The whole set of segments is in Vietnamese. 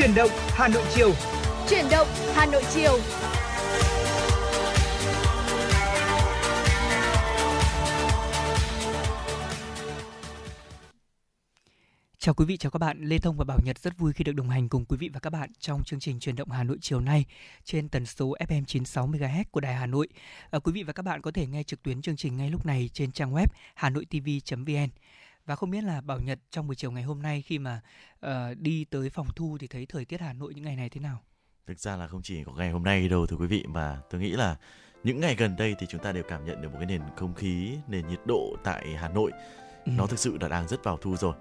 Chuyển động Hà Nội chiều. Chuyển động Hà Nội chiều. Chào quý vị, chào các bạn. Lê Thông và Bảo Nhật rất vui khi được đồng hành cùng quý vị và các bạn trong chương trình truyền động Hà Nội chiều nay trên tần số FM 96 MHz của Đài Hà Nội. À, quý vị và các bạn có thể nghe trực tuyến chương trình ngay lúc này trên trang web hanoitv.vn. Và không biết là Bảo Nhật trong buổi chiều ngày hôm nay khi mà uh, đi tới phòng thu thì thấy thời tiết Hà Nội những ngày này thế nào? Thực ra là không chỉ có ngày hôm nay đâu thưa quý vị mà tôi nghĩ là những ngày gần đây thì chúng ta đều cảm nhận được một cái nền không khí, nền nhiệt độ tại Hà Nội ừ. nó thực sự là đang rất vào thu rồi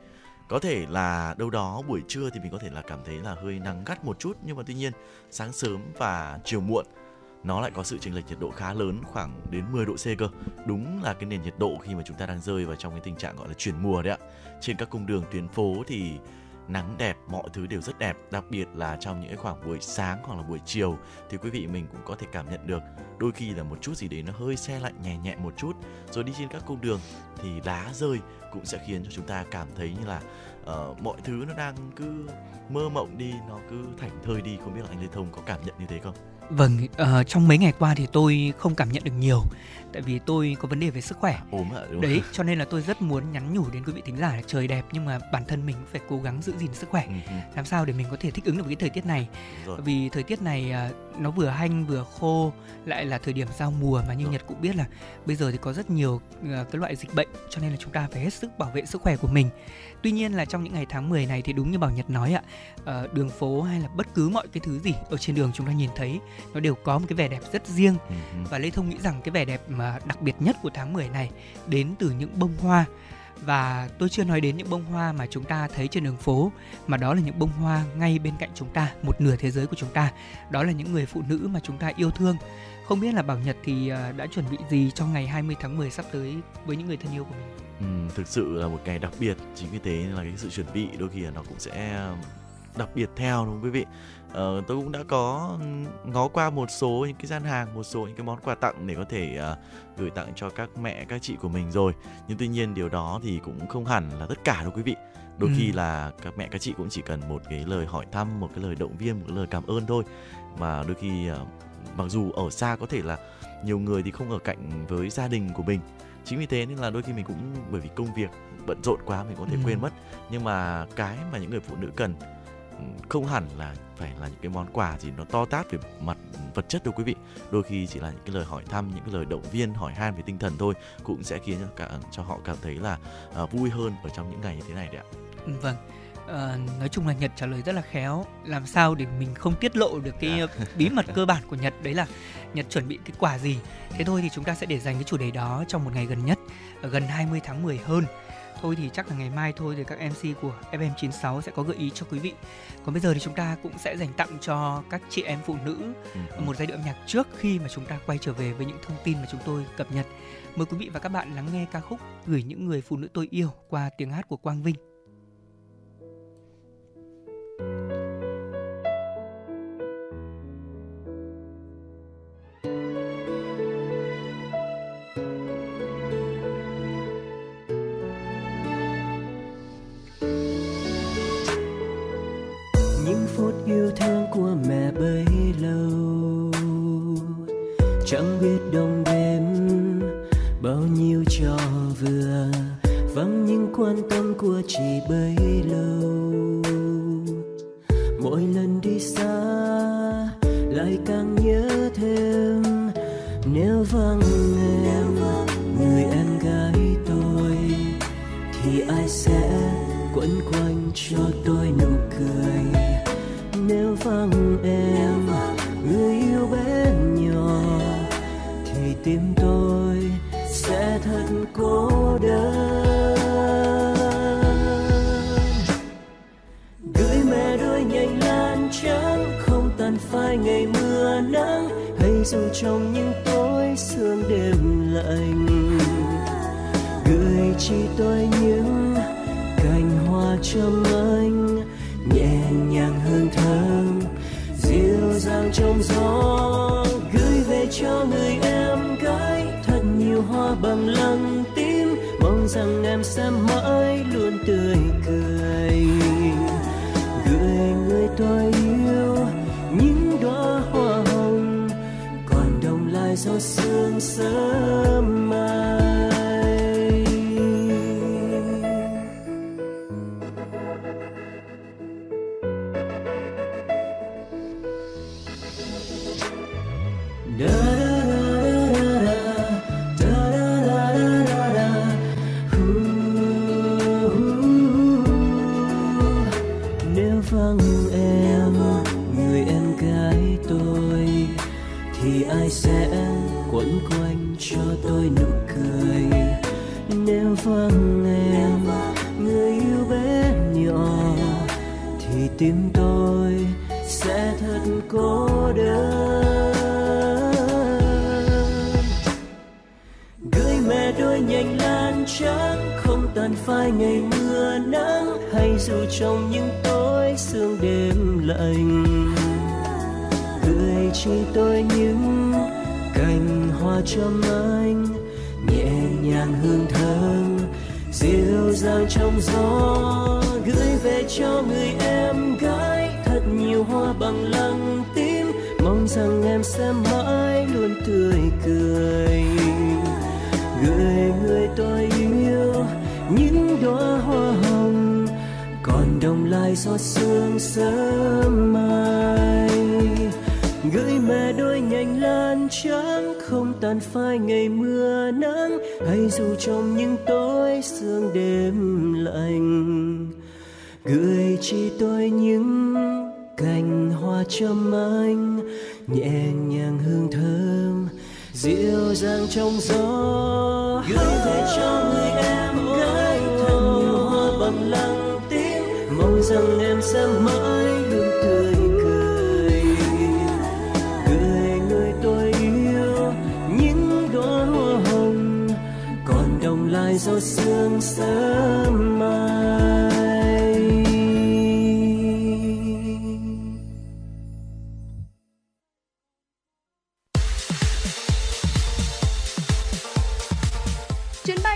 có thể là đâu đó buổi trưa thì mình có thể là cảm thấy là hơi nắng gắt một chút nhưng mà tuy nhiên sáng sớm và chiều muộn nó lại có sự chênh lệch nhiệt độ khá lớn khoảng đến 10 độ C cơ. Đúng là cái nền nhiệt độ khi mà chúng ta đang rơi vào trong cái tình trạng gọi là chuyển mùa đấy ạ. Trên các cung đường tuyến phố thì nắng đẹp, mọi thứ đều rất đẹp, đặc biệt là trong những khoảng buổi sáng hoặc là buổi chiều thì quý vị mình cũng có thể cảm nhận được đôi khi là một chút gì đấy nó hơi xe lạnh nhẹ nhẹ một chút rồi đi trên các cung đường thì lá rơi cũng sẽ khiến cho chúng ta cảm thấy như là uh, mọi thứ nó đang cứ mơ mộng đi nó cứ thảnh thơi đi không biết là anh Lê Thông có cảm nhận như thế không? Vâng, uh, trong mấy ngày qua thì tôi không cảm nhận được nhiều tại vì tôi có vấn đề về sức khỏe. Ốm ạ. Đúng Đấy, cho nên là tôi rất muốn nhắn nhủ đến quý vị thính giả là trời đẹp nhưng mà bản thân mình phải cố gắng giữ gìn sức khỏe. Ừ, Làm sao để mình có thể thích ứng được với cái thời tiết này. Vì thời tiết này uh, nó vừa hanh vừa khô, lại là thời điểm giao mùa mà như Rồi. Nhật cũng biết là bây giờ thì có rất nhiều uh, cái loại dịch bệnh cho nên là chúng ta phải hết sức bảo vệ sức khỏe của mình. Tuy nhiên là trong những ngày tháng 10 này thì đúng như Bảo Nhật nói ạ, uh, đường phố hay là bất cứ mọi cái thứ gì ở trên đường chúng ta nhìn thấy nó đều có một cái vẻ đẹp rất riêng ừ, ừ. và Lê Thông nghĩ rằng cái vẻ đẹp đặc biệt nhất của tháng 10 này đến từ những bông hoa. Và tôi chưa nói đến những bông hoa mà chúng ta thấy trên đường phố mà đó là những bông hoa ngay bên cạnh chúng ta một nửa thế giới của chúng ta. Đó là những người phụ nữ mà chúng ta yêu thương. Không biết là Bảo Nhật thì ờ, đã chuẩn bị gì cho ngày 20 tháng 10 sắp tới với những người thân yêu của mình? Ừ, thực sự là một ngày đặc biệt chính vì thế là cái sự chuẩn bị đôi khi là nó cũng sẽ đặc biệt theo đúng không quý vị? Ờ, tôi cũng đã có ngó qua một số những cái gian hàng một số những cái món quà tặng để có thể uh, gửi tặng cho các mẹ các chị của mình rồi. Nhưng tuy nhiên điều đó thì cũng không hẳn là tất cả đâu quý vị. Đôi ừ. khi là các mẹ các chị cũng chỉ cần một cái lời hỏi thăm một cái lời động viên một cái lời cảm ơn thôi. Mà đôi khi uh, mặc dù ở xa có thể là nhiều người thì không ở cạnh với gia đình của mình. Chính vì thế nên là đôi khi mình cũng bởi vì công việc bận rộn quá mình có thể ừ. quên mất. Nhưng mà cái mà những người phụ nữ cần không hẳn là phải là những cái món quà gì nó to tát về mặt vật chất đâu quý vị. Đôi khi chỉ là những cái lời hỏi thăm những cái lời động viên hỏi han về tinh thần thôi cũng sẽ khiến cho cả cho họ cảm thấy là uh, vui hơn ở trong những ngày như thế này đấy ạ. Vâng. Uh, nói chung là Nhật trả lời rất là khéo. Làm sao để mình không tiết lộ được cái. Dạ. bí mật cơ bản của Nhật? Đấy là Nhật chuẩn bị cái quà gì? Thế thôi thì chúng ta sẽ để dành cái chủ đề đó trong một ngày gần nhất gần 20 tháng 10 hơn thôi thì chắc là ngày mai thôi thì các MC của FM96 sẽ có gợi ý cho quý vị. Còn bây giờ thì chúng ta cũng sẽ dành tặng cho các chị em phụ nữ ừ. một giai điệu âm nhạc trước khi mà chúng ta quay trở về với những thông tin mà chúng tôi cập nhật. Mời quý vị và các bạn lắng nghe ca khúc Gửi những người phụ nữ tôi yêu qua tiếng hát của Quang Vinh. Chẳng biết đâu.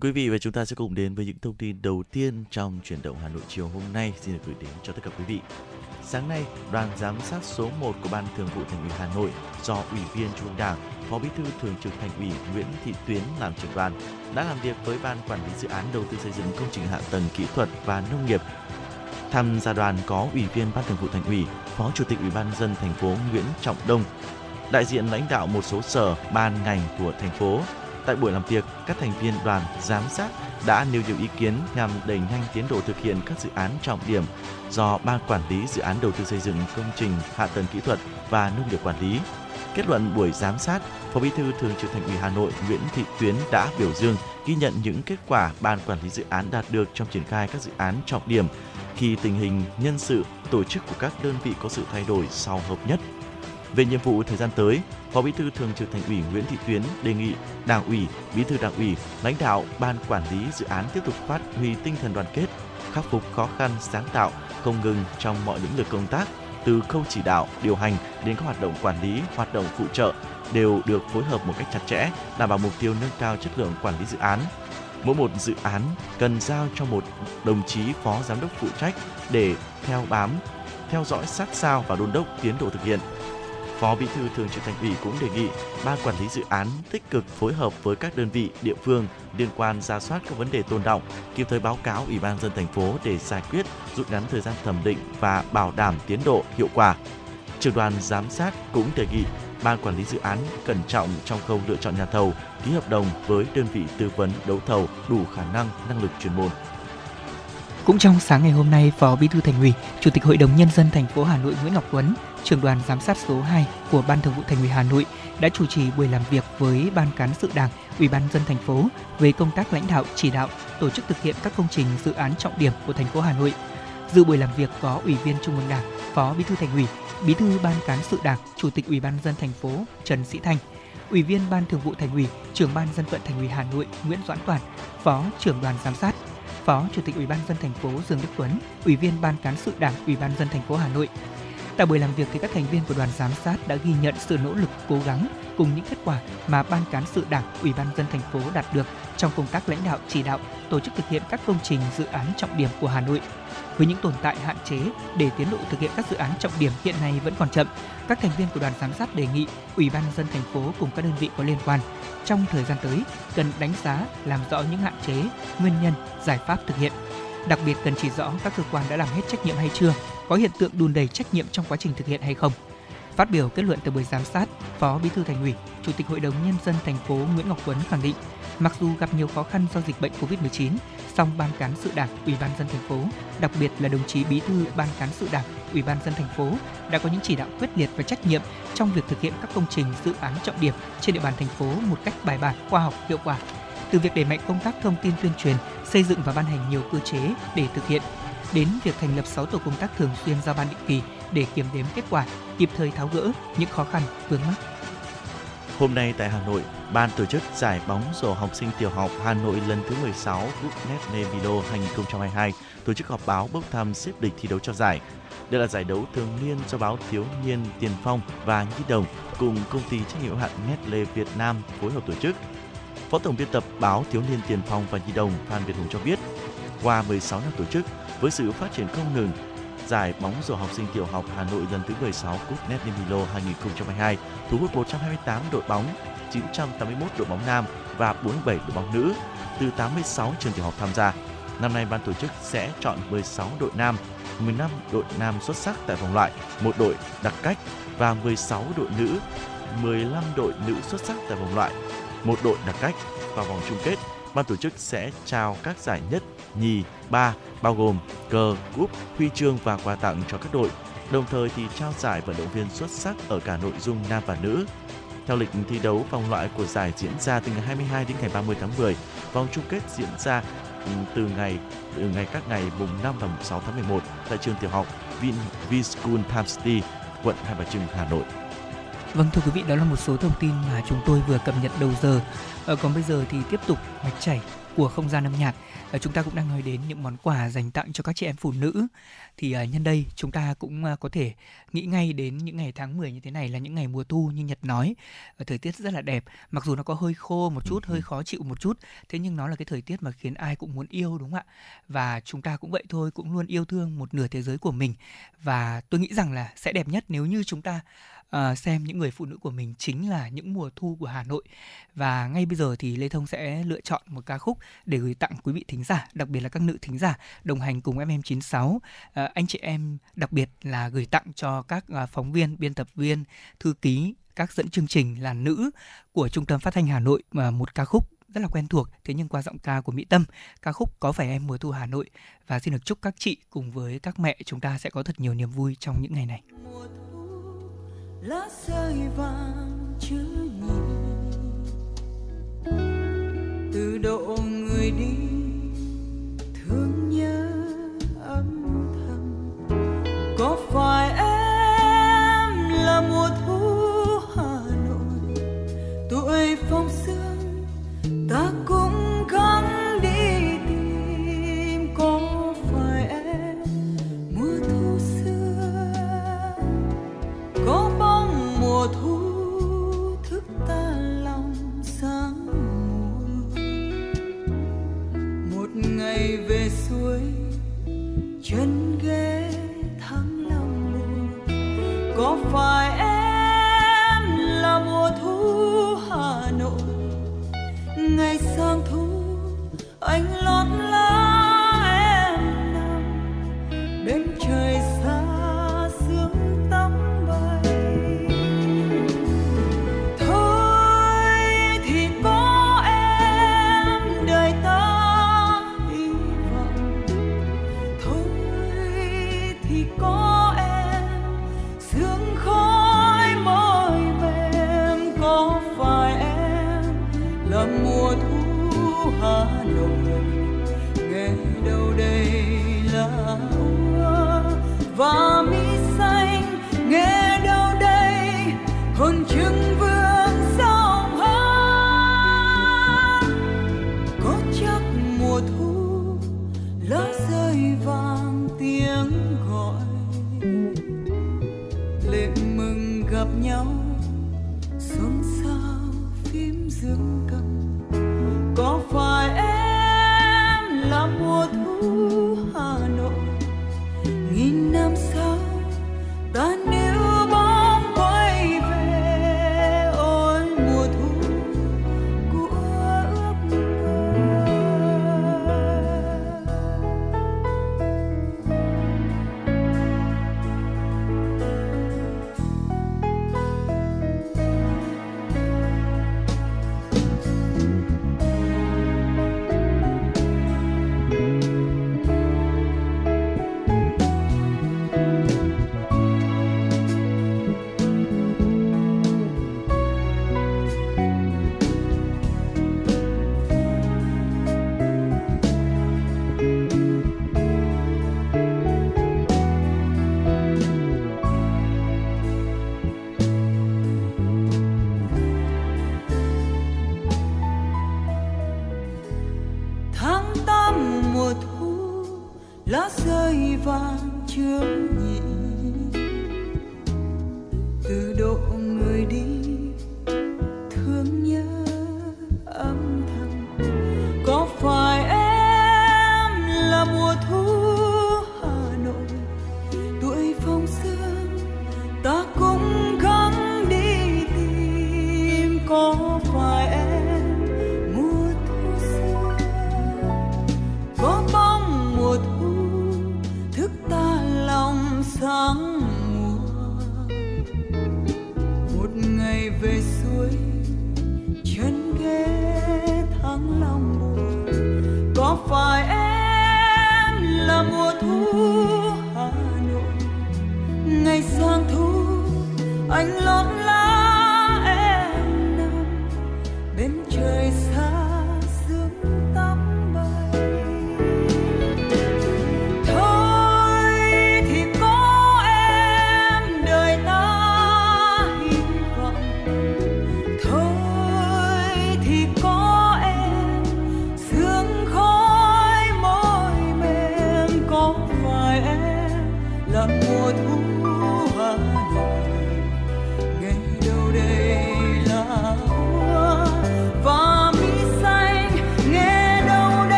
Thưa quý vị và chúng ta sẽ cùng đến với những thông tin đầu tiên trong chuyển động Hà Nội chiều hôm nay xin được gửi đến cho tất cả quý vị. Sáng nay, đoàn giám sát số 1 của Ban Thường vụ Thành ủy Hà Nội do Ủy viên Trung ương Đảng, Phó Bí thư Thường trực Thành ủy Nguyễn Thị Tuyến làm trưởng đoàn đã làm việc với Ban Quản lý Dự án Đầu tư xây dựng công trình hạ tầng kỹ thuật và nông nghiệp. Tham gia đoàn có Ủy viên Ban Thường vụ Thành ủy, Phó Chủ tịch Ủy ban dân thành phố Nguyễn Trọng Đông, đại diện lãnh đạo một số sở, ban ngành của thành phố, Tại buổi làm việc, các thành viên đoàn giám sát đã nêu nhiều ý kiến nhằm đẩy nhanh tiến độ thực hiện các dự án trọng điểm do Ban Quản lý Dự án Đầu tư xây dựng công trình hạ tầng kỹ thuật và nông nghiệp quản lý. Kết luận buổi giám sát, Phó Bí thư Thường trực Thành ủy Hà Nội Nguyễn Thị Tuyến đã biểu dương ghi nhận những kết quả Ban Quản lý Dự án đạt được trong triển khai các dự án trọng điểm khi tình hình nhân sự, tổ chức của các đơn vị có sự thay đổi sau hợp nhất về nhiệm vụ thời gian tới, Phó Bí thư Thường trực Thành ủy Nguyễn Thị Tuyến đề nghị Đảng ủy, Bí thư Đảng ủy, lãnh đạo ban quản lý dự án tiếp tục phát huy tinh thần đoàn kết, khắc phục khó khăn sáng tạo, không ngừng trong mọi lĩnh vực công tác, từ khâu chỉ đạo, điều hành đến các hoạt động quản lý, hoạt động phụ trợ đều được phối hợp một cách chặt chẽ, đảm bảo mục tiêu nâng cao chất lượng quản lý dự án. Mỗi một dự án cần giao cho một đồng chí phó giám đốc phụ trách để theo bám, theo dõi sát sao và đôn đốc tiến độ thực hiện Phó Bí thư Thường trực Thành ủy cũng đề nghị ban quản lý dự án tích cực phối hợp với các đơn vị địa phương liên quan ra soát các vấn đề tồn động, kịp thời báo cáo Ủy ban dân thành phố để giải quyết, rút ngắn thời gian thẩm định và bảo đảm tiến độ hiệu quả. Trưởng đoàn giám sát cũng đề nghị ban quản lý dự án cẩn trọng trong khâu lựa chọn nhà thầu, ký hợp đồng với đơn vị tư vấn đấu thầu đủ khả năng, năng lực chuyên môn. Cũng trong sáng ngày hôm nay, Phó Bí thư Thành ủy, Chủ tịch Hội đồng nhân dân thành phố Hà Nội Nguyễn Ngọc Tuấn, trưởng đoàn giám sát số 2 của Ban Thường vụ Thành ủy Hà Nội đã chủ trì buổi làm việc với Ban cán sự Đảng, Ủy ban dân thành phố về công tác lãnh đạo, chỉ đạo, tổ chức thực hiện các công trình dự án trọng điểm của thành phố Hà Nội. Dự buổi làm việc có Ủy viên Trung ương Đảng, Phó Bí thư Thành ủy, Bí thư Ban cán sự Đảng, Chủ tịch Ủy ban dân thành phố Trần Sĩ Thanh, Ủy viên Ban Thường vụ Thành ủy, Trưởng ban dân vận Thành ủy Hà Nội Nguyễn Doãn Toàn, Phó trưởng đoàn giám sát, Phó Chủ tịch Ủy ban dân thành phố Dương Đức Tuấn, Ủy viên Ban cán sự Đảng Ủy ban dân thành phố Hà Nội. Tại buổi làm việc thì các thành viên của đoàn giám sát đã ghi nhận sự nỗ lực cố gắng cùng những kết quả mà Ban cán sự Đảng, Ủy ban dân thành phố đạt được trong công tác lãnh đạo chỉ đạo tổ chức thực hiện các công trình dự án trọng điểm của Hà Nội. Với những tồn tại hạn chế để tiến độ thực hiện các dự án trọng điểm hiện nay vẫn còn chậm, các thành viên của đoàn giám sát đề nghị Ủy ban dân thành phố cùng các đơn vị có liên quan trong thời gian tới cần đánh giá làm rõ những hạn chế, nguyên nhân, giải pháp thực hiện. Đặc biệt cần chỉ rõ các cơ quan đã làm hết trách nhiệm hay chưa, có hiện tượng đùn đầy trách nhiệm trong quá trình thực hiện hay không. Phát biểu kết luận tại buổi giám sát, Phó Bí thư Thành ủy, Chủ tịch Hội đồng nhân dân thành phố Nguyễn Ngọc Tuấn khẳng định, mặc dù gặp nhiều khó khăn do dịch bệnh Covid-19, song ban cán sự Đảng, Ủy ban dân thành phố, đặc biệt là đồng chí Bí thư ban cán sự Đảng, Ủy ban dân thành phố đã có những chỉ đạo quyết liệt và trách nhiệm trong việc thực hiện các công trình dự án trọng điểm trên địa bàn thành phố một cách bài bản, khoa học, hiệu quả. Từ việc đẩy mạnh công tác thông tin tuyên truyền, xây dựng và ban hành nhiều cơ chế để thực hiện đến việc thành lập 6 tổ công tác thường xuyên giao ban định kỳ để kiểm đếm kết quả, kịp thời tháo gỡ những khó khăn vướng mắc. Hôm nay tại Hà Nội, ban tổ chức giải bóng rổ học sinh tiểu học Hà Nội lần thứ 16 Cúp Net 2022 tổ chức họp báo bốc thăm xếp lịch thi đấu cho giải. Đây là giải đấu thường niên do báo Thiếu niên Tiền Phong và Nhi Đồng cùng công ty trách nhiệm hữu hạn Nestle Việt Nam phối hợp tổ chức. Phó tổng biên tập báo Thiếu niên Tiền Phong và Nhi Đồng Phan Việt Hùng cho biết, qua 16 năm tổ chức, với sự phát triển không ngừng, giải bóng rổ học sinh tiểu học Hà Nội lần thứ 16 Cúp Net Milo 2022 thu hút 128 đội bóng, 981 đội bóng nam và 47 đội bóng nữ từ 86 trường tiểu học tham gia. Năm nay ban tổ chức sẽ chọn 16 đội nam, 15 đội nam xuất sắc tại vòng loại, một đội đặc cách và 16 đội nữ, 15 đội nữ xuất sắc tại vòng loại, một đội đặc cách vào vòng chung kết. Ban tổ chức sẽ trao các giải nhất, nhì, ba bao gồm cờ, cúp, huy chương và quà tặng cho các đội. Đồng thời thì trao giải vận động viên xuất sắc ở cả nội dung nam và nữ. Theo lịch thi đấu, vòng loại của giải diễn ra từ ngày 22 đến ngày 30 tháng 10. Vòng chung kết diễn ra ừ, từ ngày từ ngày các ngày mùng 5 và mùng 6 tháng 11 tại trường tiểu học Vin Vischool Time City, quận Hai Bà Trưng, Hà Nội. Vâng thưa quý vị, đó là một số thông tin mà chúng tôi vừa cập nhật đầu giờ. Ờ, còn bây giờ thì tiếp tục mạch chảy của không gian âm nhạc. Uh, chúng ta cũng đang nói đến những món quà dành tặng cho các chị em phụ nữ. Thì uh, nhân đây chúng ta cũng uh, có thể nghĩ ngay đến những ngày tháng 10 như thế này là những ngày mùa thu như Nhật nói. Uh, thời tiết rất là đẹp mặc dù nó có hơi khô một chút hơi khó chịu một chút thế nhưng nó là cái thời tiết mà khiến ai cũng muốn yêu đúng không ạ? Và chúng ta cũng vậy thôi cũng luôn yêu thương một nửa thế giới của mình. Và tôi nghĩ rằng là sẽ đẹp nhất nếu như chúng ta uh, xem những người phụ nữ của mình chính là những mùa thu của Hà Nội. Và ngay bây giờ thì Lê Thông sẽ lựa chọn một ca khúc để gửi tặng quý vị thính giả, đặc biệt là các nữ thính giả đồng hành cùng FM96. Uh, ờ, anh chị em đặc biệt là gửi tặng cho các uh, phóng viên, biên tập viên, thư ký, các dẫn chương trình là nữ của Trung tâm Phát thanh Hà Nội mà một ca khúc rất là quen thuộc thế nhưng qua giọng ca của Mỹ Tâm. Ca khúc có phải em mùa thu Hà Nội. Và xin được chúc các chị cùng với các mẹ chúng ta sẽ có thật nhiều niềm vui trong những ngày này. Mùa thu lá rơi vàng chưa nhìn từ độ người đi, thương nhớ âm thầm. Có phải em là mùa thu hà nội? Tuổi phong sương ta cũng gắng chân ghế thăng lòng buồn có phải em là mùa thu hà nội? Ngày sang thu, anh lót lá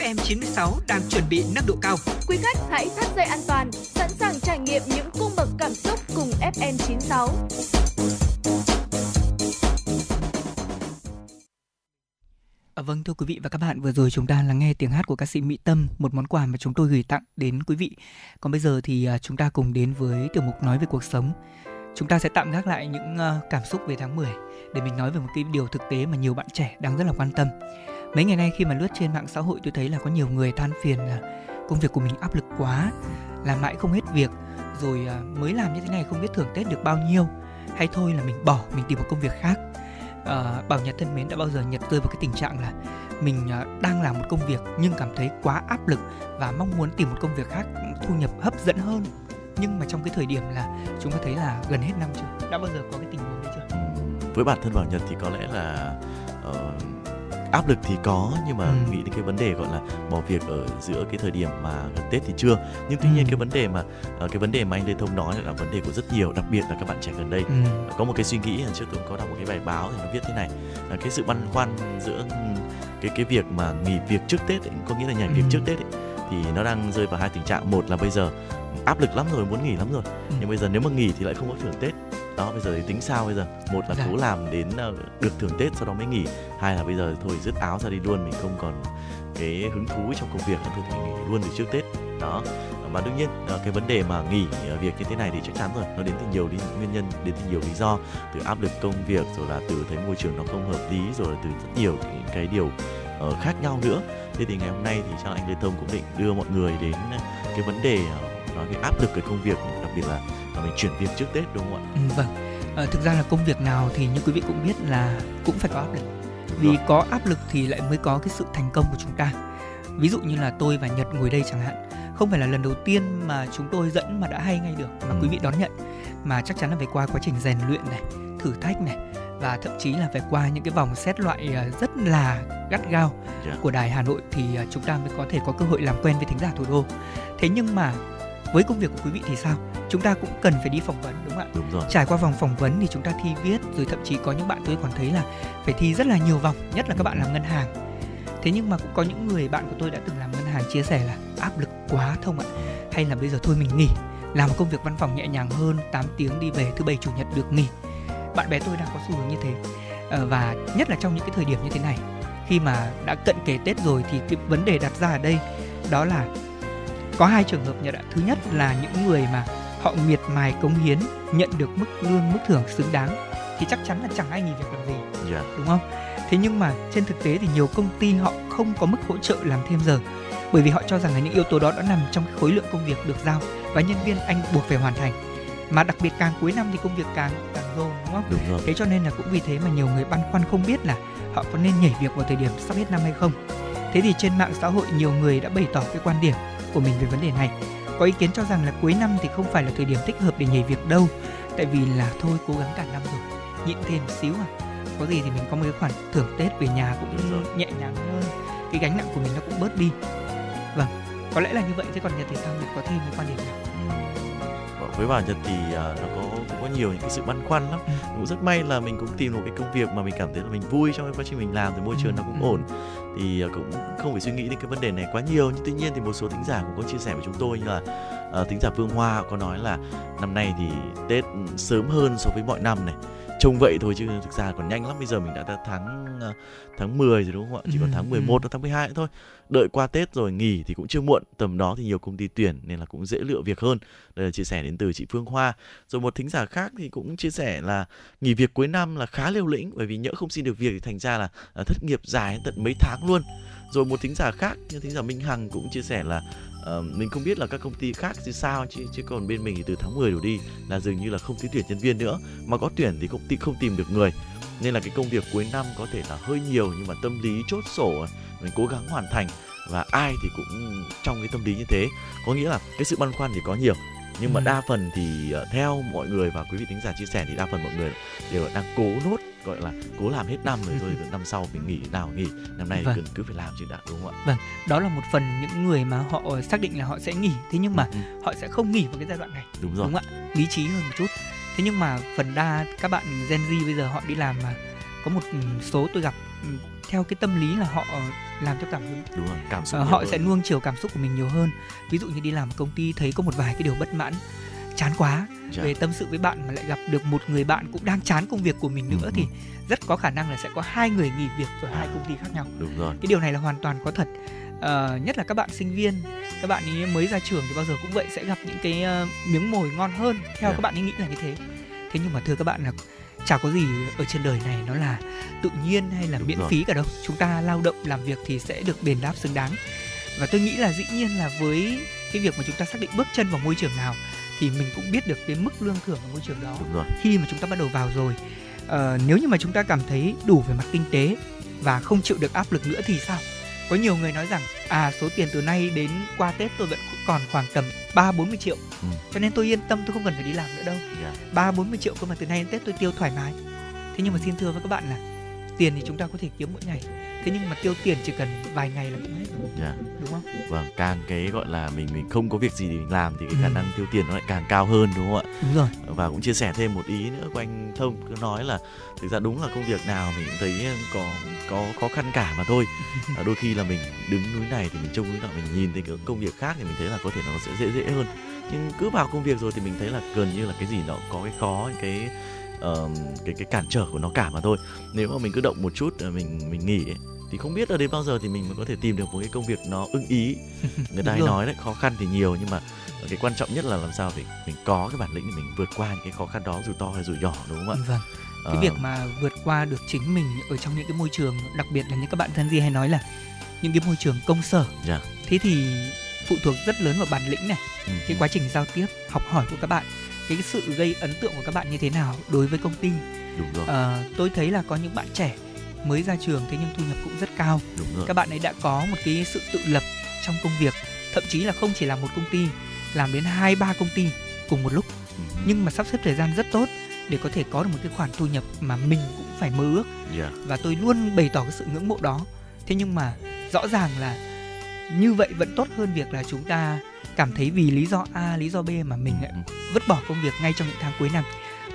FM96 đang chuẩn bị nâng độ cao. Quý khách hãy thắt dây an toàn, sẵn sàng trải nghiệm những 96. À, vâng thưa quý vị và các bạn, vừa rồi chúng ta lắng nghe tiếng hát của ca sĩ Mỹ Tâm, một món quà mà chúng tôi gửi tặng đến quý vị. Còn bây giờ thì à, chúng ta cùng đến với tiểu mục nói về cuộc sống. Chúng ta sẽ tạm gác lại những à, cảm xúc về tháng 10 để mình nói về một cái điều thực tế mà nhiều bạn trẻ đang rất là quan tâm mấy ngày nay khi mà lướt trên mạng xã hội tôi thấy là có nhiều người than phiền là công việc của mình áp lực quá làm mãi không hết việc rồi à, mới làm như thế này không biết thưởng tết được bao nhiêu. Hay thôi là mình bỏ mình tìm một công việc khác. À, bảo nhật thân mến đã bao giờ nhật rơi vào cái tình trạng là mình à, đang làm một công việc nhưng cảm thấy quá áp lực và mong muốn tìm một công việc khác ừ, thu nhập hấp dẫn hơn? Nhưng mà trong cái thời điểm là chúng ta thấy là gần hết năm chưa? Đã bao giờ có cái tình huống đấy chưa? Với bản thân bảo nhật thì có lẽ là uh, áp lực thì có nhưng mà ừ. nghĩ đến cái vấn đề gọi là bỏ việc ở giữa cái thời điểm mà gần tết thì chưa nhưng tuy nhiên ừ. cái vấn đề mà ờ, cái vấn đề mà anh lê thông nói là vấn đề của rất nhiều đặc biệt là các bạn trẻ gần đây ừ. có một cái suy nghĩ trước tôi có đọc một cái bài báo thì nó viết thế này là cái sự băn khoăn giữa cái cái việc mà nghỉ việc trước tết ấy, có nghĩa là nhảy việc ừ. trước tết ấy, thì nó đang rơi vào hai tình trạng một là bây giờ áp lực lắm rồi muốn nghỉ lắm rồi. Ừ. nhưng bây giờ nếu mà nghỉ thì lại không có thưởng tết. Đó bây giờ thì tính sao bây giờ? Một là dạ. cố làm đến uh, được thưởng tết sau đó mới nghỉ. Hai là bây giờ thôi dứt áo ra đi luôn mình không còn cái hứng thú trong công việc thôi thì nghỉ luôn từ trước tết. Đó. Và đương nhiên uh, cái vấn đề mà nghỉ uh, việc như thế này thì chắc chắn rồi. Nó đến từ nhiều lý, nguyên nhân đến từ nhiều lý do. Từ áp lực công việc rồi là từ thấy môi trường nó không hợp lý rồi là từ rất nhiều cái, cái điều uh, khác nhau nữa. Thế thì ngày hôm nay thì chắc anh Lê Thông cũng định đưa mọi người đến cái vấn đề uh, nói về áp lực cái công việc đặc biệt là và mình chuyển việc trước Tết đúng không ạ? Ừ, vâng. À, thực ra là công việc nào thì như quý vị cũng biết là cũng phải có áp lực. Vì rồi. có áp lực thì lại mới có cái sự thành công của chúng ta. Ví dụ như là tôi và Nhật ngồi đây chẳng hạn, không phải là lần đầu tiên mà chúng tôi dẫn mà đã hay ngay được mà ừ. quý vị đón nhận mà chắc chắn là phải qua quá trình rèn luyện này, thử thách này và thậm chí là phải qua những cái vòng xét loại à, rất là gắt gao yeah. Dạ. của đài Hà Nội thì à, chúng ta mới có thể có cơ hội làm quen với thính giả thủ đô. Thế nhưng mà với công việc của quý vị thì sao? Chúng ta cũng cần phải đi phỏng vấn đúng không ạ? Đúng rồi. Trải qua vòng phỏng vấn thì chúng ta thi viết rồi thậm chí có những bạn tôi còn thấy là phải thi rất là nhiều vòng nhất là các bạn làm ngân hàng. Thế nhưng mà cũng có những người bạn của tôi đã từng làm ngân hàng chia sẻ là áp lực quá thông ạ. Hay là bây giờ thôi mình nghỉ làm một công việc văn phòng nhẹ nhàng hơn 8 tiếng đi về thứ bảy chủ nhật được nghỉ. Bạn bè tôi đang có xu hướng như thế. Ờ, và nhất là trong những cái thời điểm như thế này khi mà đã cận kề tết rồi thì cái vấn đề đặt ra ở đây đó là có hai trường hợp nhận ạ thứ nhất là những người mà họ miệt mài cống hiến nhận được mức lương mức thưởng xứng đáng thì chắc chắn là chẳng ai nghỉ việc làm gì yeah. Dạ. đúng không thế nhưng mà trên thực tế thì nhiều công ty họ không có mức hỗ trợ làm thêm giờ bởi vì họ cho rằng là những yếu tố đó đã nằm trong khối lượng công việc được giao và nhân viên anh buộc phải hoàn thành mà đặc biệt càng cuối năm thì công việc càng càng dồn đúng không? Đúng rồi. Thế cho nên là cũng vì thế mà nhiều người băn khoăn không biết là họ có nên nhảy việc vào thời điểm sắp hết năm hay không. Thế thì trên mạng xã hội nhiều người đã bày tỏ cái quan điểm của mình về vấn đề này. Có ý kiến cho rằng là cuối năm thì không phải là thời điểm thích hợp để nhảy việc đâu, tại vì là thôi cố gắng cả năm rồi, nhịn thêm xíu à. Có gì thì mình có một cái khoản thưởng Tết về nhà cũng nhẹ nhàng hơn, cái gánh nặng của mình nó cũng bớt đi. Vâng, có lẽ là như vậy chứ còn Nhật thì sao Nhật có thêm cái quan điểm nào? Với bà Nhật thì uh, nó có cũng có nhiều những cái sự băn khoăn lắm. Ừ. Cũng rất may là mình cũng tìm một cái công việc mà mình cảm thấy là mình vui trong cái quá trình mình làm thì môi trường ừ. nó cũng ừ. ổn thì uh, cũng không phải suy nghĩ đến cái vấn đề này quá nhiều nhưng tuy nhiên thì một số thính giả cũng có chia sẻ với chúng tôi như là uh, thính giả Phương Hoa có nói là năm nay thì Tết sớm hơn so với mọi năm này trông vậy thôi chứ thực ra còn nhanh lắm. Bây giờ mình đã tháng tháng 10 rồi đúng không ạ? Chỉ còn tháng 11 tháng 12 nữa thôi. Đợi qua Tết rồi nghỉ thì cũng chưa muộn. Tầm đó thì nhiều công ty tuyển nên là cũng dễ lựa việc hơn. Đây là chia sẻ đến từ chị Phương Hoa. Rồi một thính giả khác thì cũng chia sẻ là nghỉ việc cuối năm là khá liều lĩnh bởi vì nhỡ không xin được việc thì thành ra là, là thất nghiệp dài tận mấy tháng luôn. Rồi một thính giả khác như thính giả Minh Hằng cũng chia sẻ là uh, mình không biết là các công ty khác thì sao chứ chứ còn bên mình thì từ tháng 10 đổ đi là dường như là không tuyển nhân viên nữa. Mà có tuyển thì công ty không tìm được người. Nên là cái công việc cuối năm có thể là hơi nhiều nhưng mà tâm lý chốt sổ mình cố gắng hoàn thành. Và ai thì cũng trong cái tâm lý như thế. Có nghĩa là cái sự băn khoăn thì có nhiều nhưng mà ừ. đa phần thì uh, theo mọi người và quý vị thính giả chia sẻ thì đa phần mọi người đều đang cố nốt gọi là cố làm hết năm rồi thôi năm sau mình nghỉ nào nghỉ năm nay vâng. cứ phải làm chứ đã đúng không ạ vâng đó là một phần những người mà họ xác định là họ sẽ nghỉ thế nhưng mà ừ. ừ. họ sẽ không nghỉ vào cái giai đoạn này đúng rồi đúng không ạ lý trí hơn một chút thế nhưng mà phần đa các bạn Gen Z bây giờ họ đi làm mà có một số tôi gặp theo cái tâm lý là họ làm theo cảm hứng đúng rồi cảm xúc uh, họ hơn. sẽ nuông chiều cảm xúc của mình nhiều hơn ví dụ như đi làm công ty thấy có một vài cái điều bất mãn chán quá dạ. về tâm sự với bạn mà lại gặp được một người bạn cũng đang chán công việc của mình nữa ừ. thì rất có khả năng là sẽ có hai người nghỉ việc ở hai công ty khác nhau đúng rồi cái điều này là hoàn toàn có thật uh, nhất là các bạn sinh viên các bạn ấy mới ra trường thì bao giờ cũng vậy sẽ gặp những cái uh, miếng mồi ngon hơn theo yeah. Dạ. các bạn ấy nghĩ là như thế thế nhưng mà thưa các bạn là chả có gì ở trên đời này nó là tự nhiên hay là Đúng miễn rồi. phí cả đâu chúng ta lao động làm việc thì sẽ được đền đáp xứng đáng và tôi nghĩ là dĩ nhiên là với cái việc mà chúng ta xác định bước chân vào môi trường nào thì mình cũng biết được cái mức lương thưởng ở môi trường đó Đúng rồi. khi mà chúng ta bắt đầu vào rồi ờ, nếu như mà chúng ta cảm thấy đủ về mặt kinh tế và không chịu được áp lực nữa thì sao có nhiều người nói rằng à số tiền từ nay đến qua tết tôi vẫn còn khoảng tầm ba bốn mươi triệu ừ. cho nên tôi yên tâm tôi không cần phải đi làm nữa đâu dạ. ba bốn mươi triệu cơ mà từ nay đến tết tôi tiêu thoải mái thế nhưng mà xin thưa với các bạn là tiền thì chúng ta có thể kiếm mỗi ngày thế nhưng mà tiêu tiền chỉ cần vài ngày là cũng hết yeah. Dạ. đúng không vâng càng cái gọi là mình mình không có việc gì để mình làm thì cái khả ừ. năng tiêu tiền nó lại càng cao hơn đúng không ạ đúng rồi và cũng chia sẻ thêm một ý nữa của anh thông cứ nói là thực ra đúng là công việc nào mình cũng thấy có có khó khăn cả mà thôi à, đôi khi là mình đứng núi này thì mình trông núi nọ mình nhìn thấy cái công việc khác thì mình thấy là có thể nó sẽ dễ dễ hơn nhưng cứ vào công việc rồi thì mình thấy là gần như là cái gì nó có cái khó cái uh, cái cái cản trở của nó cả mà thôi. Nếu mà mình cứ động một chút mình mình nghỉ ấy, thì không biết là đến bao giờ thì mình mới có thể tìm được một cái công việc nó ưng ý. Người ta hay nói đấy khó khăn thì nhiều nhưng mà cái quan trọng nhất là làm sao để mình có cái bản lĩnh để mình vượt qua những cái khó khăn đó dù to hay dù nhỏ đúng không ạ? Vâng. Cái à... việc mà vượt qua được chính mình ở trong những cái môi trường đặc biệt là những các bạn thân gì hay nói là những cái môi trường công sở. Yeah. Dạ. thế thì phụ thuộc rất lớn vào bản lĩnh này ừ. cái quá trình giao tiếp học hỏi của các bạn cái sự gây ấn tượng của các bạn như thế nào đối với công ty đúng rồi à, tôi thấy là có những bạn trẻ mới ra trường thế nhưng thu nhập cũng rất cao đúng rồi. các bạn ấy đã có một cái sự tự lập trong công việc thậm chí là không chỉ làm một công ty làm đến hai ba công ty cùng một lúc ừ. nhưng mà sắp xếp thời gian rất tốt để có thể có được một cái khoản thu nhập mà mình cũng phải mơ ước yeah. và tôi luôn bày tỏ cái sự ngưỡng mộ đó thế nhưng mà rõ ràng là như vậy vẫn tốt hơn việc là chúng ta cảm thấy vì lý do A, lý do B mà mình lại ừ. vứt bỏ công việc ngay trong những tháng cuối năm.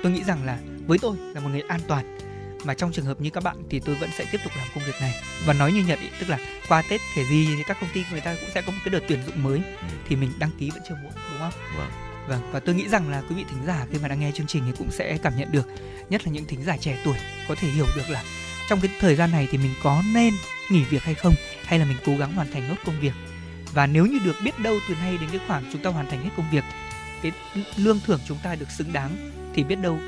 Tôi nghĩ rằng là với tôi là một người an toàn mà trong trường hợp như các bạn thì tôi vẫn sẽ tiếp tục làm công việc này và nói như Nhật ý, tức là qua Tết thể gì thì các công ty người ta cũng sẽ có một cái đợt tuyển dụng mới ừ. thì mình đăng ký vẫn chưa muộn đúng không? Vâng. Vâng và tôi nghĩ rằng là quý vị thính giả khi mà đang nghe chương trình thì cũng sẽ cảm nhận được nhất là những thính giả trẻ tuổi có thể hiểu được là trong cái thời gian này thì mình có nên nghỉ việc hay không hay là mình cố gắng hoàn thành nốt công việc và nếu như được biết đâu từ nay đến cái khoảng chúng ta hoàn thành hết công việc cái lương thưởng chúng ta được xứng đáng thì biết đâu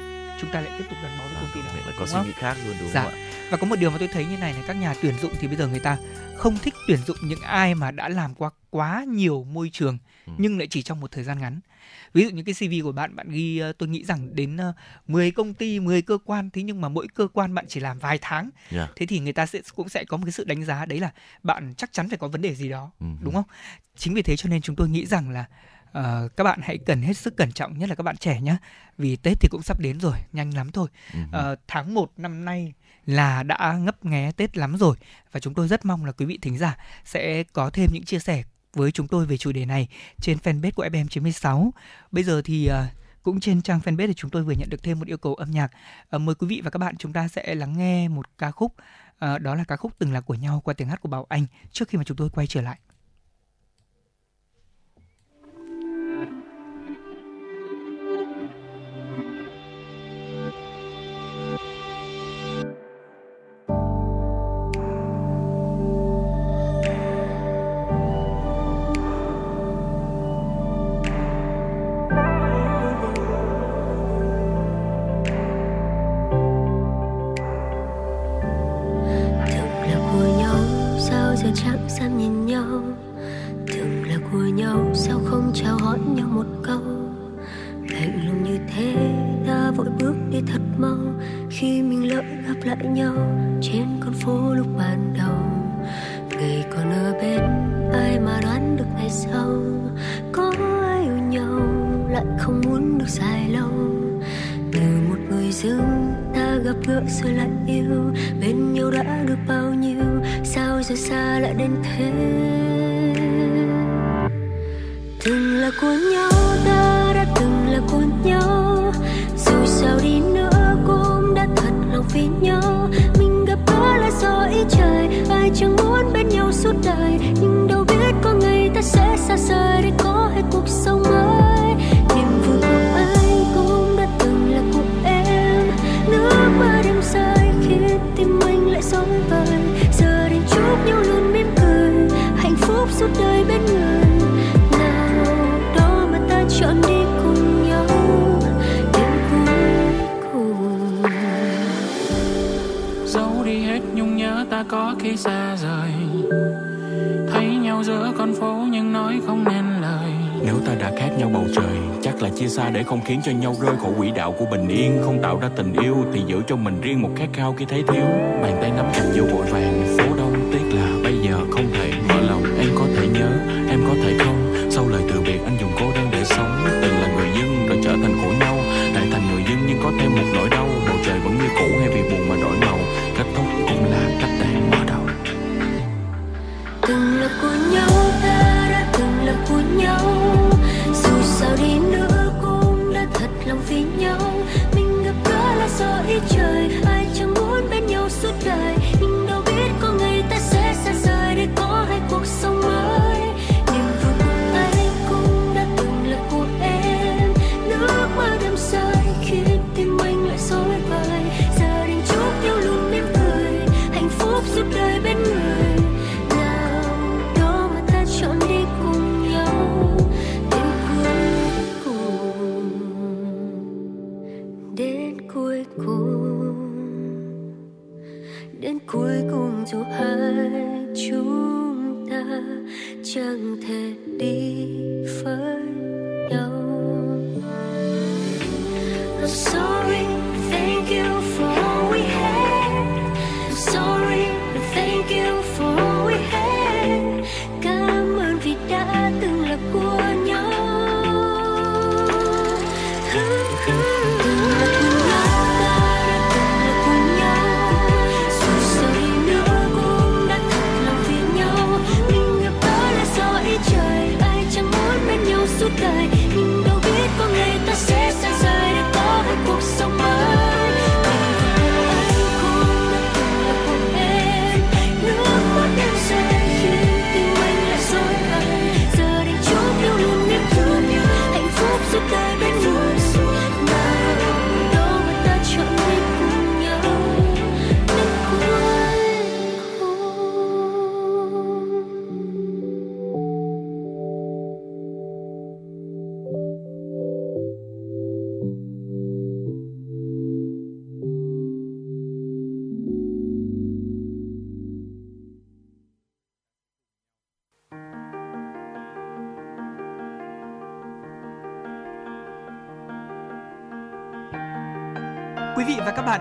chúng ta lại tiếp tục gắn bó với công ty đó là có suy nghĩ khác luôn đúng dạ. không ạ và có một điều mà tôi thấy như này là các nhà tuyển dụng thì bây giờ người ta không thích tuyển dụng những ai mà đã làm qua quá nhiều môi trường ừ. nhưng lại chỉ trong một thời gian ngắn ví dụ như cái CV của bạn bạn ghi ờ, tôi nghĩ rằng đến 10 ờ, công ty 10 cơ quan thế nhưng mà mỗi cơ quan bạn chỉ làm vài tháng. Yeah. thế thì người ta sẽ cũng sẽ có một cái sự đánh giá đấy là bạn chắc chắn phải có vấn đề gì đó uh đúng không? Chính vì thế cho nên chúng tôi nghĩ rằng là uh, các bạn hãy cần hết sức cẩn trọng nhất là các bạn trẻ nhé vì tết thì cũng sắp đến rồi nhanh lắm thôi. Uh, tháng 1 năm nay là đã ngấp nghé tết lắm rồi. Và chúng tôi rất mong là quý vị thính giả sẽ có thêm những chia sẻ với chúng tôi về chủ đề này trên fanpage của FM96. Bây giờ thì à, cũng trên trang fanpage thì chúng tôi vừa nhận được thêm một yêu cầu âm nhạc. À, mời quý vị và các bạn chúng ta sẽ lắng nghe một ca khúc à, đó là ca khúc từng là của nhau qua tiếng hát của Bảo Anh trước khi mà chúng tôi quay trở lại. Nhau. Từng là của nhau, sao không chào hỏi nhau một câu? Lạnh lùng như thế, ta vội bước đi thật mau. Khi mình lỡ gặp lại nhau, trên con phố lúc ban đầu. Người còn ở bên, ai mà đoán được ngày sau? Có ai yêu nhau, lại không muốn được dài lâu? Từ một người dưng, ta gặp gỡ rồi lại yêu. Bên nhau đã được bao nhiêu sao rồi xa lại đến thế? Từng là của nhau, ta đã từng là của nhau. Dù sao đi nữa cũng đã thật lòng vì nhau. Mình gặp gỡ là do ý trời, ai chẳng muốn bên nhau suốt đời. Nhưng đâu biết có ngày ta sẽ xa rời để có hết cuộc sống mới. nhau luôn mỉm cười. Hạnh phúc suốt đời bên người. Nào đó mà ta chọn đi cùng nhau. Đến cuối cùng. Dẫu đi hết nhung nhớ ta có khi xa rời. Thấy nhau giữa con phố nhưng nói không nên lời nếu ta đã khác nhau bầu trời, chắc là chia xa để không khiến cho nhau rơi khỏi quỹ đạo của bình yên. Không tạo ra tình yêu thì giữ cho mình riêng một khát khao khi thấy thiếu. Bàn tay nắm chặt vô vội vàng, phố đông tiếc là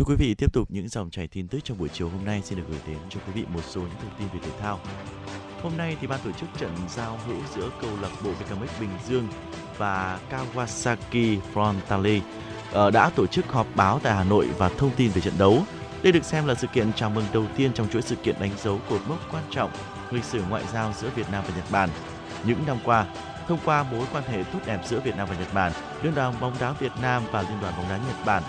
Thưa quý vị, tiếp tục những dòng chảy tin tức trong buổi chiều hôm nay xin được gửi đến cho quý vị một số những thông tin về thể thao. Hôm nay thì ban tổ chức trận giao hữu giữa câu lạc bộ BKMX Bình Dương và Kawasaki Frontale ờ, đã tổ chức họp báo tại Hà Nội và thông tin về trận đấu. Đây được xem là sự kiện chào mừng đầu tiên trong chuỗi sự kiện đánh dấu cột mốc quan trọng lịch sử ngoại giao giữa Việt Nam và Nhật Bản. Những năm qua, thông qua mối quan hệ tốt đẹp giữa Việt Nam và Nhật Bản, Liên đoàn bóng đá Việt Nam và Liên đoàn bóng đá Nhật Bản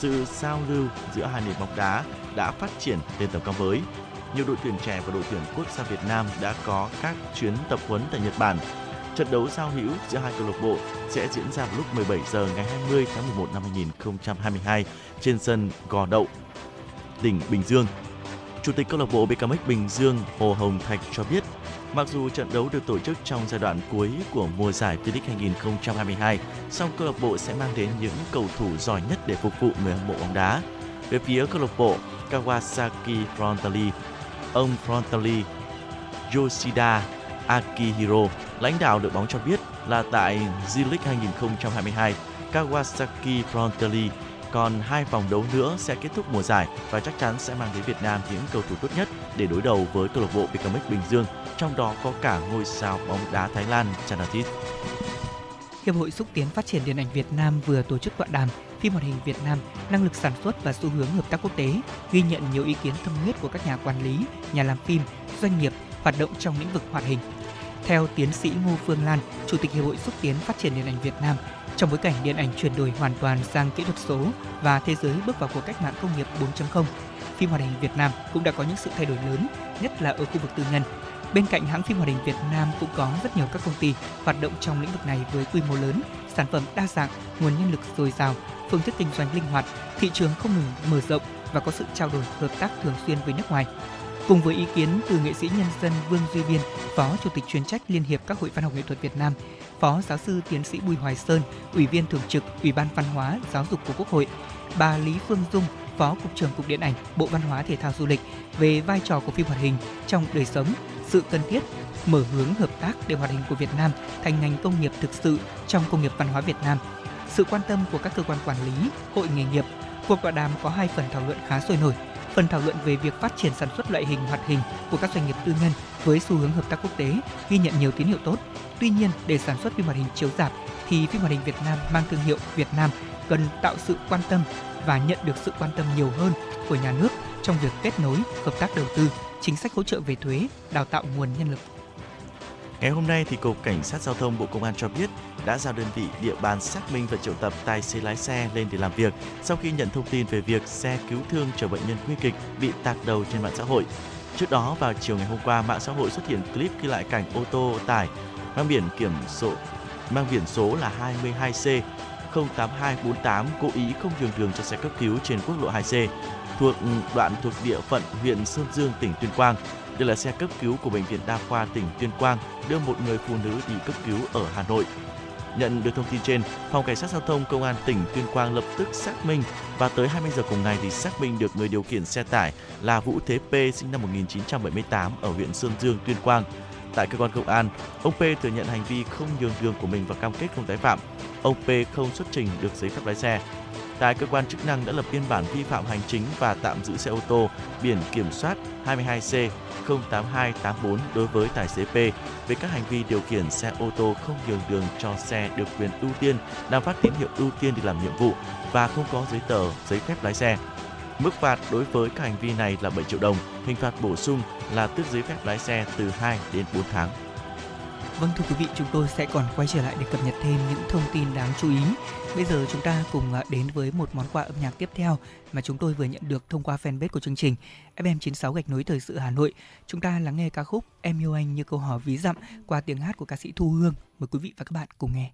sự giao lưu giữa hai nền bóng đá đã phát triển lên tầm cao mới. Nhiều đội tuyển trẻ và đội tuyển quốc gia Việt Nam đã có các chuyến tập huấn tại Nhật Bản. Trận đấu giao hữu giữa hai câu lạc bộ sẽ diễn ra vào lúc 17 giờ ngày 20 tháng 11 năm 2022 trên sân Gò Đậu, tỉnh Bình Dương. Chủ tịch câu lạc bộ BKMX Bình Dương Hồ Hồng Thạch cho biết, mặc dù trận đấu được tổ chức trong giai đoạn cuối của mùa giải V-League 2022, song câu lạc bộ sẽ mang đến những cầu thủ giỏi nhất để phục vụ người hâm mộ bóng đá. Về phía câu lạc bộ Kawasaki Frontale, ông Frontale Yoshida Akihiro, lãnh đạo đội bóng cho biết là tại J-League 2022, Kawasaki Frontale còn hai vòng đấu nữa sẽ kết thúc mùa giải và chắc chắn sẽ mang đến Việt Nam những cầu thủ tốt nhất để đối đầu với câu lạc bộ BKMX Bình Dương, trong đó có cả ngôi sao bóng đá Thái Lan Chanathit. Hiệp hội xúc tiến phát triển điện ảnh Việt Nam vừa tổ chức tọa đàm phim hoạt hình Việt Nam, năng lực sản xuất và xu hướng hợp tác quốc tế, ghi nhận nhiều ý kiến tâm huyết của các nhà quản lý, nhà làm phim, doanh nghiệp hoạt động trong lĩnh vực hoạt hình. Theo tiến sĩ Ngô Phương Lan, Chủ tịch Hiệp hội xúc tiến phát triển điện ảnh Việt Nam, trong bối cảnh điện ảnh chuyển đổi hoàn toàn sang kỹ thuật số và thế giới bước vào cuộc cách mạng công nghiệp 4.0, phim hoạt hình Việt Nam cũng đã có những sự thay đổi lớn, nhất là ở khu vực tư nhân. Bên cạnh hãng phim hoạt hình Việt Nam cũng có rất nhiều các công ty hoạt động trong lĩnh vực này với quy mô lớn, sản phẩm đa dạng, nguồn nhân lực dồi dào, phương thức kinh doanh linh hoạt, thị trường không ngừng mở rộng và có sự trao đổi hợp tác thường xuyên với nước ngoài. Cùng với ý kiến từ nghệ sĩ nhân dân Vương Duy Biên, Phó Chủ tịch chuyên trách Liên hiệp các hội văn học nghệ thuật Việt Nam, Phó Giáo sư Tiến sĩ Bùi Hoài Sơn, Ủy viên Thường trực Ủy ban Văn hóa Giáo dục của Quốc hội, bà Lý Phương Dung, Phó Cục trưởng Cục Điện ảnh, Bộ Văn hóa Thể thao Du lịch về vai trò của phim hoạt hình trong đời sống, sự cần thiết mở hướng hợp tác để hoạt hình của Việt Nam thành ngành công nghiệp thực sự trong công nghiệp văn hóa Việt Nam. sự quan tâm của các cơ quan quản lý, hội nghề nghiệp. Cuộc tọa đàm có hai phần thảo luận khá sôi nổi. Phần thảo luận về việc phát triển sản xuất loại hình hoạt hình của các doanh nghiệp tư nhân với xu hướng hợp tác quốc tế ghi nhận nhiều tín hiệu tốt. Tuy nhiên, để sản xuất phim hoạt hình chiếu rạp thì phim hoạt hình Việt Nam mang thương hiệu Việt Nam cần tạo sự quan tâm và nhận được sự quan tâm nhiều hơn của nhà nước trong việc kết nối, hợp tác đầu tư, chính sách hỗ trợ về thuế, đào tạo nguồn nhân lực. Ngày hôm nay thì Cục Cảnh sát Giao thông Bộ Công an cho biết đã giao đơn vị địa bàn xác minh và triệu tập tài xế lái xe lên để làm việc sau khi nhận thông tin về việc xe cứu thương chở bệnh nhân nguy kịch bị tạt đầu trên mạng xã hội. Trước đó vào chiều ngày hôm qua, mạng xã hội xuất hiện clip ghi lại cảnh ô tô tải mang biển kiểm số mang biển số là 22C 08248 cố ý không nhường đường cho xe cấp cứu trên quốc lộ 2C thuộc đoạn thuộc địa phận huyện Sơn Dương, tỉnh Tuyên Quang. Đây là xe cấp cứu của bệnh viện đa khoa tỉnh Tuyên Quang đưa một người phụ nữ đi cấp cứu ở Hà Nội. Nhận được thông tin trên, Phòng Cảnh sát Giao thông Công an tỉnh Tuyên Quang lập tức xác minh và tới 20 giờ cùng ngày thì xác minh được người điều khiển xe tải là Vũ Thế P sinh năm 1978 ở huyện Sơn Dương, Tuyên Quang. Tại cơ quan công an, ông P thừa nhận hành vi không nhường đường của mình và cam kết không tái phạm. Ông P không xuất trình được giấy phép lái xe. Tại cơ quan chức năng đã lập biên bản vi phạm hành chính và tạm giữ xe ô tô biển kiểm soát 22C 08284 đối với tài xế P về các hành vi điều khiển xe ô tô không nhường đường cho xe được quyền ưu tiên, đang phát tín hiệu ưu tiên đi làm nhiệm vụ và không có giấy tờ, giấy phép lái xe. Mức phạt đối với các hành vi này là 7 triệu đồng, hình phạt bổ sung là tước giấy phép lái xe từ 2 đến 4 tháng. Vâng thưa quý vị, chúng tôi sẽ còn quay trở lại để cập nhật thêm những thông tin đáng chú ý. Bây giờ chúng ta cùng à, đến với một món quà âm nhạc tiếp theo mà chúng tôi vừa nhận được thông qua fanpage của chương trình FM96 gạch nối thời sự Hà Nội. Chúng ta lắng nghe ca khúc Em yêu anh như câu hỏi ví dặm qua tiếng hát của ca sĩ Thu Hương. Mời quý vị và các bạn cùng nghe.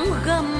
Sóng gầm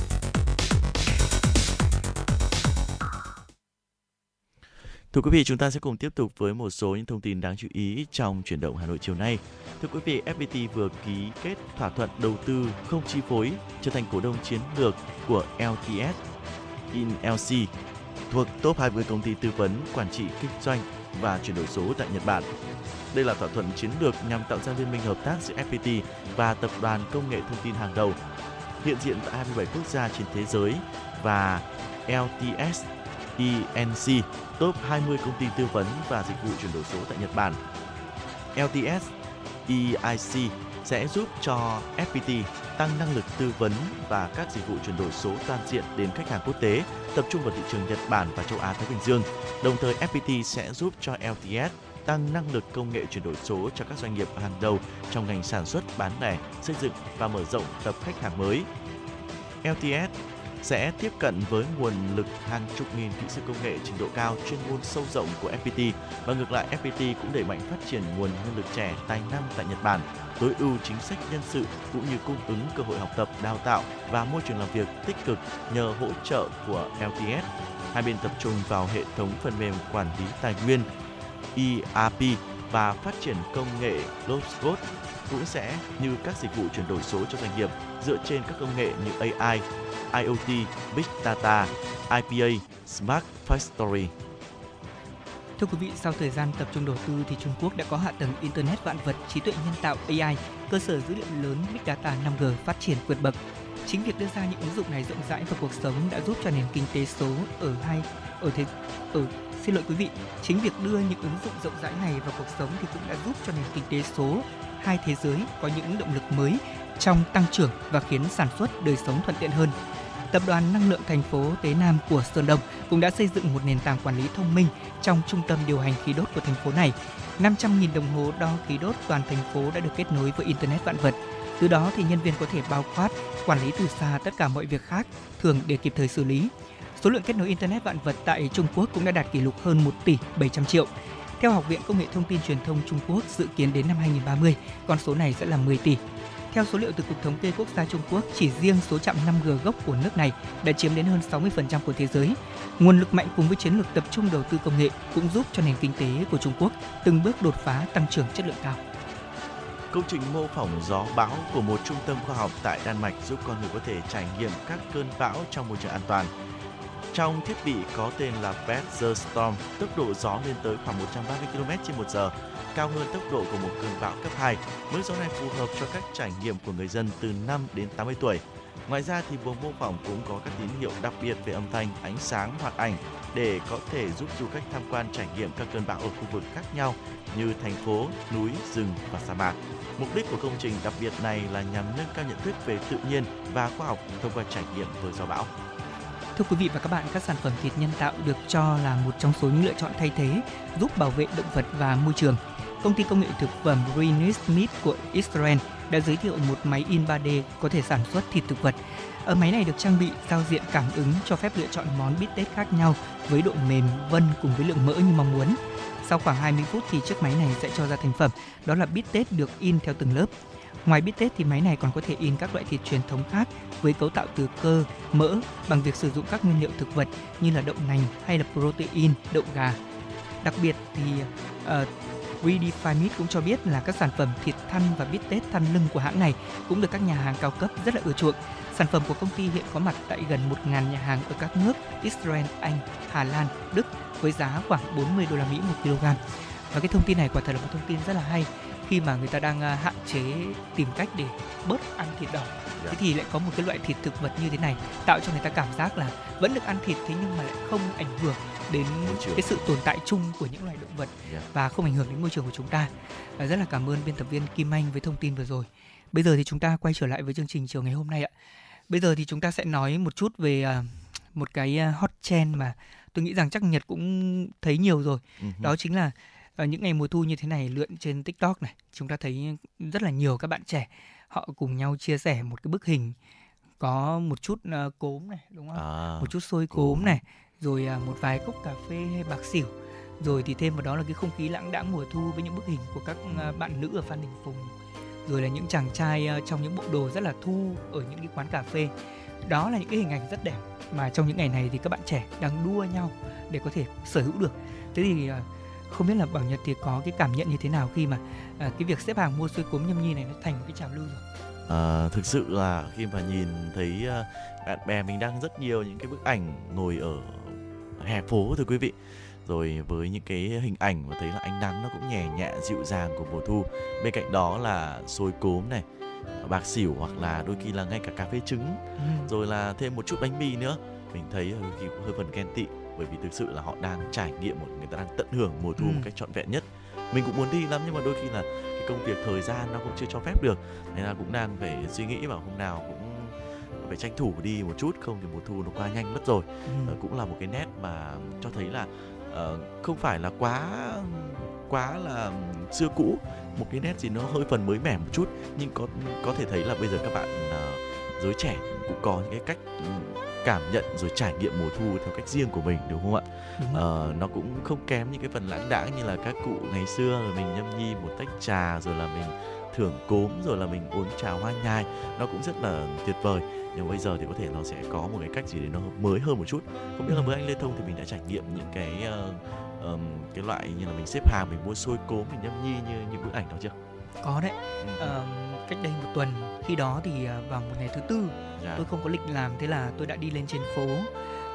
Thưa quý vị, chúng ta sẽ cùng tiếp tục với một số những thông tin đáng chú ý trong chuyển động Hà Nội chiều nay. Thưa quý vị, FPT vừa ký kết thỏa thuận đầu tư không chi phối trở thành cổ đông chiến lược của LTS in LC thuộc top 20 công ty tư vấn, quản trị, kinh doanh và chuyển đổi số tại Nhật Bản. Đây là thỏa thuận chiến lược nhằm tạo ra liên minh hợp tác giữa FPT và tập đoàn công nghệ thông tin hàng đầu hiện diện tại 27 quốc gia trên thế giới và LTS ENC, top 20 công ty tư vấn và dịch vụ chuyển đổi số tại Nhật Bản. LTS EIC sẽ giúp cho FPT tăng năng lực tư vấn và các dịch vụ chuyển đổi số toàn diện đến khách hàng quốc tế, tập trung vào thị trường Nhật Bản và châu Á Thái Bình Dương. Đồng thời FPT sẽ giúp cho LTS tăng năng lực công nghệ chuyển đổi số cho các doanh nghiệp hàng đầu trong ngành sản xuất, bán lẻ, xây dựng và mở rộng tập khách hàng mới. LTS sẽ tiếp cận với nguồn lực hàng chục nghìn kỹ sư công nghệ trình độ cao chuyên môn sâu rộng của FPT và ngược lại FPT cũng đẩy mạnh phát triển nguồn nhân lực trẻ tài năng tại Nhật Bản, tối ưu chính sách nhân sự cũng như cung ứng cơ hội học tập, đào tạo và môi trường làm việc tích cực nhờ hỗ trợ của LTS. Hai bên tập trung vào hệ thống phần mềm quản lý tài nguyên ERP và phát triển công nghệ Logos cũng sẽ như các dịch vụ chuyển đổi số cho doanh nghiệp dựa trên các công nghệ như AI, IoT, Big Data, IPA, Smart Factory. Thưa quý vị, sau thời gian tập trung đầu tư thì Trung Quốc đã có hạ tầng Internet vạn vật, trí tuệ nhân tạo AI, cơ sở dữ liệu lớn Big Data 5G phát triển vượt bậc. Chính việc đưa ra những ứng dụng này rộng rãi vào cuộc sống đã giúp cho nền kinh tế số ở hai ở thế ở xin lỗi quý vị, chính việc đưa những ứng dụng rộng rãi này vào cuộc sống thì cũng đã giúp cho nền kinh tế số hai thế giới có những động lực mới trong tăng trưởng và khiến sản xuất đời sống thuận tiện hơn. Tập đoàn Năng lượng thành phố Tế Nam của Sơn Đông cũng đã xây dựng một nền tảng quản lý thông minh trong trung tâm điều hành khí đốt của thành phố này. 500.000 đồng hồ đo khí đốt toàn thành phố đã được kết nối với Internet vạn vật. Từ đó thì nhân viên có thể bao quát, quản lý từ xa tất cả mọi việc khác, thường để kịp thời xử lý. Số lượng kết nối Internet vạn vật tại Trung Quốc cũng đã đạt kỷ lục hơn 1 tỷ 700 triệu. Theo Học viện Công nghệ Thông tin Truyền thông Trung Quốc, dự kiến đến năm 2030, con số này sẽ là 10 tỷ. Theo số liệu từ Cục Thống kê Quốc gia Trung Quốc, chỉ riêng số trạm 5G gốc của nước này đã chiếm đến hơn 60% của thế giới. Nguồn lực mạnh cùng với chiến lược tập trung đầu tư công nghệ cũng giúp cho nền kinh tế của Trung Quốc từng bước đột phá tăng trưởng chất lượng cao. Công trình mô phỏng gió bão của một trung tâm khoa học tại Đan Mạch giúp con người có thể trải nghiệm các cơn bão trong môi trường an toàn. Trong thiết bị có tên là Weather Storm, tốc độ gió lên tới khoảng 130 km trên một giờ, cao hơn tốc độ của một cơn bão cấp 2. Mức gió này phù hợp cho các trải nghiệm của người dân từ 5 đến 80 tuổi. Ngoài ra thì buồng mô phỏng cũng có các tín hiệu đặc biệt về âm thanh, ánh sáng, hoạt ảnh để có thể giúp du khách tham quan trải nghiệm các cơn bão ở khu vực khác nhau như thành phố, núi, rừng và sa mạc. Mục đích của công trình đặc biệt này là nhằm nâng cao nhận thức về tự nhiên và khoa học thông qua trải nghiệm với gió bão. Thưa quý vị và các bạn, các sản phẩm thịt nhân tạo được cho là một trong số những lựa chọn thay thế giúp bảo vệ động vật và môi trường. Công ty công nghệ thực phẩm Green Meat của Israel đã giới thiệu một máy in 3D có thể sản xuất thịt thực vật. Ở máy này được trang bị giao diện cảm ứng cho phép lựa chọn món bít tết khác nhau với độ mềm, vân cùng với lượng mỡ như mong muốn. Sau khoảng 20 phút thì chiếc máy này sẽ cho ra thành phẩm, đó là bít tết được in theo từng lớp. Ngoài bít tết thì máy này còn có thể in các loại thịt truyền thống khác với cấu tạo từ cơ, mỡ bằng việc sử dụng các nguyên liệu thực vật như là đậu nành hay là protein, đậu gà. Đặc biệt thì ờ, uh, Redefined Meat cũng cho biết là các sản phẩm thịt thăn và bít tết thăn lưng của hãng này cũng được các nhà hàng cao cấp rất là ưa chuộng. Sản phẩm của công ty hiện có mặt tại gần 1.000 nhà hàng ở các nước Israel, Anh, Hà Lan, Đức với giá khoảng 40 đô la Mỹ một kg. Và cái thông tin này quả thật là một thông tin rất là hay khi mà người ta đang à, hạn chế tìm cách để bớt ăn thịt đỏ. Thế thì lại có một cái loại thịt thực vật như thế này tạo cho người ta cảm giác là vẫn được ăn thịt thế nhưng mà lại không ảnh hưởng đến cái sự tồn tại chung của những loài động vật Yeah. và không ảnh hưởng đến môi trường của chúng ta. Và rất là cảm ơn biên tập viên Kim Anh với thông tin vừa rồi. Bây giờ thì chúng ta quay trở lại với chương trình chiều ngày hôm nay ạ. Bây giờ thì chúng ta sẽ nói một chút về à, một cái à, hot trend mà tôi nghĩ rằng chắc Nhật cũng thấy nhiều rồi. Ừ đó chính là ở những ngày mùa thu như thế này lượn trên TikTok này chúng ta thấy rất là nhiều các bạn trẻ họ cùng nhau chia sẻ một cái bức hình có một chút ờ, cốm này đúng không? À, một chút xôi cốm. cốm này rồi à, một vài cốc cà phê hay bạc xỉu. Rồi thì thêm vào đó là cái không khí lãng đãng mùa thu với những bức hình của các à, bạn nữ ở Phan Đình Phùng. Rồi là những chàng trai à, trong những bộ đồ rất là thu ở những cái quán cà phê. Đó là những cái hình ảnh rất đẹp mà trong những ngày này thì các bạn trẻ đang đua nhau để có thể sở hữu được. Thế thì à, không biết là Bảo Nhật thì có cái cảm nhận như thế nào khi mà à, cái việc xếp hàng mua xôi cốm nhâm nhi này nó thành một cái trào lưu rồi? À, thực sự là khi mà nhìn thấy à, bạn bè mình đăng rất nhiều những cái bức ảnh ngồi ở hè phố thưa quý vị rồi với những cái hình ảnh mà thấy là ánh nắng nó cũng nhẹ nhẹ dịu dàng của mùa thu. Bên cạnh đó là xôi cốm này bạc xỉu hoặc là đôi khi là ngay cả cà phê trứng. Rồi là thêm một chút bánh mì nữa. Mình thấy đôi khi cũng hơi phần ghen tị bởi vì thực sự là họ đang trải nghiệm một người ta đang tận hưởng mùa thu Ừ. một cách trọn vẹn nhất mình cũng muốn đi lắm nhưng mà đôi khi là cái công việc thời gian nó cũng chưa cho phép được nên là cũng đang phải suy nghĩ vào hôm nào cũng phải tranh thủ đi một chút không thì mùa thu nó qua nhanh mất rồi Ừ. Ờ, cũng là một cái nét mà cho thấy là ờ, không phải là quá quá là xưa cũ một cái nét gì nó hơi phần mới mẻ một chút nhưng có có thể thấy là bây giờ các bạn ờ, giới trẻ cũng có những cái cách ừ, cảm nhận rồi trải nghiệm mùa thu theo cách riêng của mình đúng không ạ? Đúng. Ờ, nó cũng không kém những cái phần lãng đãng như là các cụ ngày xưa rồi mình nhâm nhi một tách trà rồi là mình thưởng cốm rồi là mình uống trà hoa nhài nó cũng rất là tuyệt vời. Nhưng bây giờ thì có thể nó sẽ có một cái cách gì đấy nó mới hơn một chút. Không biết là với anh Lê Thông thì mình đã trải nghiệm những cái ờ, ờm, cái loại như là mình xếp hàng mình mua xôi cốm mình nhâm nhi như những bức ảnh đó chưa? Có đấy. Ừ. Ờm, cách đây một tuần khi đó thì à, vào một ngày thứ tư Dạ. tôi không có lịch làm thế là tôi đã đi lên trên phố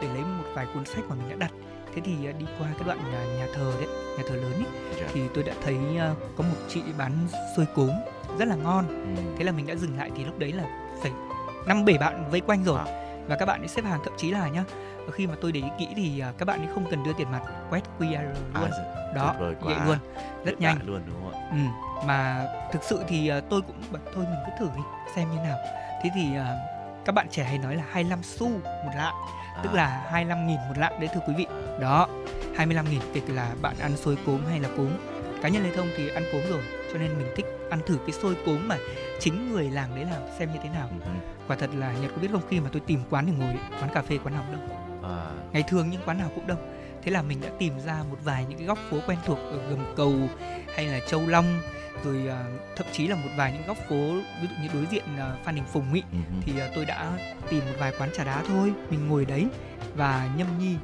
để lấy một vài cuốn sách mà mình đã đặt thế thì à, đi qua cái đoạn nhà, nhà thờ đấy nhà thờ lớn ấy, Dạ. thì tôi đã thấy à, có một chị bán xôi cốm rất là ngon Ừ. thế là mình đã dừng lại thì lúc đấy là phải năm bảy bạn vây quanh rồi À. và các bạn ấy xếp hàng thậm chí là nhá khi mà tôi để ý kỹ thì à, các bạn ấy không cần đưa tiền mặt quét QR À, luôn dạ, đó vậy luôn rất đại nhanh luôn đúng không ạ Ừ, mà thực sự thì à, tôi cũng bảo thôi mình cứ thử đi xem như nào. Thế thì à, các bạn trẻ hay nói là 25 xu một lạng, tức À. là 25 nghìn một lạng đấy thưa quý vị. Đó, 25 nghìn kể là bạn ăn xôi cốm hay là cốm. Cá nhân Lê Thông thì ăn cốm rồi, cho nên mình thích ăn thử cái xôi cốm mà chính người làng đấy làm xem như thế nào. Ừ, ừ. Quả thật là Nhật có biết không khi mà tôi tìm quán để ngồi, quán cà phê quán nào đông. À, Ngày thường nhưng quán nào cũng đông. Thế là mình đã tìm ra một vài những cái góc phố quen thuộc ở gầm cầu hay là Châu Long rồi à, thậm chí là một vài những góc phố ví dụ như đối diện à, Phan Đình Phùng ừ, ừ. thì à, tôi đã tìm một vài quán trà đá thôi mình ngồi đấy và nhâm nhi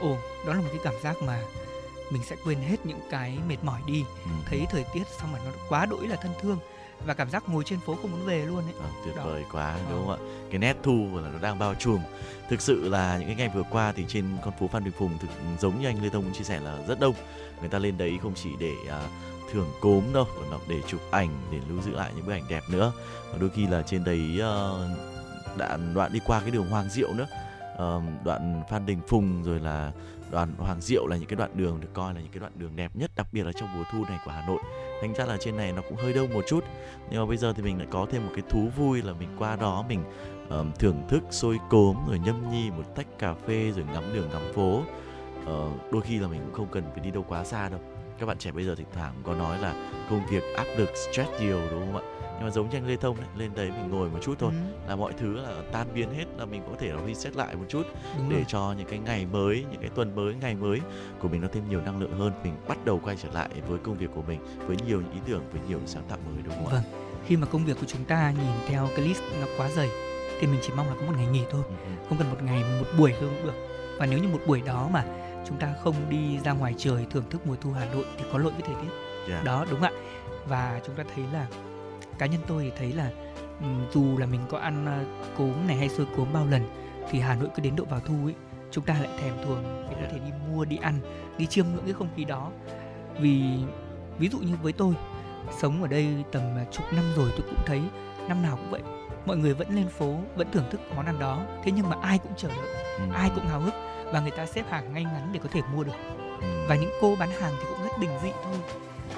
ồ đó là một cái cảm giác mà mình sẽ quên hết những cái mệt mỏi đi Ừ. thấy thời tiết xong rồi nó quá đỗi là thân thương và cảm giác ngồi trên phố không muốn về luôn ấy À, tuyệt Đó. vời quá Ờ. đúng không ạ cái nét thu là nó đang bao trùm thực sự là những cái ngày vừa qua thì trên con phố Phan Đình Phùng thực giống như anh Lê Thông chia sẻ là rất đông người ta lên đấy không chỉ để à, thưởng cốm đâu còn để chụp ảnh để lưu giữ lại những bức ảnh đẹp nữa và đôi khi là trên đấy ờ, đã đoạn đi qua cái đường Hoàng Diệu nữa Ờ, đoạn Phan Đình Phùng rồi là đoàn Hoàng Diệu là những cái đoạn đường được coi là những cái đoạn đường đẹp nhất đặc biệt là trong mùa thu này của Hà Nội. Thành ra là trên này nó cũng hơi đông một chút nhưng mà bây giờ thì mình lại có thêm một cái thú vui là mình qua đó mình um, thưởng thức xôi cốm rồi nhâm nhi một tách cà phê rồi ngắm đường ngắm phố. Uh, đôi khi là mình cũng không cần phải đi đâu quá xa đâu. Các bạn trẻ bây giờ thỉnh thoảng cũng có nói là công việc áp lực stress nhiều đúng không ạ? Nhưng mà giống như anh Lê Thông đấy lên đấy mình ngồi một chút thôi Ừ, là mọi thứ là tan biến hết là mình có thể là reset lại một chút đúng để rồi. cho những cái ngày mới những cái tuần mới ngày mới của mình nó thêm nhiều năng lượng hơn mình bắt đầu quay trở lại với công việc của mình với nhiều những ý tưởng với nhiều những sáng tạo mới đúng không ạ Vâng. khi mà công việc của chúng ta nhìn theo cái list nó quá dày thì mình chỉ mong là có một ngày nghỉ thôi Ừ, ừ. không cần một ngày một buổi thôi cũng được và nếu như một buổi đó mà chúng ta không đi ra ngoài trời thưởng thức mùa thu Hà Nội thì có lỗi với thời tiết Yeah. đó đúng ạ và chúng ta thấy là cá nhân tôi thì thấy là dù là mình có ăn cốm này hay xôi cốm bao lần thì Hà Nội cứ đến độ vào thu ấy chúng ta lại thèm thuồng để có Yeah. thể đi mua đi ăn đi chiêm ngưỡng cái không khí đó vì ví dụ như với tôi sống ở đây tầm ờ, chục năm rồi tôi cũng thấy năm nào cũng vậy mọi người vẫn lên phố vẫn thưởng thức món ăn đó thế nhưng mà ai cũng chờ đợi Ừ. ai cũng háo hức và người ta xếp hàng ngay ngắn để có thể mua được Ừ. và những cô bán hàng thì cũng rất bình dị thôi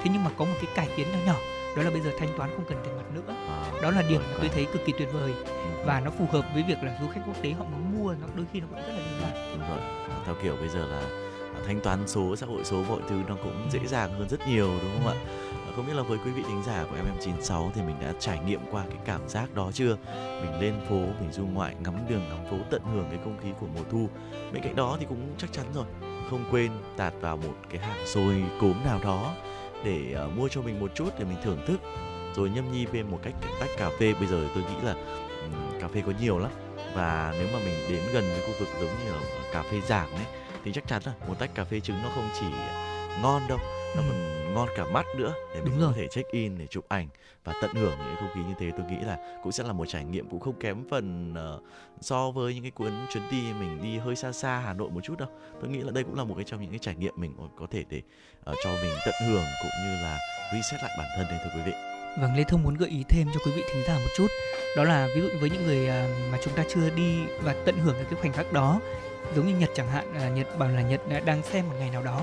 thế nhưng mà có một cái cải tiến nhỏ nhỏ đó là bây giờ thanh toán không cần tiền mặt nữa. À, đó là điểm mà tôi thấy cực kỳ tuyệt vời ừ. và nó phù hợp với việc là du khách quốc tế họ muốn mua nó đôi khi nó cũng rất là đơn giản. Đúng rồi. À, theo kiểu bây giờ là à, thanh toán số xã hội số mọi thứ nó cũng dễ dàng hơn rất nhiều đúng không ạ? À, không biết là với quý vị thính giả của FM96 thì mình đã trải nghiệm qua cái cảm giác đó chưa? Mình lên phố mình du ngoại ngắm đường ngắm phố tận hưởng cái không khí của mùa thu. Bên cạnh đó thì cũng chắc chắn rồi không quên tạt vào một cái hàng xôi cốm nào đó để uh, mua cho mình một chút để mình thưởng thức. Rồi nhâm nhi bên một cách tách cà phê. Bây giờ tôi nghĩ là um, cà phê có nhiều lắm. Và nếu mà mình đến gần với khu vực giống như là cà phê giảng ấy thì chắc chắn là một tách cà phê trứng nó không chỉ ngon đâu nó còn ngon cả mắt nữa. Để mình Đúng có rồi. thể check in để chụp ảnh và tận hưởng những không khí như thế tôi nghĩ là cũng sẽ là một trải nghiệm cũng không kém phần ờ, so với những cái cuốn chuyến đi mình đi hơi xa xa Hà Nội một chút đâu. Tôi nghĩ là đây cũng là một cái trong những cái trải nghiệm mình có- thể để ờ, cho mình tận hưởng cũng như là reset lại bản thân đây thưa quý vị. Vâng, Lê Thông muốn gợi ý thêm cho quý vị thính giả một chút. Đó là ví dụ với những người à, mà chúng ta chưa đi và tận hưởng được cái khoảnh khắc đó Giống như Nhật chẳng hạn, à, Nhật bảo là Nhật đang xem một ngày nào đó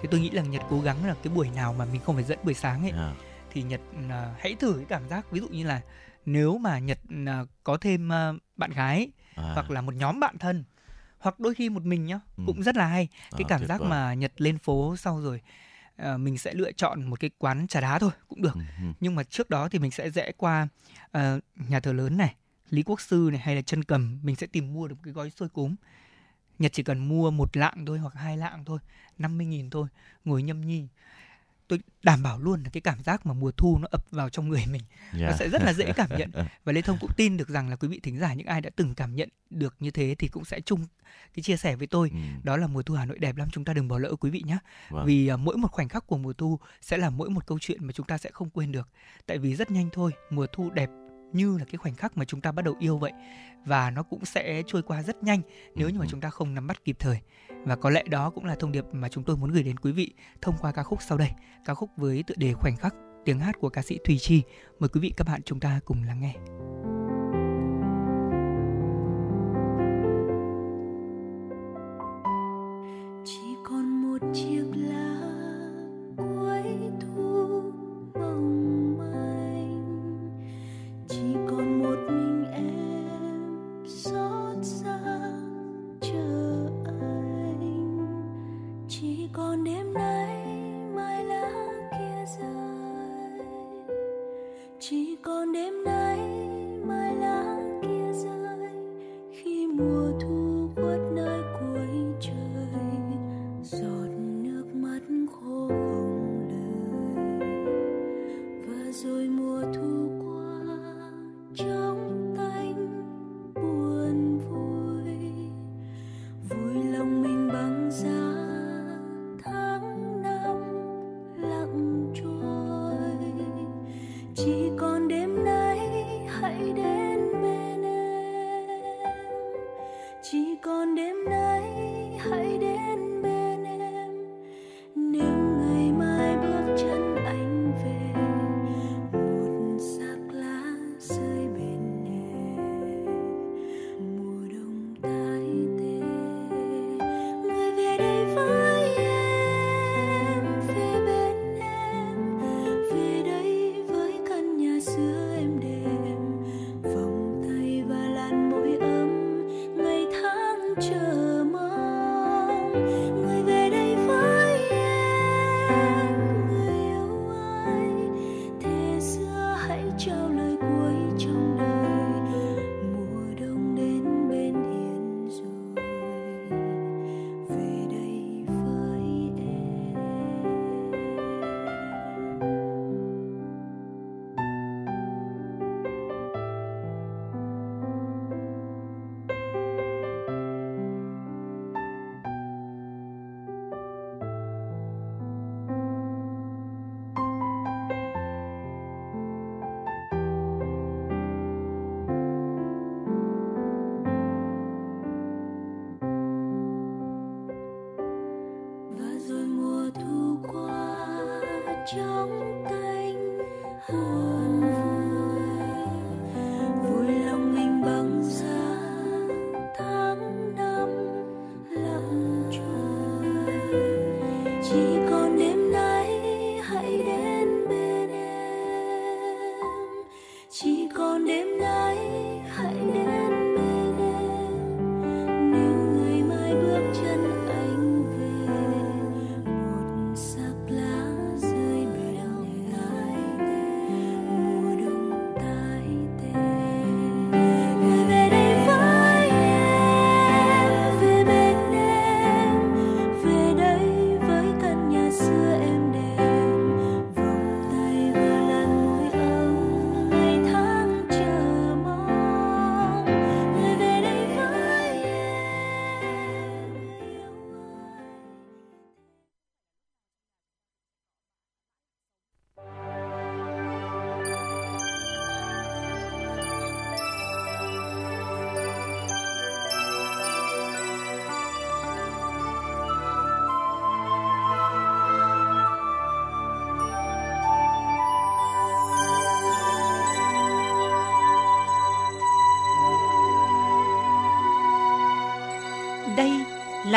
Thì tôi nghĩ là Nhật cố gắng là cái buổi nào mà mình không phải dẫn buổi sáng ấy à, Thì Nhật à, hãy thử cái cảm giác ví dụ như là Nếu mà Nhật à, có thêm à, bạn gái à, hoặc là một nhóm bạn thân Hoặc đôi khi một mình nhá, Ừ. cũng rất là hay Cái à, cảm giác vời. mà Nhật lên phố sau rồi à, mình sẽ lựa chọn một cái quán trà đá thôi cũng được Ừ, ừ. nhưng mà trước đó thì mình sẽ rẽ qua ờ, nhà thờ lớn này lý quốc sư này hay là chân cầm mình sẽ tìm mua được một cái gói xôi cốm nhật chỉ cần mua một lạng thôi hoặc hai lạng thôi 50.000 thôi ngồi nhâm nhi. Tôi đảm bảo luôn là cái cảm giác mà mùa thu nó ập vào trong người mình nó Yeah. sẽ rất là dễ cảm nhận. Và lê thông cũng tin được rằng là quý vị thính giả những ai đã từng cảm nhận được như thế thì cũng sẽ chung cái chia sẻ với tôi. Ừ, đó là mùa thu Hà Nội đẹp lắm chúng ta đừng bỏ lỡ quý vị nhé vâng. vì à, mỗi một khoảnh khắc của mùa thu sẽ là mỗi một câu chuyện mà chúng ta sẽ không quên được. Tại vì rất nhanh thôi mùa thu đẹp như là cái khoảnh khắc mà chúng ta bắt đầu yêu vậy. Và nó cũng sẽ trôi qua rất nhanh nếu như mà Ừ, ừ. chúng ta không nắm bắt kịp thời. Và có lẽ đó cũng là thông điệp mà chúng tôi muốn gửi đến quý vị thông qua ca khúc sau đây. Ca khúc với tựa đề khoảnh khắc tiếng hát của ca sĩ Thùy Chi. Mời quý vị các bạn chúng ta cùng lắng nghe. Chỉ còn một chiếc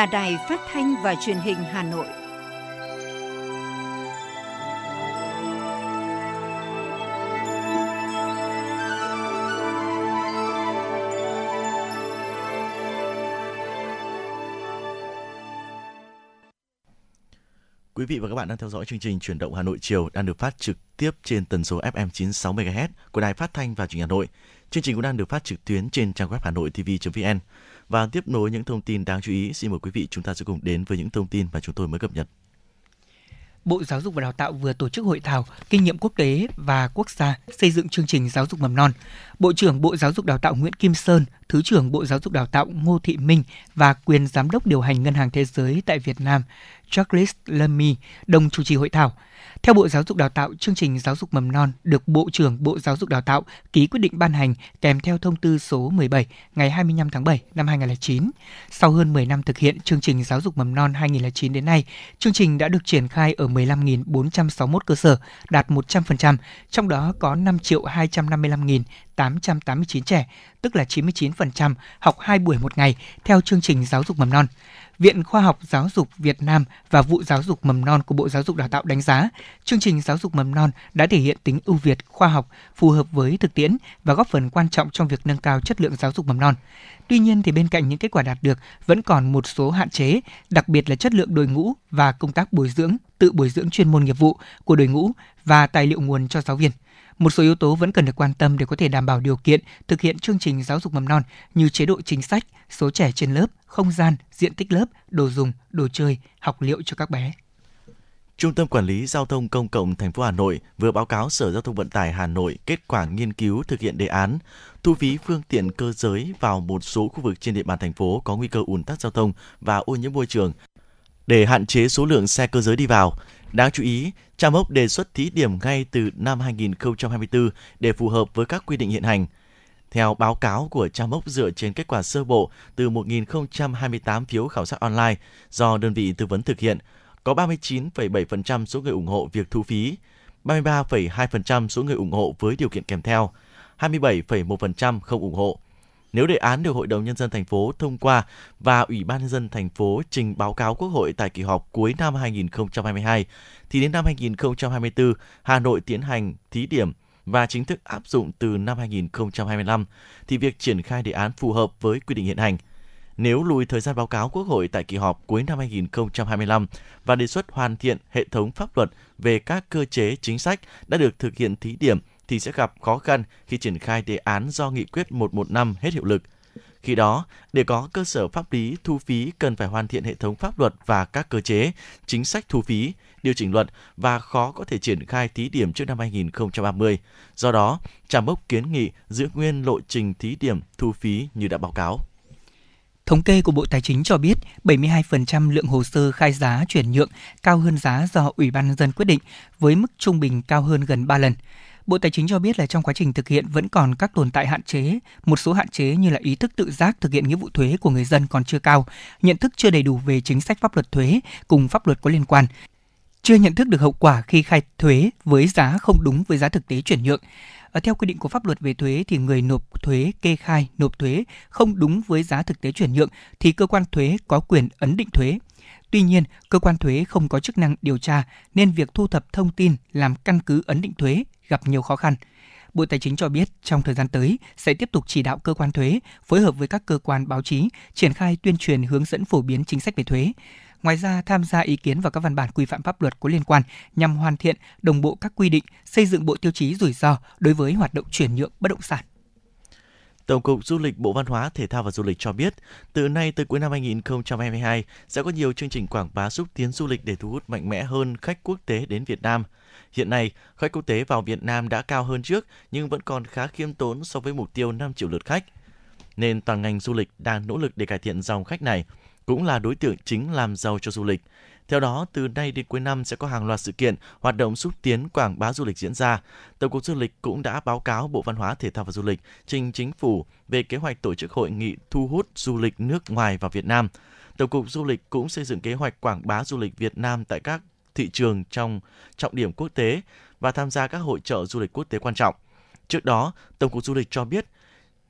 là đài phát thanh và truyền hình Hà Nội. Quý vị và các bạn đang theo dõi chương trình Chuyển động Hà Nội chiều đang được phát trực tiếp trên tần số FM 96 MHz của Đài Phát thanh và Truyền hình Hà Nội. Chương trình cũng đang được phát trực tuyến trên trang web hanoitv.vn. Và tiếp nối những thông tin đáng chú ý, xin mời quý vị chúng ta sẽ cùng đến với những thông tin mà chúng tôi mới cập nhật. Bộ Giáo dục và Đào tạo vừa tổ chức hội thảo kinh nghiệm quốc tế và quốc gia xây dựng chương trình giáo dục mầm non. Bộ trưởng Bộ Giáo dục Đào tạo Nguyễn Kim Sơn, Thứ trưởng Bộ Giáo dục Đào tạo Ngô Thị Minh và quyền giám đốc điều hành Ngân hàng Thế giới tại Việt Nam charles Lamy đồng chủ trì hội thảo. Theo Bộ Giáo dục Đào tạo, chương trình giáo dục mầm non được Bộ trưởng Bộ Giáo dục Đào tạo ký quyết định ban hành kèm theo thông tư số 17 ngày 25 tháng 7 năm 2009. Sau hơn 10 năm thực hiện chương trình giáo dục mầm non 2009 đến nay, chương trình đã được triển khai ở 15.461 cơ sở, đạt 100%, trong đó có 5.255.889 trẻ, tức là 99% học 2 buổi một ngày theo chương trình giáo dục mầm non. Viện Khoa học Giáo dục Việt Nam và vụ giáo dục mầm non của Bộ Giáo dục Đào tạo đánh giá, chương trình giáo dục mầm non đã thể hiện tính ưu việt, khoa học, phù hợp với thực tiễn và góp phần quan trọng trong việc nâng cao chất lượng giáo dục mầm non. Tuy nhiên thì bên cạnh những kết quả đạt được vẫn còn một số hạn chế, đặc biệt là chất lượng đội ngũ và công tác bồi dưỡng, tự bồi dưỡng chuyên môn nghiệp vụ của đội ngũ và tài liệu nguồn cho giáo viên. Một số yếu tố vẫn cần được quan tâm để có thể đảm bảo điều kiện thực hiện chương trình giáo dục mầm non như chế độ chính sách, số trẻ trên lớp, không gian, diện tích lớp, đồ dùng, đồ chơi, học liệu cho các bé. Trung tâm Quản lý Giao thông Công cộng thành phố Hà Nội vừa báo cáo Sở Giao thông Vận tải Hà Nội kết quả nghiên cứu thực hiện đề án thu phí phương tiện cơ giới vào một số khu vực trên địa bàn thành phố có nguy cơ ùn tắc giao thông và ô nhiễm môi trường để hạn chế số lượng xe cơ giới đi vào. Đáng chú ý, Trà Mốc đề xuất thí điểm ngay từ năm 2024 để phù hợp với các quy định hiện hành. Theo báo cáo của Trà Mốc dựa trên kết quả sơ bộ từ 1.028 phiếu khảo sát online do đơn vị tư vấn thực hiện, có 39,7% số người ủng hộ việc thu phí, 33,2% số người ủng hộ với điều kiện kèm theo, 27,1% không ủng hộ. Nếu đề án được Hội đồng nhân dân thành phố thông qua và Ủy ban nhân dân thành phố trình báo cáo Quốc hội tại kỳ họp cuối năm 2022 thì đến năm 2024 Hà Nội tiến hành thí điểm và chính thức áp dụng từ năm 2025 thì việc triển khai đề án phù hợp với quy định hiện hành. Nếu lùi thời gian báo cáo Quốc hội tại kỳ họp cuối năm 2025 và đề xuất hoàn thiện hệ thống pháp luật về các cơ chế chính sách đã được thực hiện thí điểm thì sẽ gặp khó khăn khi triển khai đề án do nghị quyết 115 hết hiệu lực. Khi đó, để có cơ sở pháp lý thu phí cần phải hoàn thiện hệ thống pháp luật và các cơ chế, chính sách thu phí, điều chỉnh luật và khó có thể triển khai thí điểm trước năm 2030. Do đó, Trà Mốc kiến nghị giữ nguyên lộ trình thí điểm thu phí như đã báo cáo. Thống kê của Bộ Tài chính cho biết 72% lượng hồ sơ khai giá chuyển nhượng cao hơn giá do Ủy ban nhân dân quyết định với mức trung bình cao hơn gần 3 lần. Bộ Tài chính cho biết là trong quá trình thực hiện vẫn còn các tồn tại hạn chế, một số hạn chế như là ý thức tự giác thực hiện nghĩa vụ thuế của người dân còn chưa cao, nhận thức chưa đầy đủ về chính sách pháp luật thuế cùng pháp luật có liên quan, chưa nhận thức được hậu quả khi khai thuế với giá không đúng với giá thực tế chuyển nhượng. Ở theo quy định của pháp luật về thuế thì người nộp thuế kê khai nộp thuế không đúng với giá thực tế chuyển nhượng thì cơ quan thuế có quyền ấn định thuế. Tuy nhiên, cơ quan thuế không có chức năng điều tra nên việc thu thập thông tin làm căn cứ ấn định thuế gặp nhiều khó khăn. Bộ Tài chính cho biết trong thời gian tới sẽ tiếp tục chỉ đạo cơ quan thuế phối hợp với các cơ quan báo chí triển khai tuyên truyền hướng dẫn phổ biến chính sách về thuế. Ngoài ra, tham gia ý kiến vào các văn bản quy phạm pháp luật có liên quan nhằm hoàn thiện đồng bộ các quy định, xây dựng bộ tiêu chí rủi ro đối với hoạt động chuyển nhượng bất động sản. Tổng cục Du lịch Bộ Văn hóa, Thể thao và Du lịch cho biết, từ nay tới cuối năm 2022 sẽ có nhiều chương trình quảng bá xúc tiến du lịch để thu hút mạnh mẽ hơn khách quốc tế đến Việt Nam. Hiện nay, khách quốc tế vào Việt Nam đã cao hơn trước nhưng vẫn còn khá khiêm tốn so với mục tiêu 5 triệu lượt khách. Nên toàn ngành du lịch đang nỗ lực để cải thiện dòng khách này, cũng là đối tượng chính làm giàu cho du lịch. Theo đó, từ nay đến cuối năm sẽ có hàng loạt sự kiện, hoạt động xúc tiến quảng bá du lịch diễn ra. Tổng cục Du lịch cũng đã báo cáo Bộ Văn hóa, Thể thao và Du lịch trình chính phủ về kế hoạch tổ chức hội nghị thu hút du lịch nước ngoài vào Việt Nam. Tổng cục Du lịch cũng xây dựng kế hoạch quảng bá du lịch Việt Nam tại các thị trường trong trọng điểm quốc tế và tham gia các hội trợ du lịch quốc tế quan trọng. Trước đó, Tổng cục Du lịch cho biết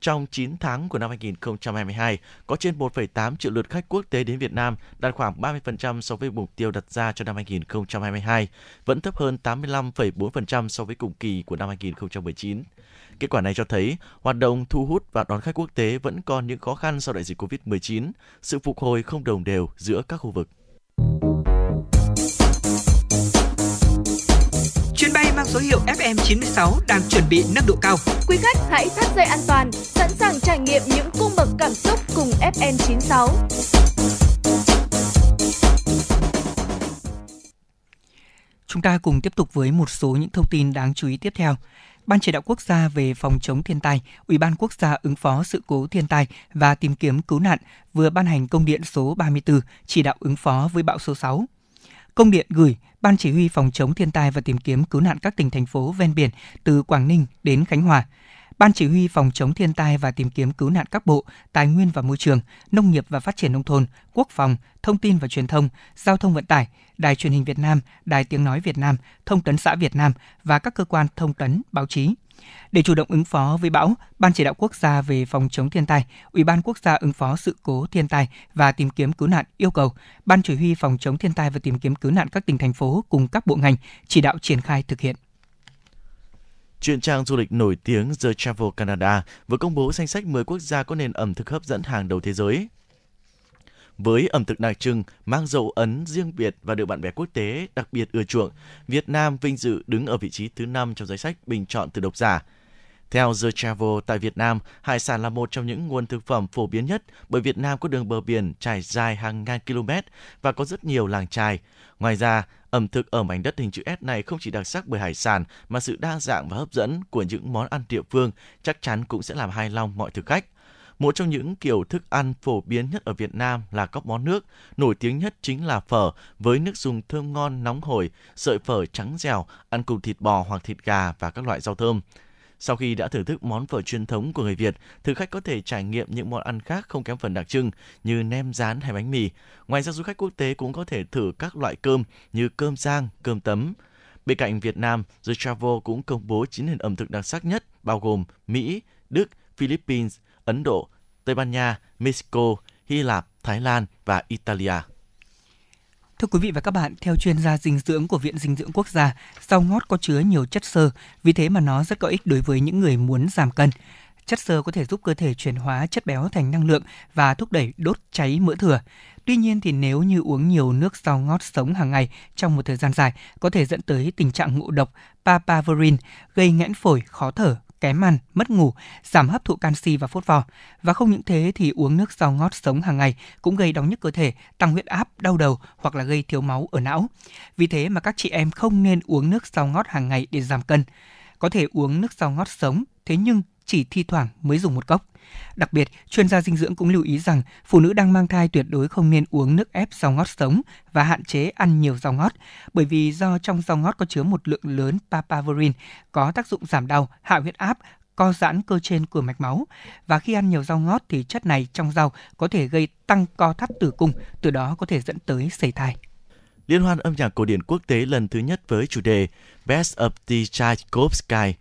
trong 9 tháng của năm 2022, có trên 1,8 triệu lượt khách quốc tế đến Việt Nam, đạt khoảng 30% so với mục tiêu đặt ra cho năm 2022, vẫn thấp hơn 85,4% so với cùng kỳ của năm 2019. Kết quả này cho thấy hoạt động thu hút và đón khách quốc tế vẫn còn những khó khăn sau đại dịch Covid-19, sự phục hồi không đồng đều giữa các khu vực. Số hiệu FM96 đang chuẩn bị nâng độ cao. Quý khách hãy thắt dây an toàn, sẵn sàng trải nghiệm những cung bậc cảm xúc cùng FN96. Chúng ta cùng tiếp tục với một số những thông tin đáng chú ý tiếp theo. Ban chỉ đạo quốc gia về phòng chống thiên tai, Ủy ban quốc gia ứng phó sự cố thiên tai và tìm kiếm cứu nạn vừa ban hành công điện số 34 chỉ đạo ứng phó với bão số 6. Công điện gửi Ban chỉ huy phòng chống thiên tai và tìm kiếm cứu nạn các tỉnh, thành phố ven biển từ Quảng Ninh đến Khánh Hòa. Ban chỉ huy phòng chống thiên tai và tìm kiếm cứu nạn các bộ Tài nguyên và Môi trường, Nông nghiệp và Phát triển nông thôn, Quốc phòng, Thông tin và Truyền thông, Giao thông vận tải, Đài truyền hình Việt Nam, Đài tiếng nói Việt Nam, Thông tấn xã Việt Nam và các cơ quan thông tấn, báo chí. Để chủ động ứng phó với bão, Ban chỉ đạo quốc gia về phòng chống thiên tai, Ủy ban quốc gia ứng phó sự cố thiên tai và tìm kiếm cứu nạn yêu cầu Ban chỉ huy phòng chống thiên tai và tìm kiếm cứu nạn các tỉnh thành phố cùng các bộ ngành chỉ đạo triển khai thực hiện. Chuyên trang du lịch nổi tiếng The Travel Canada vừa công bố danh sách 10 quốc gia có nền ẩm thực hấp dẫn hàng đầu thế giới. Với ẩm thực đặc trưng, mang dấu ấn riêng biệt và được bạn bè quốc tế đặc biệt ưa chuộng, Việt Nam vinh dự đứng ở vị trí thứ 5 trong danh sách bình chọn từ độc giả. Theo The Travel, tại Việt Nam, hải sản là một trong những nguồn thực phẩm phổ biến nhất bởi Việt Nam có đường bờ biển trải dài hàng ngàn km và có rất nhiều làng trài. Ngoài ra, ẩm thực ở mảnh đất hình chữ S này không chỉ đặc sắc bởi hải sản mà sự đa dạng và hấp dẫn của những món ăn địa phương chắc chắn cũng sẽ làm hài lòng mọi thực khách. Một trong những kiểu thức ăn phổ biến nhất ở Việt Nam là các món nước. Nổi tiếng nhất chính là phở với nước dùng thơm ngon nóng hổi, sợi phở trắng dẻo, ăn cùng thịt bò hoặc thịt gà và các loại rau thơm. Sau khi đã thưởng thức món phở truyền thống của người Việt, thực khách có thể trải nghiệm những món ăn khác không kém phần đặc trưng như nem rán hay bánh mì. Ngoài ra du khách quốc tế cũng có thể thử các loại cơm như cơm rang, cơm tấm. Bên cạnh Việt Nam, The Travel cũng công bố 9 nền ẩm thực đặc sắc nhất bao gồm Mỹ, Đức, Philippines, Ấn Độ, Tây Ban Nha, Mexico, Hy Lạp, Thái Lan và Italia. Thưa quý vị và các bạn, theo chuyên gia dinh dưỡng của Viện Dinh dưỡng Quốc gia, rau ngót có chứa nhiều chất xơ, vì thế mà nó rất có ích đối với những người muốn giảm cân. Chất xơ có thể giúp cơ thể chuyển hóa chất béo thành năng lượng và thúc đẩy đốt cháy mỡ thừa. Tuy nhiên thì nếu như uống nhiều nước rau ngót sống hàng ngày trong một thời gian dài có thể dẫn tới tình trạng ngộ độc papaverine, gây nghẽn phổi, khó thở, kém ăn, mất ngủ, giảm hấp thụ canxi và phốt pho. Và không những thế thì uống nước rau ngót sống hàng ngày cũng gây đau nhức cơ thể, tăng huyết áp, đau đầu hoặc là gây thiếu máu ở não. Vì thế mà các chị em không nên uống nước rau ngót hàng ngày để giảm cân. Có thể uống nước rau ngót sống, thế nhưng chỉ thi thoảng mới dùng một cốc. Đặc biệt, chuyên gia dinh dưỡng cũng lưu ý rằng phụ nữ đang mang thai tuyệt đối không nên uống nước ép rau ngót sống và hạn chế ăn nhiều rau ngót, bởi vì do trong rau ngót có chứa một lượng lớn papaverine có tác dụng giảm đau, hạ huyết áp, co giãn cơ trên của mạch máu và khi ăn nhiều rau ngót thì chất này trong rau có thể gây tăng co thắt tử cung, từ đó có thể dẫn tới sẩy thai. Liên hoan âm nhạc cổ điển quốc tế lần thứ nhất với chủ đề Best of the Tchaikovsky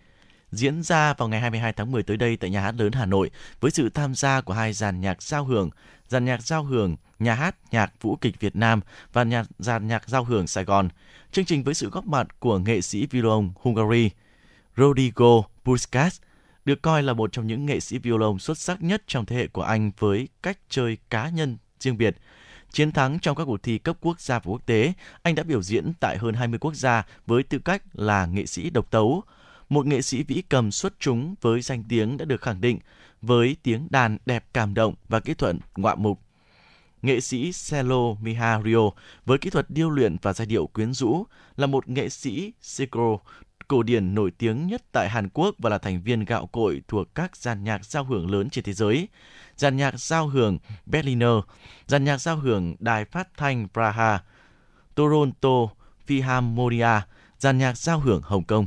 diễn ra vào ngày 22 tháng 10 tới đây tại Nhà hát lớn Hà Nội với sự tham gia của hai dàn nhạc giao hưởng, dàn nhạc giao hưởng Nhà hát Nhạc Vũ kịch Việt Nam và nhạc, dàn nhạc giao hưởng Sài Gòn. Chương trình với sự góp mặt của nghệ sĩ violon Hungary Rodrigo Puskas được coi là một trong những nghệ sĩ violon xuất sắc nhất trong thế hệ của anh với cách chơi cá nhân riêng biệt. Chiến thắng trong các cuộc thi cấp quốc gia và quốc tế, anh đã biểu diễn tại hơn 20 quốc gia với tư cách là nghệ sĩ độc tấu một nghệ sĩ vĩ cầm xuất chúng với danh tiếng đã được khẳng định với tiếng đàn đẹp cảm động và kỹ thuật ngoạ mục. Nghệ sĩ celo Mihario với kỹ thuật điêu luyện và giai điệu quyến rũ là một nghệ sĩ Sikro cổ điển nổi tiếng nhất tại Hàn Quốc và là thành viên gạo cội thuộc các dàn nhạc giao hưởng lớn trên thế giới. Dàn nhạc giao hưởng Berliner, dàn nhạc giao hưởng Đài Phát thanh Praha, Toronto Philharmonia, dàn nhạc giao hưởng Hồng Kông.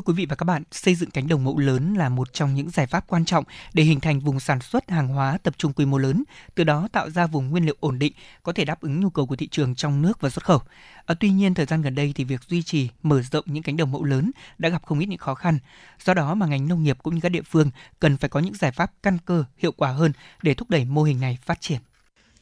Thưa quý vị và các bạn, xây dựng cánh đồng mẫu lớn là một trong những giải pháp quan trọng để hình thành vùng sản xuất hàng hóa tập trung quy mô lớn, từ đó tạo ra vùng nguyên liệu ổn định, có thể đáp ứng nhu cầu của thị trường trong nước và xuất khẩu. À, tuy nhiên, thời gian gần đây thì việc duy trì, mở rộng những cánh đồng mẫu lớn đã gặp không ít những khó khăn. Do đó mà ngành nông nghiệp cũng như các địa phương cần phải có những giải pháp căn cơ, hiệu quả hơn để thúc đẩy mô hình này phát triển.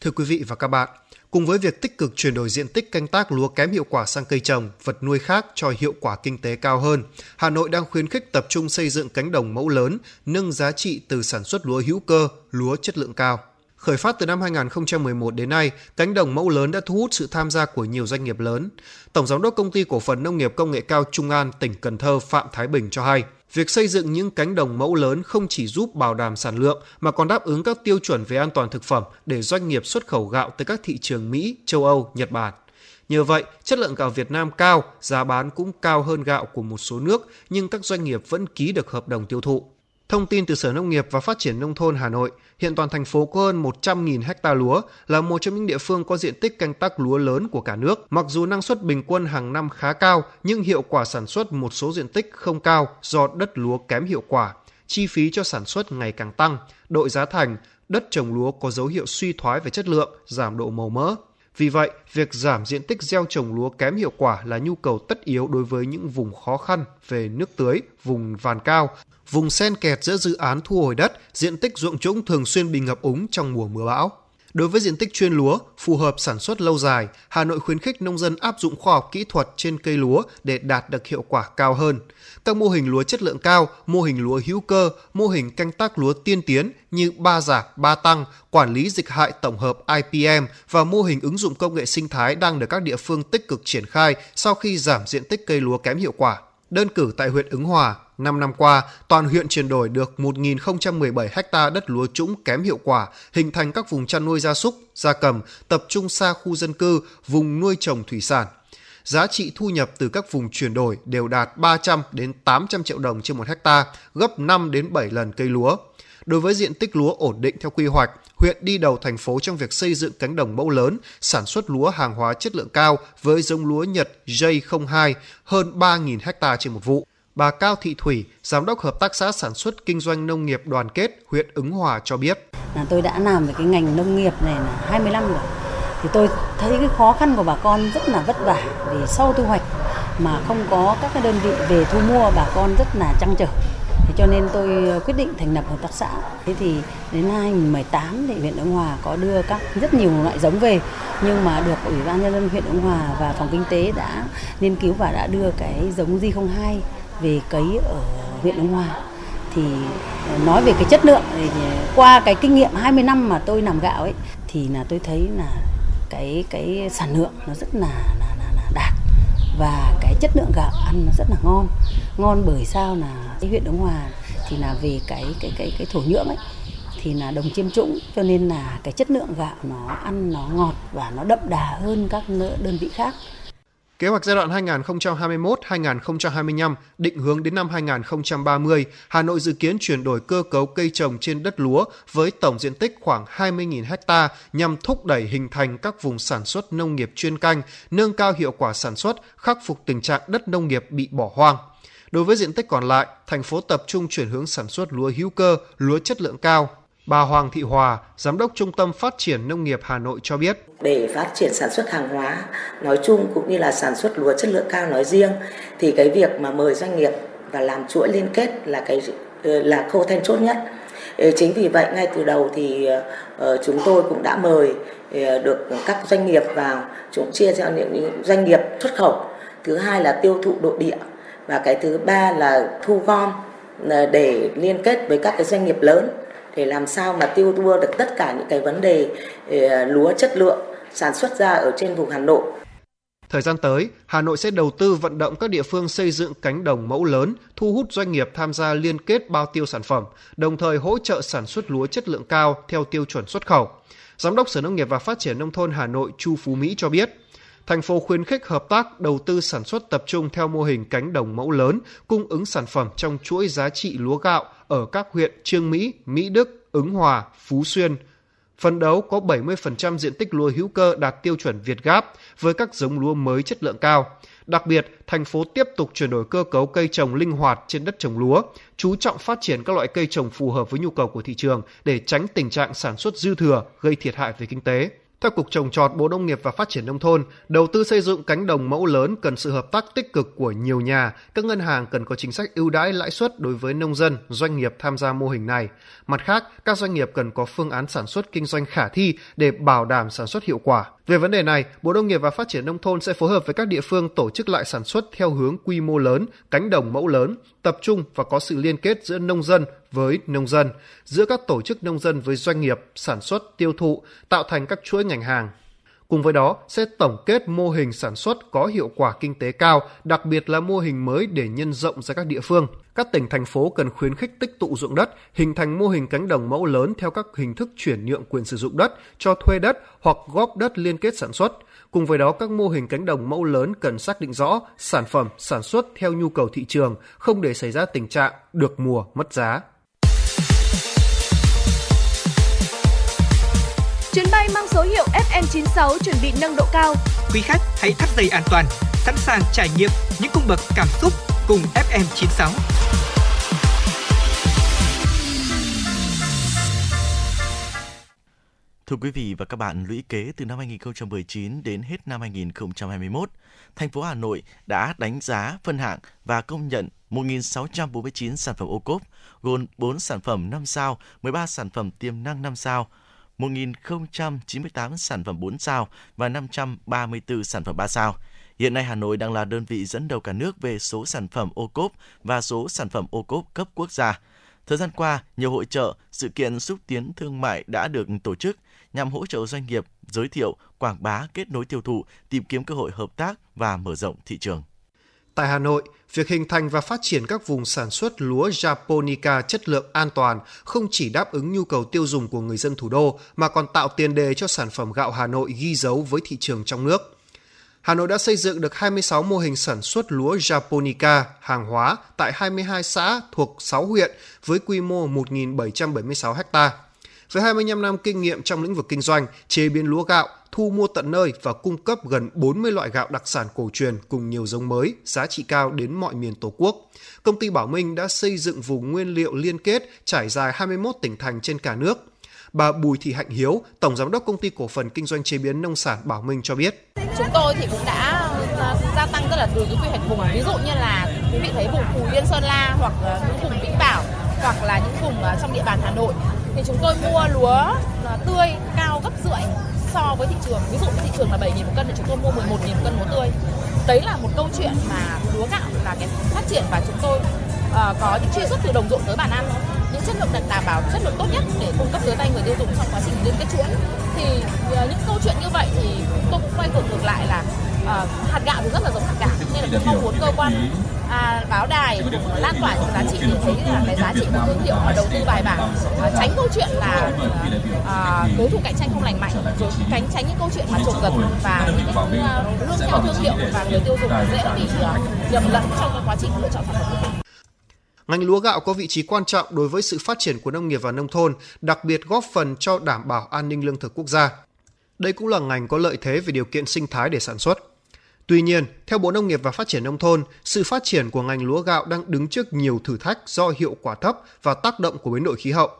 Thưa quý vị và các bạn, cùng với việc tích cực chuyển đổi diện tích canh tác lúa kém hiệu quả sang cây trồng, vật nuôi khác cho hiệu quả kinh tế cao hơn, Hà Nội đang khuyến khích tập trung xây dựng cánh đồng mẫu lớn, nâng giá trị từ sản xuất lúa hữu cơ, lúa chất lượng cao. Khởi phát từ năm 2011 đến nay, cánh đồng mẫu lớn đã thu hút sự tham gia của nhiều doanh nghiệp lớn. Tổng giám đốc công ty cổ phần nông nghiệp công nghệ cao Trung An, tỉnh Cần Thơ Phạm Thái Bình cho hay, việc xây dựng những cánh đồng mẫu lớn không chỉ giúp bảo đảm sản lượng mà còn đáp ứng các tiêu chuẩn về an toàn thực phẩm để doanh nghiệp xuất khẩu gạo tới các thị trường Mỹ, châu Âu, Nhật Bản. Nhờ vậy, chất lượng gạo Việt Nam cao, giá bán cũng cao hơn gạo của một số nước, nhưng các doanh nghiệp vẫn ký được hợp đồng tiêu thụ. Thông tin từ Sở Nông nghiệp và Phát triển Nông thôn Hà Nội, hiện toàn thành phố có hơn 100.000 ha lúa, là một trong những địa phương có diện tích canh tác lúa lớn của cả nước. Mặc dù năng suất bình quân hàng năm khá cao, nhưng hiệu quả sản xuất một số diện tích không cao do đất lúa kém hiệu quả. Chi phí cho sản xuất ngày càng tăng, đội giá thành, đất trồng lúa có dấu hiệu suy thoái về chất lượng, giảm độ màu mỡ. Vì vậy, việc giảm diện tích gieo trồng lúa kém hiệu quả là nhu cầu tất yếu đối với những vùng khó khăn về nước tưới, vùng vàn cao, vùng sen kẹt giữa dự án thu hồi đất, diện tích ruộng trũng thường xuyên bị ngập úng trong mùa mưa bão. Đối với diện tích chuyên lúa phù hợp sản xuất lâu dài, Hà Nội khuyến khích nông dân áp dụng khoa học kỹ thuật trên cây lúa để đạt được hiệu quả cao hơn. Các mô hình lúa chất lượng cao, mô hình lúa hữu cơ, mô hình canh tác lúa tiên tiến như ba giảm, ba tăng, quản lý dịch hại tổng hợp IPM và mô hình ứng dụng công nghệ sinh thái đang được các địa phương tích cực triển khai sau khi giảm diện tích cây lúa kém hiệu quả. Đơn cử tại huyện Ứng Hòa, 5 năm qua, toàn huyện chuyển đổi được 1.017 ha đất lúa trũng kém hiệu quả, hình thành các vùng chăn nuôi gia súc, gia cầm, tập trung xa khu dân cư, vùng nuôi trồng thủy sản. Giá trị thu nhập từ các vùng chuyển đổi đều đạt 300 đến 800 triệu đồng trên một hecta, gấp 5 đến 7 lần cây lúa. Đối với diện tích lúa ổn định theo quy hoạch, huyện đi đầu thành phố trong việc xây dựng cánh đồng mẫu lớn, sản xuất lúa hàng hóa chất lượng cao với giống lúa Nhật J02 hơn 3.000 hecta trên một vụ. Bà Cao Thị Thủy, Giám đốc Hợp tác xã Sản xuất Kinh doanh Nông nghiệp Đoàn kết huyện Ứng Hòa cho biết. Là tôi đã làm về cái ngành nông nghiệp này là 20 năm rồi. Thì tôi thấy cái khó khăn của bà con rất là vất vả vì sau thu hoạch mà không có các cái đơn vị về thu mua, bà con rất là trăn trở. Thế cho nên tôi ờ, quyết định thành lập hợp tác xã. Thế thì đến 2018 thì huyện Đông Hòa có đưa các rất nhiều loại giống về nhưng mà được Ủy ban nhân dân huyện Đông Hòa và phòng kinh tế đã nghiên cứu và đã đưa cái giống J02 về cấy ở huyện Đông Hòa thì ờ, nói về cái chất lượng thì qua cái kinh nghiệm 20 năm mà tôi làm gạo ấy, thì là tôi thấy là cái cái sản lượng nó rất là là, là, là đạt và cái chất lượng gạo ăn nó rất là ngon. Ngon bởi sao là cái huyện Đông Hòa thì là về cái cái cái cái thổ nhưỡng ấy thì là đồng chiêm trũng cho nên là cái chất lượng gạo nó ăn nó ngọt và nó đậm đà hơn các đơn vị khác. Kế hoạch giai đoạn 2021-2025 định hướng đến năm 2030, Hà Nội dự kiến chuyển đổi cơ cấu cây trồng trên đất lúa với tổng diện tích khoảng 20.000 ha nhằm thúc đẩy hình thành các vùng sản xuất nông nghiệp chuyên canh, nâng cao hiệu quả sản xuất, khắc phục tình trạng đất nông nghiệp bị bỏ hoang. Đối với diện tích còn lại, thành phố tập trung chuyển hướng sản xuất lúa hữu cơ, lúa chất lượng cao, Bà Hoàng Thị Hòa, Giám đốc Trung tâm Phát triển Nông nghiệp Hà Nội cho biết. Để phát triển sản xuất hàng hóa nói chung cũng như là sản xuất lúa chất lượng cao nói riêng thì cái việc mà mời doanh nghiệp và làm chuỗi liên kết là cái ờ, là khâu then chốt nhất. Ờ, chính vì vậy ngay từ đầu thì ờ, chúng tôi cũng đã mời được các doanh nghiệp vào, chúng chia cho những doanh nghiệp xuất khẩu. Thứ hai là tiêu thụ nội địa và cái thứ ba là thu gom để liên kết với các cái doanh nghiệp lớn để làm sao mà tiêu đua được tất cả những cái vấn đề ờ, lúa chất lượng sản xuất ra ở trên vùng Hà Nội. Thời gian tới, Hà Nội sẽ đầu tư vận động các địa phương xây dựng cánh đồng mẫu lớn, thu hút doanh nghiệp tham gia liên kết bao tiêu sản phẩm, đồng thời hỗ trợ sản xuất lúa chất lượng cao theo tiêu chuẩn xuất khẩu. Giám đốc Sở Nông nghiệp và Phát triển Nông thôn Hà Nội Chu Phú Mỹ cho biết, thành phố khuyến khích hợp tác đầu tư sản xuất tập trung theo mô hình cánh đồng mẫu lớn, cung ứng sản phẩm trong chuỗi giá trị lúa gạo ở các huyện Trương Mỹ, Mỹ Đức, Ứng Hòa, Phú Xuyên. Phấn đấu có 70% diện tích lúa hữu cơ đạt tiêu chuẩn Việt Gáp với các giống lúa mới chất lượng cao. Đặc biệt, thành phố tiếp tục chuyển đổi cơ cấu cây trồng linh hoạt trên đất trồng lúa, chú trọng phát triển các loại cây trồng phù hợp với nhu cầu của thị trường để tránh tình trạng sản xuất dư thừa gây thiệt hại về kinh tế. Theo Cục Trồng Trọt Bộ Nông nghiệp và Phát triển Nông thôn, đầu tư xây dựng cánh đồng mẫu lớn cần sự hợp tác tích cực của nhiều nhà. Các ngân hàng cần có chính sách ưu đãi lãi suất đối với nông dân, doanh nghiệp tham gia mô hình này. Mặt khác, các doanh nghiệp cần có phương án sản xuất kinh doanh khả thi để bảo đảm sản xuất hiệu quả. Về vấn đề này, Bộ Nông nghiệp và Phát triển Nông thôn sẽ phối hợp với các địa phương tổ chức lại sản xuất theo hướng quy mô lớn, cánh đồng mẫu lớn, tập trung và có sự liên kết giữa nông dân với nông dân, giữa các tổ chức nông dân với doanh nghiệp, sản xuất, tiêu thụ, tạo thành các chuỗi ngành hàng. Cùng với đó sẽ tổng kết mô hình sản xuất có hiệu quả kinh tế cao, đặc biệt là mô hình mới để nhân rộng ra các địa phương. Các tỉnh thành phố cần khuyến khích tích tụ dụng đất, hình thành mô hình cánh đồng mẫu lớn theo các hình thức chuyển nhượng quyền sử dụng đất, cho thuê đất hoặc góp đất liên kết sản xuất. Cùng với đó, các mô hình cánh đồng mẫu lớn cần xác định rõ sản phẩm sản xuất theo nhu cầu thị trường, không để xảy ra tình trạng được mùa mất giá. Chuyến bay mang số hiệu FN96 chuẩn bị nâng độ cao. Quý khách hãy thắt dây an toàn, sẵn sàng trải nghiệm những cung bậc cảm xúc cùng FM96. Thưa quý vị và các bạn, lũy kế từ năm 2019 đến hết năm 2021, thành phố Hà Nội đã đánh giá, phân hạng và công nhận 1.649 sản phẩm ô cốp, gồm 4 sản phẩm 5 sao, 13 sản phẩm tiềm năng 5 sao, 1.098 sản phẩm 4 sao và 534 sản phẩm 3 sao. Hiện nay Hà Nội đang là đơn vị dẫn đầu cả nước về số sản phẩm ô cốp và số sản phẩm ô cốp cấp quốc gia. Thời gian qua, nhiều hội trợ, sự kiện xúc tiến thương mại đã được tổ chức nhằm hỗ trợ doanh nghiệp giới thiệu, quảng bá, kết nối tiêu thụ, tìm kiếm cơ hội hợp tác và mở rộng thị trường. Tại Hà Nội, việc hình thành và phát triển các vùng sản xuất lúa Japonica chất lượng an toàn không chỉ đáp ứng nhu cầu tiêu dùng của người dân thủ đô mà còn tạo tiền đề cho sản phẩm gạo Hà Nội ghi dấu với thị trường trong nước. Hà Nội đã xây dựng được 26 mô hình sản xuất lúa Japonica hàng hóa tại 22 xã thuộc 6 huyện với quy mô 1.776 ha. Với 25 năm kinh nghiệm trong lĩnh vực kinh doanh, chế biến lúa gạo, thu mua tận nơi và cung cấp gần 40 loại gạo đặc sản cổ truyền cùng nhiều giống mới, giá trị cao đến mọi miền Tổ quốc. Công ty Bảo Minh đã xây dựng vùng nguyên liệu liên kết trải dài 21 tỉnh thành trên cả nước. Bà Bùi Thị Hạnh Hiếu, Tổng Giám đốc Công ty Cổ phần Kinh doanh Chế biến Nông sản Bảo Minh cho biết. Chúng tôi thì cũng đã ờ, gia tăng rất là từ cái quy hoạch vùng, ví dụ như là quý vị thấy vùng Phú Yên Sơn La hoặc những vùng Vĩnh Bảo hoặc là những vùng ờ, trong địa bàn Hà Nội thì chúng tôi mua lúa tươi cao gấp rưỡi so với thị trường. Ví dụ thị trường là 7 000 một cân thì chúng tôi mua 11 000 một cân lúa tươi. Đấy là một câu chuyện mà lúa gạo là cái phát triển và chúng tôi uh, có những truy xuất từ đồng ruộng tới bàn ăn những chất lượng được đảm bảo chất lượng tốt nhất để cung cấp tới tay người tiêu dùng trong quá trình liên kết chuỗi. Thì uh, những câu chuyện như vậy thì tôi cũng quay ngược lại là uh, hạt gạo thì rất là giống hạt gạo nên là tôi mong muốn cơ quan à, báo đài lan tỏa những giá trị để thấy là cái giá trị của thương hiệu và đầu tư bài bản à, tránh câu chuyện là à, đối thủ cạnh tranh không lành mạnh rồi tránh tránh những câu chuyện mà trộm giật và những cái uh, lương theo thương hiệu và người tiêu dùng dễ bị uh, nhầm lẫn trong cái quá trình lựa chọn sản phẩm. Ngành lúa gạo có vị trí quan trọng đối với sự phát triển của nông nghiệp và nông thôn, đặc biệt góp phần cho đảm bảo an ninh lương thực quốc gia. Đây cũng là ngành có lợi thế về điều kiện sinh thái để sản xuất. Tuy nhiên, theo Bộ Nông nghiệp và Phát triển Nông thôn, sự phát triển của ngành lúa gạo đang đứng trước nhiều thử thách do hiệu quả thấp và tác động của biến đổi khí hậu.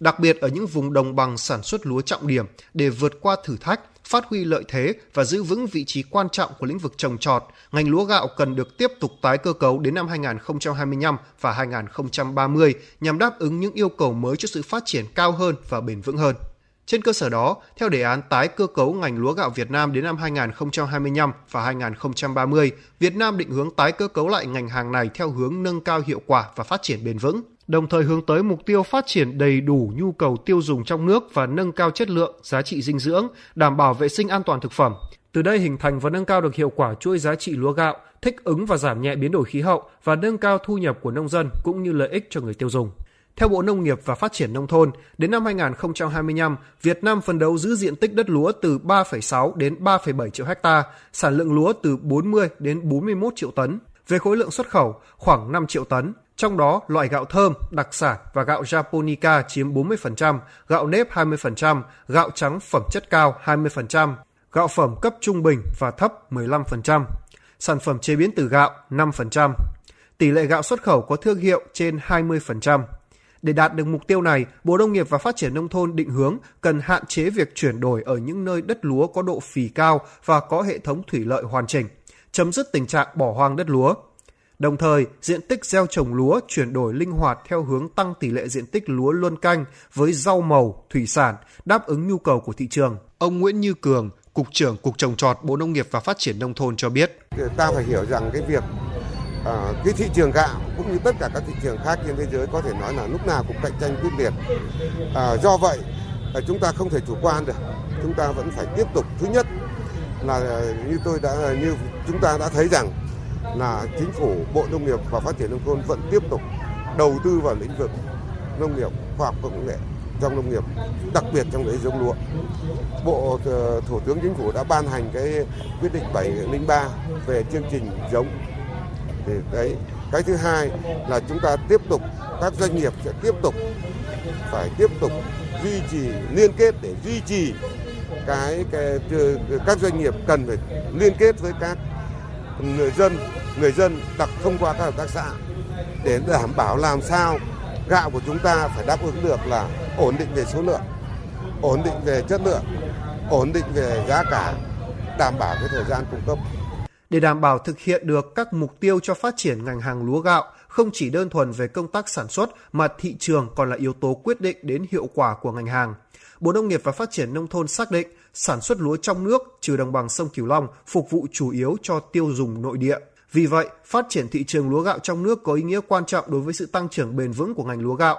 Đặc biệt ở những vùng đồng bằng sản xuất lúa trọng điểm để vượt qua thử thách, phát huy lợi thế và giữ vững vị trí quan trọng của lĩnh vực trồng trọt, ngành lúa gạo cần được tiếp tục tái cơ cấu đến năm 2025 và 2030 nhằm đáp ứng những yêu cầu mới cho sự phát triển cao hơn và bền vững hơn. Trên cơ sở đó, theo đề án tái cơ cấu ngành lúa gạo Việt Nam đến năm 2025 và 2030, Việt Nam định hướng tái cơ cấu lại ngành hàng này theo hướng nâng cao hiệu quả và phát triển bền vững, đồng thời hướng tới mục tiêu phát triển đầy đủ nhu cầu tiêu dùng trong nước và nâng cao chất lượng, giá trị dinh dưỡng, đảm bảo vệ sinh an toàn thực phẩm. Từ đây hình thành và nâng cao được hiệu quả chuỗi giá trị lúa gạo, thích ứng và giảm nhẹ biến đổi khí hậu và nâng cao thu nhập của nông dân cũng như lợi ích cho người tiêu dùng. Theo Bộ Nông nghiệp và Phát triển Nông thôn, đến năm 2025, Việt Nam phấn đấu giữ diện tích đất lúa từ 3,6 đến 3,7 triệu hecta, sản lượng lúa từ 40 đến 41 triệu tấn. Về khối lượng xuất khẩu, khoảng 5 triệu tấn, trong đó loại gạo thơm, đặc sản và gạo Japonica chiếm 40%, gạo nếp 20%, gạo trắng phẩm chất cao 20%, gạo phẩm cấp trung bình và thấp 15%, sản phẩm chế biến từ gạo 5%. Tỷ lệ gạo xuất khẩu có thương hiệu trên 20%. Để đạt được mục tiêu này, Bộ Nông nghiệp và Phát triển Nông thôn định hướng cần hạn chế việc chuyển đổi ở những nơi đất lúa có độ phì cao và có hệ thống thủy lợi hoàn chỉnh, chấm dứt tình trạng bỏ hoang đất lúa. Đồng thời, diện tích gieo trồng lúa chuyển đổi linh hoạt theo hướng tăng tỷ lệ diện tích lúa luân canh với rau màu, thủy sản, đáp ứng nhu cầu của thị trường. Ông Nguyễn Như Cường, Cục trưởng Cục Trồng Trọt Bộ Nông nghiệp và Phát triển Nông thôn cho biết. Ta phải hiểu rằng cái việc à, cái thị trường gạo cũng như tất cả các thị trường khác trên thế giới có thể nói là lúc nào cũng cạnh tranh quyết liệt. À, do vậy à, chúng ta không thể chủ quan được. Chúng ta vẫn phải tiếp tục thứ nhất là như tôi đã như chúng ta đã thấy rằng là chính phủ Bộ Nông nghiệp và Phát triển nông thôn vẫn tiếp tục đầu tư vào lĩnh vực nông nghiệp khoa học công nghệ trong nông nghiệp, đặc biệt trong đấy giống lúa. Bộ ờ, Thủ tướng Chính phủ đã ban hành cái quyết định 703 về chương trình giống thì đấy cái thứ hai là chúng ta tiếp tục các doanh nghiệp sẽ tiếp tục phải tiếp tục duy trì liên kết để duy trì cái, cái các doanh nghiệp cần phải liên kết với các người dân người dân đặc thông qua các hợp tác xã để đảm bảo làm sao gạo của chúng ta phải đáp ứng được là ổn định về số lượng ổn định về chất lượng ổn định về giá cả đảm bảo cái thời gian cung cấp để đảm bảo thực hiện được các mục tiêu cho phát triển ngành hàng lúa gạo, không chỉ đơn thuần về công tác sản xuất mà thị trường còn là yếu tố quyết định đến hiệu quả của ngành hàng. Bộ Nông nghiệp và Phát triển Nông thôn xác định sản xuất lúa trong nước trừ đồng bằng sông Cửu Long phục vụ chủ yếu cho tiêu dùng nội địa. Vì vậy, phát triển thị trường lúa gạo trong nước có ý nghĩa quan trọng đối với sự tăng trưởng bền vững của ngành lúa gạo.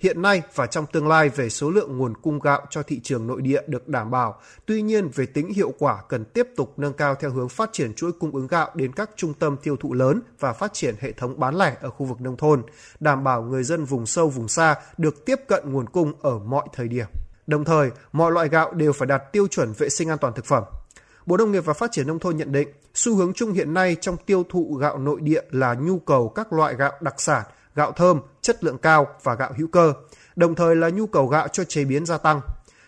Hiện nay và trong tương lai về số lượng nguồn cung gạo cho thị trường nội địa được đảm bảo, tuy nhiên về tính hiệu quả cần tiếp tục nâng cao theo hướng phát triển chuỗi cung ứng gạo đến các trung tâm tiêu thụ lớn và phát triển hệ thống bán lẻ ở khu vực nông thôn, đảm bảo người dân vùng sâu vùng xa được tiếp cận nguồn cung ở mọi thời điểm. Đồng thời, mọi loại gạo đều phải đạt tiêu chuẩn vệ sinh an toàn thực phẩm. Bộ Nông nghiệp và Phát triển Nông thôn nhận định, xu hướng chung hiện nay trong tiêu thụ gạo nội địa là nhu cầu các loại gạo đặc sản, gạo thơm, chất lượng cao và gạo hữu cơ, đồng thời là nhu cầu gạo cho chế biến gia tăng.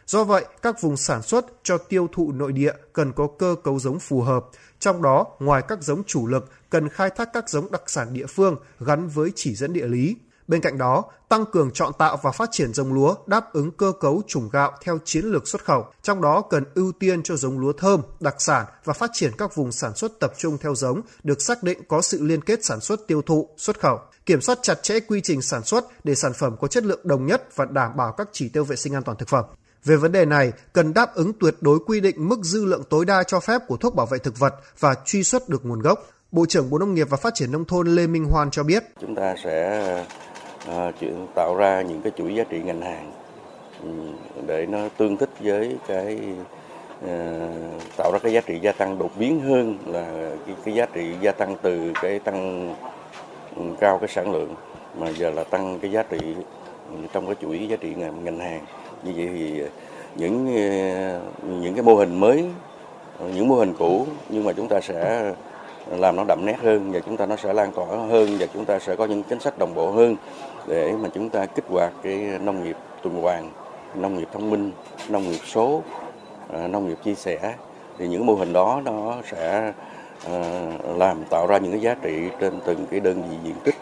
Do vậy, các vùng sản xuất cho tiêu thụ nội địa cần có cơ cấu giống phù hợp, trong đó ngoài các giống chủ lực cần khai thác các giống đặc sản địa phương gắn với chỉ dẫn địa lý, Bên cạnh đó, tăng cường chọn tạo và phát triển giống lúa đáp ứng cơ cấu chủng gạo theo chiến lược xuất khẩu, trong đó cần ưu tiên cho giống lúa thơm, đặc sản và phát triển các vùng sản xuất tập trung theo giống được xác định có sự liên kết sản xuất tiêu thụ, xuất khẩu, kiểm soát chặt chẽ quy trình sản xuất để sản phẩm có chất lượng đồng nhất và đảm bảo các chỉ tiêu vệ sinh an toàn thực phẩm. Về vấn đề này, cần đáp ứng tuyệt đối quy định mức dư lượng tối đa cho phép của thuốc bảo vệ thực vật và truy xuất được nguồn gốc. Bộ trưởng Bộ Nông nghiệp và Phát triển Nông thôn Lê Minh Hoan cho biết. Chúng ta sẽ À, tạo ra những cái chuỗi giá trị ngành hàng ừ, để nó tương thích với cái ờ, tạo ra cái giá trị gia tăng đột biến hơn là cái, cái giá trị gia tăng từ cái tăng ừ, cao cái sản lượng mà giờ là tăng cái giá trị ừ, trong cái chuỗi giá trị ngành, ngành hàng. Như vậy thì những ờ, những cái mô hình mới những mô hình cũ nhưng mà chúng ta sẽ làm nó đậm nét hơn và chúng ta nó sẽ lan tỏa hơn và chúng ta sẽ có những chính sách đồng bộ hơn để mà chúng ta kích hoạt cái nông nghiệp tuần hoàn, nông nghiệp thông minh, nông nghiệp số, à, nông nghiệp chia sẻ thì những mô hình đó nó sẽ à, làm tạo ra những cái giá trị trên từng cái đơn vị diện tích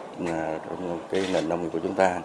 trong cái nền nông nghiệp của chúng ta.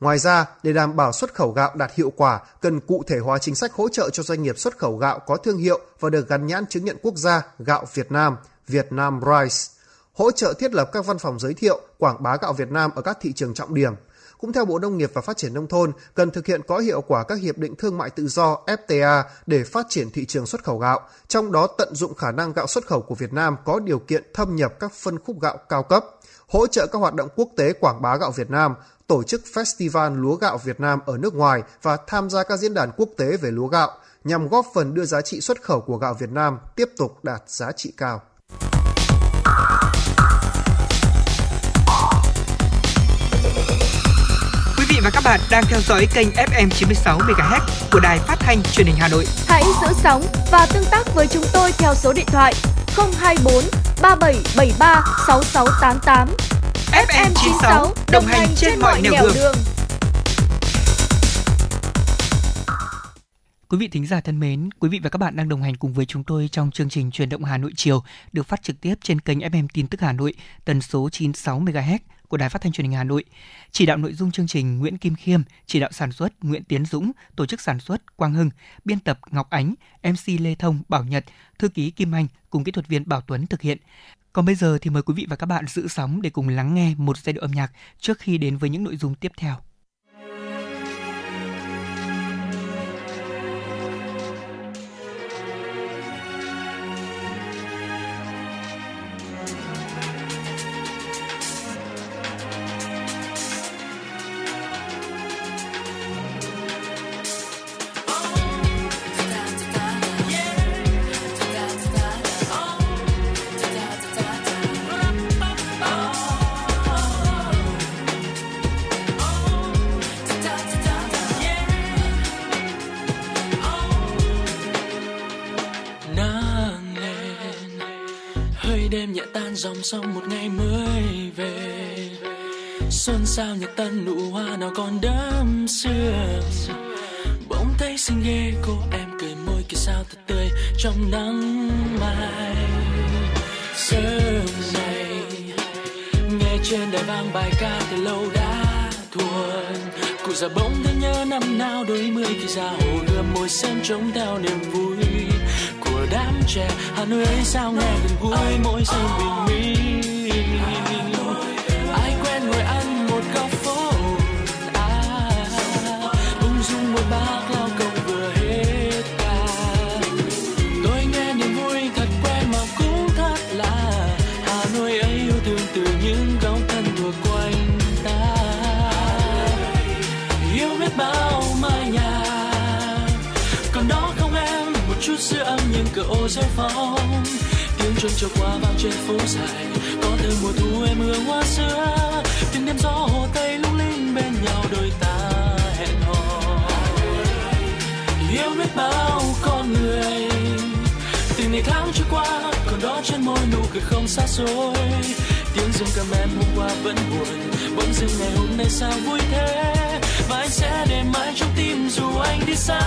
Ngoài ra, để đảm bảo xuất khẩu gạo đạt hiệu quả, cần cụ thể hóa chính sách hỗ trợ cho doanh nghiệp xuất khẩu gạo có thương hiệu và được gắn nhãn chứng nhận quốc gia gạo Việt Nam, Việt Nam Rice hỗ trợ thiết lập các văn phòng giới thiệu, quảng bá gạo Việt Nam ở các thị trường trọng điểm. Cũng theo Bộ Nông nghiệp và Phát triển Nông thôn, cần thực hiện có hiệu quả các hiệp định thương mại tự do FTA để phát triển thị trường xuất khẩu gạo, trong đó tận dụng khả năng gạo xuất khẩu của Việt Nam có điều kiện thâm nhập các phân khúc gạo cao cấp, hỗ trợ các hoạt động quốc tế quảng bá gạo Việt Nam, tổ chức Festival Lúa Gạo Việt Nam ở nước ngoài và tham gia các diễn đàn quốc tế về lúa gạo nhằm góp phần đưa giá trị xuất khẩu của gạo Việt Nam tiếp tục đạt giá trị cao. Và các bạn đang theo dõi kênh FM 96 MHz của đài phát thanh truyền hình Hà Nội. Hãy giữ sóng và tương tác với chúng tôi theo số điện thoại 024 3773 6688. FM 96 đồng hành trên mọi nẻo đường. đường. Quý vị thính giả thân mến, quý vị và các bạn đang đồng hành cùng với chúng tôi trong chương trình Truyền động Hà Nội chiều được phát trực tiếp trên kênh FM tin tức Hà Nội tần số 96 MHz của Đài Phát thanh Truyền hình Hà Nội. Chỉ đạo nội dung chương trình Nguyễn Kim Khiêm, chỉ đạo sản xuất Nguyễn Tiến Dũng, tổ chức sản xuất Quang Hưng, biên tập Ngọc Ánh, MC Lê Thông, Bảo Nhật, thư ký Kim Anh cùng kỹ thuật viên Bảo Tuấn thực hiện. Còn bây giờ thì mời quý vị và các bạn giữ sóng để cùng lắng nghe một giai đoạn âm nhạc trước khi đến với những nội dung tiếp theo. Sau một ngày mới về. Xuân sao nhật tân nụ hoa nào còn đẫm sương. Bỗng thấy xinh ghê, cô em cười môi kia sao thật tươi trong nắng mai. Sớm này, nghe trên đài vang bài ca từ lâu đã thuộc cụ già bỗng thấy nhớ năm nào, đôi mươi khi ra hồ gươm môi sen trống theo niềm vui của đám trẻ. Hà nội ấy sao nghe gần gũi mỗi giây bình minh? Cờ phong tiếng chuông trôi qua vang trên phố dài. Có từ mùa thu em hương hoa xưa, tiếng đêm gió hồ tây lung linh bên nhau đôi ta hẹn hò. Yêu biết bao con người, từng ngày tháng trôi qua, còn đó trên môi nụ cười không xa xôi. Tiếng dương cầm em hôm qua vẫn buồn, bỗng dưng ngày hôm nay sao vui thế? Và anh sẽ để mãi trong tim dù anh đi xa.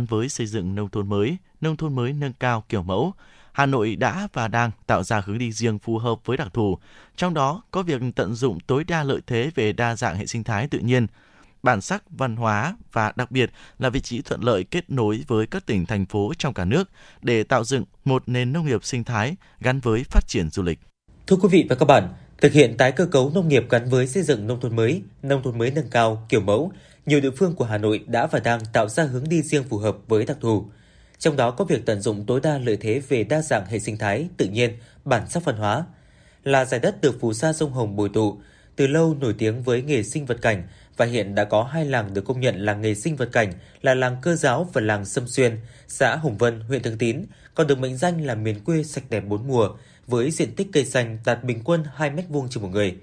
Gắn với xây dựng nông thôn mới, nông thôn mới nâng cao kiểu mẫu, Hà Nội đã và đang tạo ra hướng đi riêng phù hợp với đặc thù, trong đó có việc tận dụng tối đa lợi thế về đa dạng hệ sinh thái tự nhiên, bản sắc văn hóa và đặc biệt là vị trí thuận lợi kết nối với các tỉnh thành phố trong cả nước để tạo dựng một nền nông nghiệp sinh thái gắn với phát triển du lịch. Thưa quý vị và các bạn, thực hiện tái cơ cấu nông nghiệp gắn với xây dựng nông thôn mới, nông thôn mới nâng cao, kiểu mẫu, nhiều địa phương của Hà Nội đã và đang tạo ra hướng đi riêng phù hợp với đặc thù. Trong đó có việc tận dụng tối đa lợi thế về đa dạng hệ sinh thái, tự nhiên, bản sắc văn hóa. Là giải đất được phù sa sông Hồng bồi tụ, từ lâu nổi tiếng với nghề sinh vật cảnh và hiện đã có hai làng được công nhận là nghề sinh vật cảnh là làng Cơ Giáo và làng Sâm Xuyên, xã Hồng Vân, huyện Thường Tín, còn được mệnh danh là miền quê sạch đẹp bốn mùa với diện tích cây xanh đạt bình quân 2 mét vuông trên một người.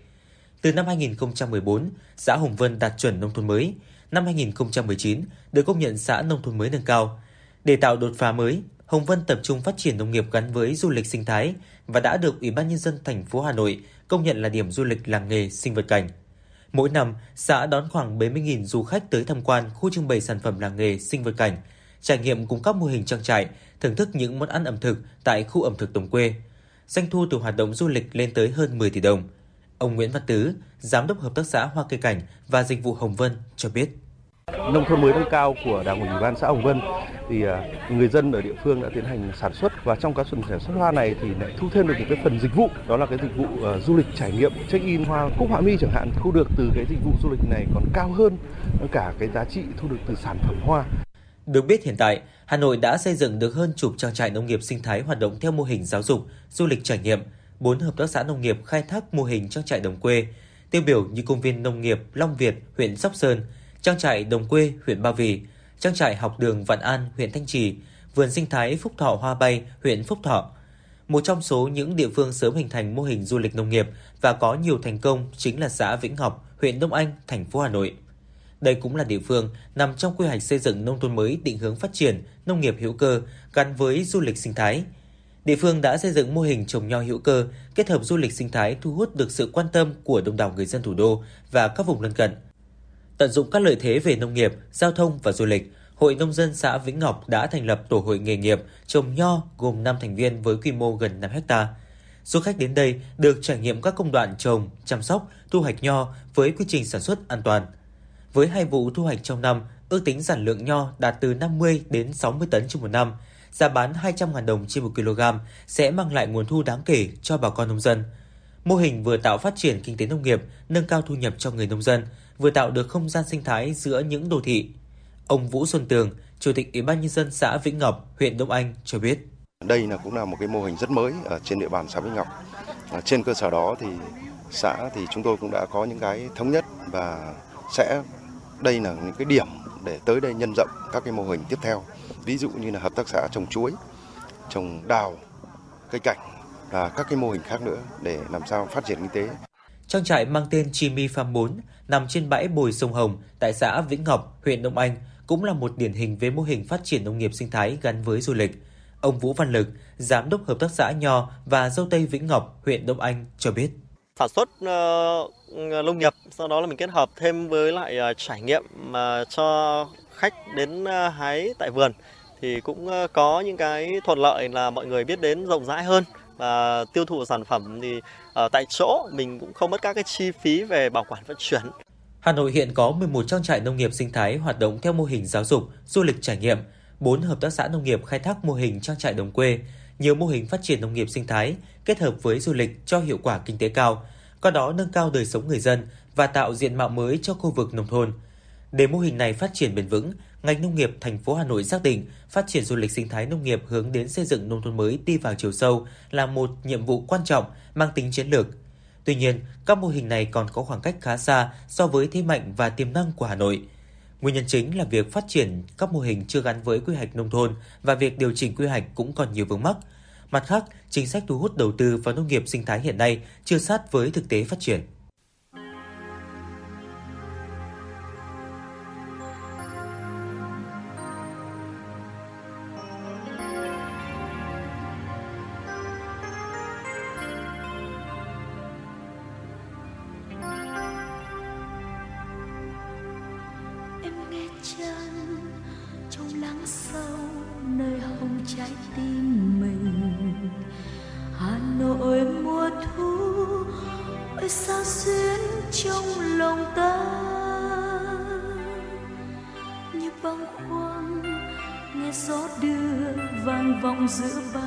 Từ năm 2014, xã Hồng Vân đạt chuẩn nông thôn mới. Năm 2019, được công nhận xã nông thôn mới nâng cao. Để tạo đột phá mới, Hồng Vân tập trung phát triển nông nghiệp gắn với du lịch sinh thái và đã được Ủy ban nhân dân thành phố Hà Nội công nhận là điểm du lịch làng nghề sinh vật cảnh. Mỗi năm, xã đón khoảng 70.000 du khách tới tham quan khu trưng bày sản phẩm làng nghề sinh vật cảnh, trải nghiệm cùng các mô hình trang trại, thưởng thức những món ăn ẩm thực tại khu ẩm thực đồng quê. Doanh thu từ hoạt động du lịch lên tới hơn 10 tỷ đồng. Ông Nguyễn Văn Tứ, Giám đốc Hợp tác xã Hoa Cây Cảnh và Dịch vụ Hồng Vân cho biết. nông thôn mới nâng cao của đảng ủy ban xã Hồng Vân thì à, người dân ở địa phương đã tiến hành sản xuất và trong quá trình sản xuất hoa này thì lại thu thêm được một cái phần dịch vụ đó là cái dịch vụ ờ, du lịch trải nghiệm check in hoa cúc họa mi chẳng hạn thu được từ cái dịch vụ du lịch này còn cao hơn cả cái giá trị thu được từ sản phẩm hoa Được biết hiện tại, Hà Nội đã xây dựng được hơn chục trang trại nông nghiệp sinh thái hoạt động theo mô hình giáo dục, du lịch trải nghiệm, bốn hợp tác xã nông nghiệp khai thác mô hình trang trại đồng quê, tiêu biểu như công viên nông nghiệp Long Việt, huyện Sóc Sơn, trang trại đồng quê, huyện Ba Vì, trang trại học đường Vạn An, huyện Thanh Trì, vườn sinh thái Phúc Thọ Hoa Bay, huyện Phúc Thọ. Một trong số những địa phương sớm hình thành mô hình du lịch nông nghiệp và có nhiều thành công chính là xã Vĩnh Ngọc, huyện Đông Anh, thành phố Hà Nội. Đây cũng là địa phương nằm trong quy hoạch xây dựng nông thôn mới định hướng phát triển nông nghiệp hữu cơ gắn với du lịch sinh thái. Địa phương đã xây dựng mô hình trồng nho hữu cơ kết hợp du lịch sinh thái thu hút được sự quan tâm của đông đảo người dân thủ đô và các vùng lân cận. Tận dụng các lợi thế về nông nghiệp, giao thông và du lịch, Hội Nông dân xã Vĩnh Ngọc đã thành lập tổ hội nghề nghiệp trồng nho gồm 5 thành viên với quy mô gần 5 hecta. Du khách đến đây được trải nghiệm các công đoạn trồng, chăm sóc, thu hoạch nho với quy trình sản xuất an toàn. Với hai vụ thu hoạch trong năm, ước tính sản lượng nho đạt từ 50 đến 60 tấn trên một năm, giá bán 200.000 đồng trên 1 kg sẽ mang lại nguồn thu đáng kể cho bà con nông dân. Mô hình vừa tạo phát triển kinh tế nông nghiệp, nâng cao thu nhập cho người nông dân, vừa tạo được không gian sinh thái giữa những đô thị. Ông Vũ Xuân Tường, Chủ tịch Ủy ban nhân dân xã Vĩnh Ngọc, huyện Đông Anh cho biết. Đây là cũng là một cái mô hình rất mới ở trên địa bàn xã Vĩnh Ngọc. À, trên cơ sở đó thì xã thì chúng tôi cũng đã có những cái thống nhất và sẽ đây là những cái điểm để tới đây nhân rộng các cái mô hình tiếp theo. Ví dụ như là hợp tác xã trồng chuối, trồng đào, cây cảnh và các cái mô hình khác nữa để làm sao phát triển kinh tế. Trang trại mang tên Chimi Farm 4 nằm trên bãi bồi sông Hồng tại xã Vĩnh Ngọc, huyện Đông Anh cũng là một điển hình về mô hình phát triển nông nghiệp sinh thái gắn với du lịch. Ông Vũ Văn Lực, Giám đốc Hợp tác xã Nho và Dâu Tây Vĩnh Ngọc, huyện Đông Anh cho biết. sản xuất uh, nông nghiệp sau đó là mình kết hợp thêm với lại uh, trải nghiệm mà uh, cho khách đến uh, hái tại vườn thì cũng ờ, có những cái thuận lợi là mọi người biết đến rộng rãi hơn và tiêu thụ sản phẩm thì ở tại chỗ mình cũng không mất các cái chi phí về bảo quản vận chuyển. Hà Nội hiện có 11 trang trại nông nghiệp sinh thái hoạt động theo mô hình giáo dục, du lịch trải nghiệm, 4 hợp tác xã nông nghiệp khai thác mô hình trang trại đồng quê, nhiều mô hình phát triển nông nghiệp sinh thái kết hợp với du lịch cho hiệu quả kinh tế cao, qua đó nâng cao đời sống người dân và tạo diện mạo mới cho khu vực nông thôn. Để mô hình này phát triển bền vững, ngành nông nghiệp thành phố Hà Nội xác định phát triển du lịch sinh thái nông nghiệp hướng đến xây dựng nông thôn mới đi vào chiều sâu là một nhiệm vụ quan trọng mang tính chiến lược. Tuy nhiên, các mô hình này còn có khoảng cách khá xa so với thế mạnh và tiềm năng của Hà Nội. Nguyên nhân chính là việc phát triển các mô hình chưa gắn với quy hoạch nông thôn và việc điều chỉnh quy hoạch cũng còn nhiều vướng mắc. Mặt khác, chính sách thu hút đầu tư vào nông nghiệp sinh thái hiện nay chưa sát với thực tế phát triển. Nghe chân, trong lắng sâu nơi hồng trái tim mình. Hà nội mùa thu, ôi sao xuyến trong lòng ta? Như băng khoang nghe gió đưa vang vọng giữa ban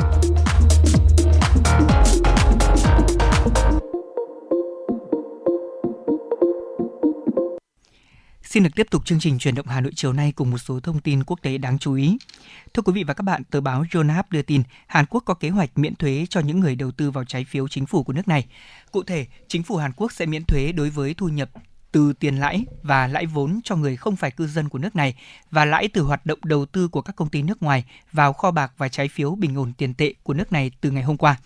Xin được tiếp tục chương trình truyền động Hà Nội chiều nay cùng một số thông tin quốc tế đáng chú ý. Thưa quý vị và các bạn, tờ báo Yonhap đưa tin Hàn Quốc có kế hoạch miễn thuế cho những người đầu tư vào trái phiếu chính phủ của nước này. Cụ thể, chính phủ Hàn Quốc sẽ miễn thuế đối với thu nhập từ tiền lãi và lãi vốn cho người không phải cư dân của nước này và lãi từ hoạt động đầu tư của các công ty nước ngoài vào kho bạc và trái phiếu bình ổn tiền tệ của nước này từ ngày hôm qua.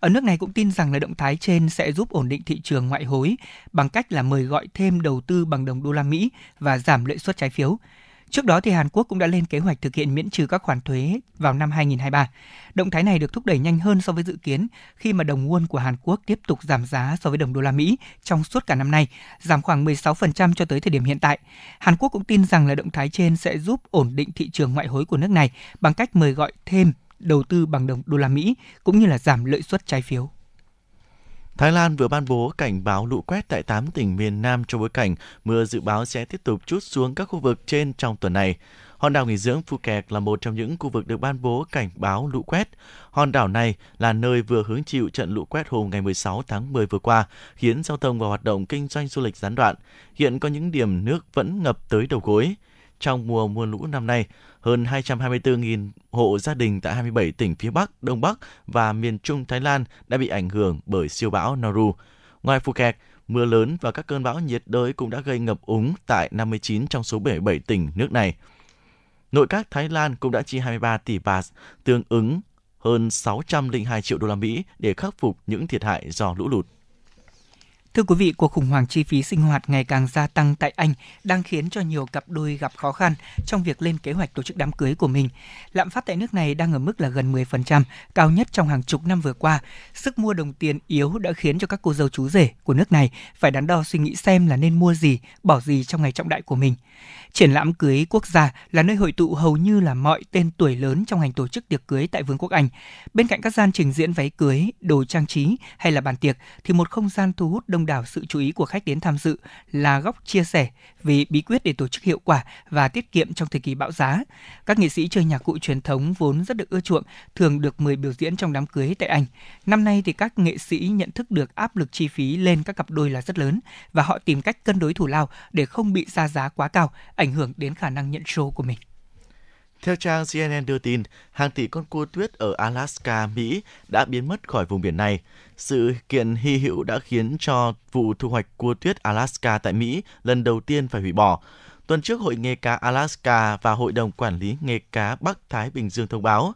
Ở nước này cũng tin rằng là động thái trên sẽ giúp ổn định thị trường ngoại hối bằng cách là mời gọi thêm đầu tư bằng đồng đô la Mỹ và giảm lợi suất trái phiếu. Trước đó thì Hàn Quốc cũng đã lên kế hoạch thực hiện miễn trừ các khoản thuế vào năm 2023. Động thái này được thúc đẩy nhanh hơn so với dự kiến khi mà đồng won của Hàn Quốc tiếp tục giảm giá so với đồng đô la Mỹ trong suốt cả năm nay, giảm khoảng 16% cho tới thời điểm hiện tại. Hàn Quốc cũng tin rằng là động thái trên sẽ giúp ổn định thị trường ngoại hối của nước này bằng cách mời gọi thêm đầu tư bằng đồng đô la Mỹ cũng như là giảm lợi suất trái phiếu. Thái Lan vừa ban bố cảnh báo lũ quét tại 8 tỉnh miền Nam trong bối cảnh mưa dự báo sẽ tiếp tục chút xuống các khu vực trên trong tuần này. Hòn đảo nghỉ dưỡng Phuket là một trong những khu vực được ban bố cảnh báo lũ quét. Hòn đảo này là nơi vừa hứng chịu trận lũ quét hôm ngày 16 tháng 10 vừa qua, khiến giao thông và hoạt động kinh doanh du lịch gián đoạn. Hiện có những điểm nước vẫn ngập tới đầu gối. Trong mùa mưa lũ năm nay, hơn 224.000 hộ gia đình tại 27 tỉnh phía Bắc, Đông Bắc và miền Trung Thái Lan đã bị ảnh hưởng bởi siêu bão Noru. Ngoài Phuket, mưa lớn và các cơn bão nhiệt đới cũng đã gây ngập úng tại 59 trong số 77 tỉnh nước này. Nội các Thái Lan cũng đã chi 23 tỷ baht, tương ứng hơn 602 triệu đô la Mỹ để khắc phục những thiệt hại do lũ lụt. Thưa quý vị, cuộc khủng hoảng chi phí sinh hoạt ngày càng gia tăng tại Anh đang khiến cho nhiều cặp đôi gặp khó khăn trong việc lên kế hoạch tổ chức đám cưới của mình. Lạm phát tại nước này đang ở mức là gần 10%, cao nhất trong hàng chục năm vừa qua. Sức mua đồng tiền yếu đã khiến cho các cô dâu chú rể của nước này phải đắn đo suy nghĩ xem là nên mua gì, bỏ gì trong ngày trọng đại của mình. Triển lãm cưới quốc gia là nơi hội tụ hầu như là mọi tên tuổi lớn trong ngành tổ chức tiệc cưới tại Vương quốc Anh. Bên cạnh các gian trình diễn váy cưới, đồ trang trí hay là bàn tiệc thì một không gian thu hút đông đảo sự chú ý của khách đến tham dự là góc chia sẻ về bí quyết để tổ chức hiệu quả và tiết kiệm trong thời kỳ bão giá. Các nghệ sĩ chơi nhạc cụ truyền thống vốn rất được ưa chuộng, thường được mời biểu diễn trong đám cưới tại Anh. Năm nay thì các nghệ sĩ nhận thức được áp lực chi phí lên các cặp đôi là rất lớn và họ tìm cách cân đối thủ lao để không bị ra giá quá cao, ảnh hưởng đến khả năng nhận show của mình. Theo trang CNN đưa tin, hàng tỷ con cua tuyết ở Alaska, Mỹ đã biến mất khỏi vùng biển này. Sự kiện hy hữu đã khiến cho vụ thu hoạch cua tuyết Alaska tại Mỹ lần đầu tiên phải hủy bỏ. Tuần trước, Hội nghề cá Alaska và Hội đồng Quản lý nghề cá Bắc Thái Bình Dương thông báo,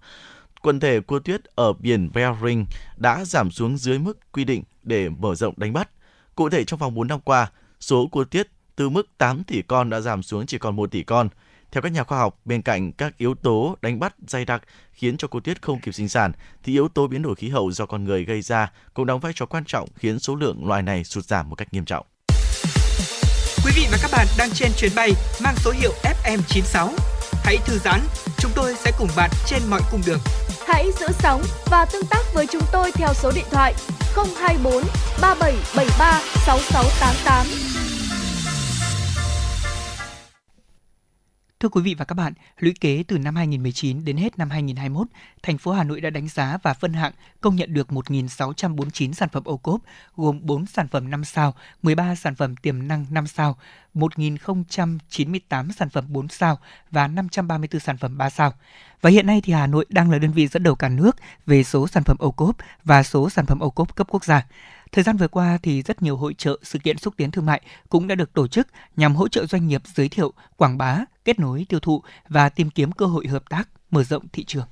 quần thể cua tuyết ở biển Bering đã giảm xuống dưới mức quy định để mở rộng đánh bắt. Cụ thể, trong vòng 4 năm qua, số cua tuyết từ mức 8 tỷ con đã giảm xuống chỉ còn 1 tỷ con. Theo các nhà khoa học, bên cạnh các yếu tố đánh bắt dày đặc khiến cho cua tuyết không kịp sinh sản, thì yếu tố biến đổi khí hậu do con người gây ra cũng đóng vai trò quan trọng khiến số lượng loài này sụt giảm một cách nghiêm trọng. Quý vị và các bạn đang trên chuyến bay mang số hiệu FM96. Hãy thư giãn, chúng tôi sẽ cùng bạn trên mọi cung đường. Hãy giữ sóng và tương tác với chúng tôi theo số điện thoại 024 3773 6688. Thưa quý vị và các bạn, lũy kế từ năm 2019 đến hết năm 2021, thành phố Hà Nội đã đánh giá và phân hạng công nhận được 1.649 sản phẩm ô cốp, gồm 4 sản phẩm 5 sao, 13 sản phẩm tiềm năng 5 sao, 1.098 sản phẩm 4 sao và 534 sản phẩm 3 sao. Và hiện nay thì Hà Nội đang là đơn vị dẫn đầu cả nước về số sản phẩm ô cốp và số sản phẩm ô cốp cấp quốc gia. Thời gian vừa qua thì rất nhiều hội trợ, sự kiện xúc tiến thương mại cũng đã được tổ chức nhằm hỗ trợ doanh nghiệp giới thiệu, quảng bá, kết nối tiêu thụ và tìm kiếm cơ hội hợp tác, mở rộng thị trường.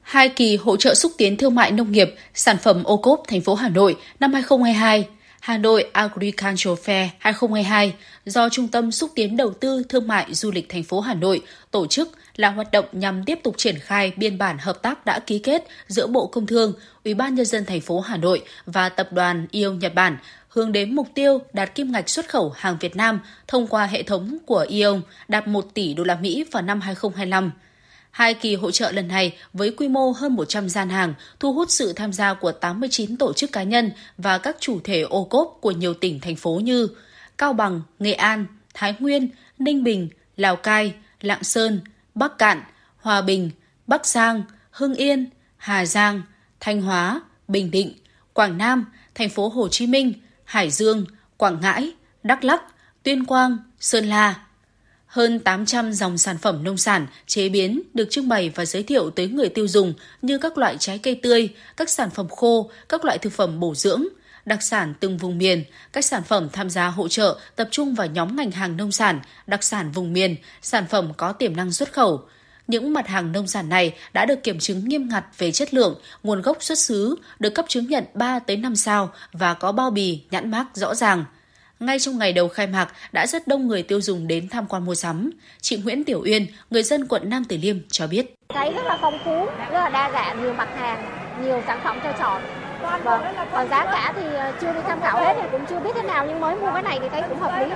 Hai kỳ hỗ trợ xúc tiến thương mại nông nghiệp, sản phẩm ô cốp thành phố Hà Nội năm 2022, Hà Nội Agricultural Fair 2022 do Trung tâm xúc tiến đầu tư thương mại du lịch thành phố Hà Nội tổ chức là hoạt động nhằm tiếp tục triển khai biên bản hợp tác đã ký kết giữa Bộ Công Thương, Ủy ban nhân dân thành phố Hà Nội và tập đoàn yêu Nhật Bản hướng đến mục tiêu đạt kim ngạch xuất khẩu hàng Việt Nam thông qua hệ thống của ION đạt 1 tỷ đô la Mỹ vào năm 2025. Hai kỳ hỗ trợ lần này với quy mô hơn 100 gian hàng thu hút sự tham gia của 89 tổ chức cá nhân và các chủ thể ô cốp của nhiều tỉnh thành phố như Cao Bằng, Nghệ An, Thái Nguyên, Ninh Bình, Lào Cai, Lạng Sơn, Bắc Cạn, Hòa Bình, Bắc Giang, Hưng Yên, Hà Giang, Thanh Hóa, Bình Định, Quảng Nam, thành phố Hồ Chí Minh, Hải Dương, Quảng Ngãi, Đắk Lắc, Tuyên Quang, Sơn La. Hơn 800 dòng sản phẩm nông sản chế biến được trưng bày và giới thiệu tới người tiêu dùng như các loại trái cây tươi, các sản phẩm khô, các loại thực phẩm bổ dưỡng, đặc sản từng vùng miền, các sản phẩm tham gia hỗ trợ tập trung vào nhóm ngành hàng nông sản, đặc sản vùng miền, sản phẩm có tiềm năng xuất khẩu. Những mặt hàng nông sản này đã được kiểm chứng nghiêm ngặt về chất lượng, nguồn gốc xuất xứ, được cấp chứng nhận 3 tới 5 sao và có bao bì, nhãn mác rõ ràng. Ngay trong ngày đầu khai mạc đã rất đông người tiêu dùng đến tham quan mua sắm. Chị Nguyễn Tiểu Uyên, người dân quận Nam Từ Liêm cho biết. Thấy rất là phong phú, rất là đa dạng, nhiều mặt hàng, nhiều sản phẩm cho chọn. Vâng. Còn giá cả thì ờ, chưa đi tham khảo hết thì cũng chưa biết thế nào nhưng mới mua cái này thì thấy cũng hợp lý.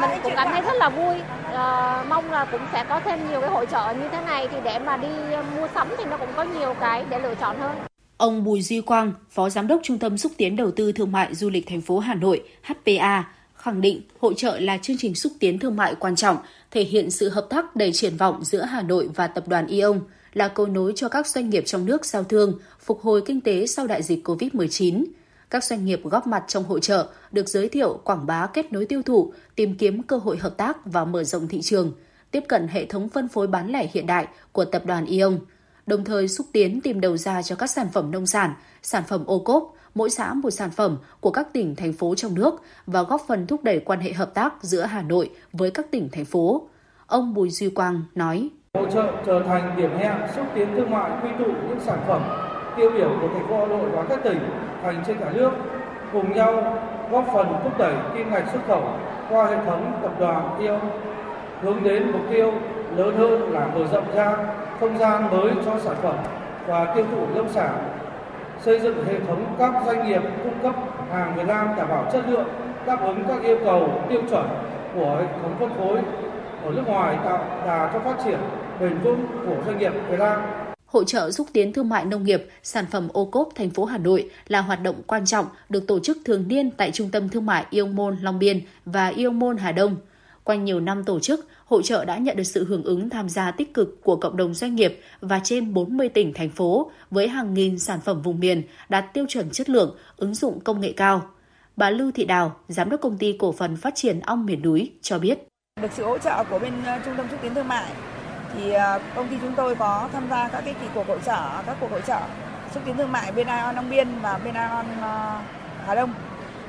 Mình cũng cảm thấy rất là vui. À, mong là cũng sẽ có thêm nhiều cái hội trợ như thế này thì để mà đi ờ, mua sắm thì nó cũng có nhiều cái để lựa chọn hơn. Ông Bùi Duy Quang, Phó Giám đốc Trung tâm Xúc tiến Đầu tư Thương mại Du lịch thành phố Hà Nội HPA, khẳng định hội trợ là chương trình xúc tiến thương mại quan trọng, thể hiện sự hợp tác đầy triển vọng giữa Hà Nội và tập đoàn Ion, là cầu nối cho các doanh nghiệp trong nước giao thương, phục hồi kinh tế sau đại dịch COVID-19. Các doanh nghiệp góp mặt trong hội trợ được giới thiệu, quảng bá kết nối tiêu thụ, tìm kiếm cơ hội hợp tác và mở rộng thị trường, tiếp cận hệ thống phân phối bán lẻ hiện đại của tập đoàn Ion, đồng thời xúc tiến tìm đầu ra cho các sản phẩm nông sản, sản phẩm ô cốp, mỗi xã một sản phẩm của các tỉnh, thành phố trong nước và góp phần thúc đẩy quan hệ hợp tác giữa Hà Nội với các tỉnh, thành phố. Ông Bùi Duy Quang nói. Hỗ trợ trở thành điểm hẹn xúc tiến thương mại quy tụ những sản phẩm tiêu biểu của thành phố Hà Nội và các tỉnh, thành trên cả nước cùng nhau góp phần thúc đẩy kim ngạch xuất khẩu qua hệ thống tập đoàn IO hướng đến mục tiêu lớn hơn là mở rộng ra không gian mới cho sản phẩm và tiêu thụ lâm sản. Xây dựng hệ thống các doanh nghiệp cung cấp hàng Việt Nam đảm bảo chất lượng đáp ứng các yêu cầu tiêu chuẩn của hệ thống phân phối ở nước ngoài tạo đà cho phát triển bền vững của doanh nghiệp Việt Nam. Hội trợ xúc tiến thương mại nông nghiệp, sản phẩm ô cốp thành phố Hà Nội là hoạt động quan trọng được tổ chức thường niên tại Trung tâm Thương mại Yêu Môn Long Biên và Yêu Môn Hà Đông. Qua nhiều năm tổ chức, hội trợ đã nhận được sự hưởng ứng tham gia tích cực của cộng đồng doanh nghiệp và trên 40 tỉnh, thành phố với hàng nghìn sản phẩm vùng miền đạt tiêu chuẩn chất lượng, ứng dụng công nghệ cao. Bà Lưu Thị Đào, Giám đốc Công ty Cổ phần Phát triển Ong Miền Núi cho biết. Được sự hỗ trợ của bên ờ, Trung tâm xúc tiến thương mại thì à, công ty chúng tôi có tham gia các cái kỳ cuộc hội trợ, các cuộc hội trợ xúc tiến thương mại bên Ion Long Biên và bên Ion à, Hà Đông.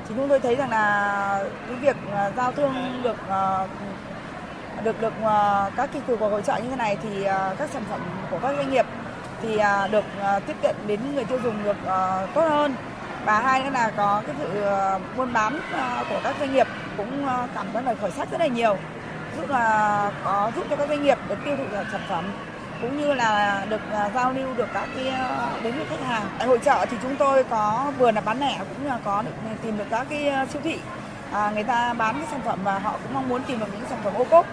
Thì chúng tôi thấy rằng là cái việc à, giao thương được được được các kỳ cuộc hội trợ như thế này thì các sản phẩm của các doanh nghiệp thì được tiếp cận đến người tiêu dùng được tốt hơn và hai nữa là có cái sự buôn bán của các doanh nghiệp cũng cảm thấy là khởi sắc rất là nhiều giúp là có giúp cho các doanh nghiệp được tiêu thụ sản phẩm cũng như là được à, giao lưu được các cái à, đến với khách hàng. Tại hội trợ thì chúng tôi có vừa là bán lẻ cũng là có được à, tìm được các cái siêu thị à, người ta bán cái sản phẩm và họ cũng mong muốn tìm được những sản phẩm ô cốp.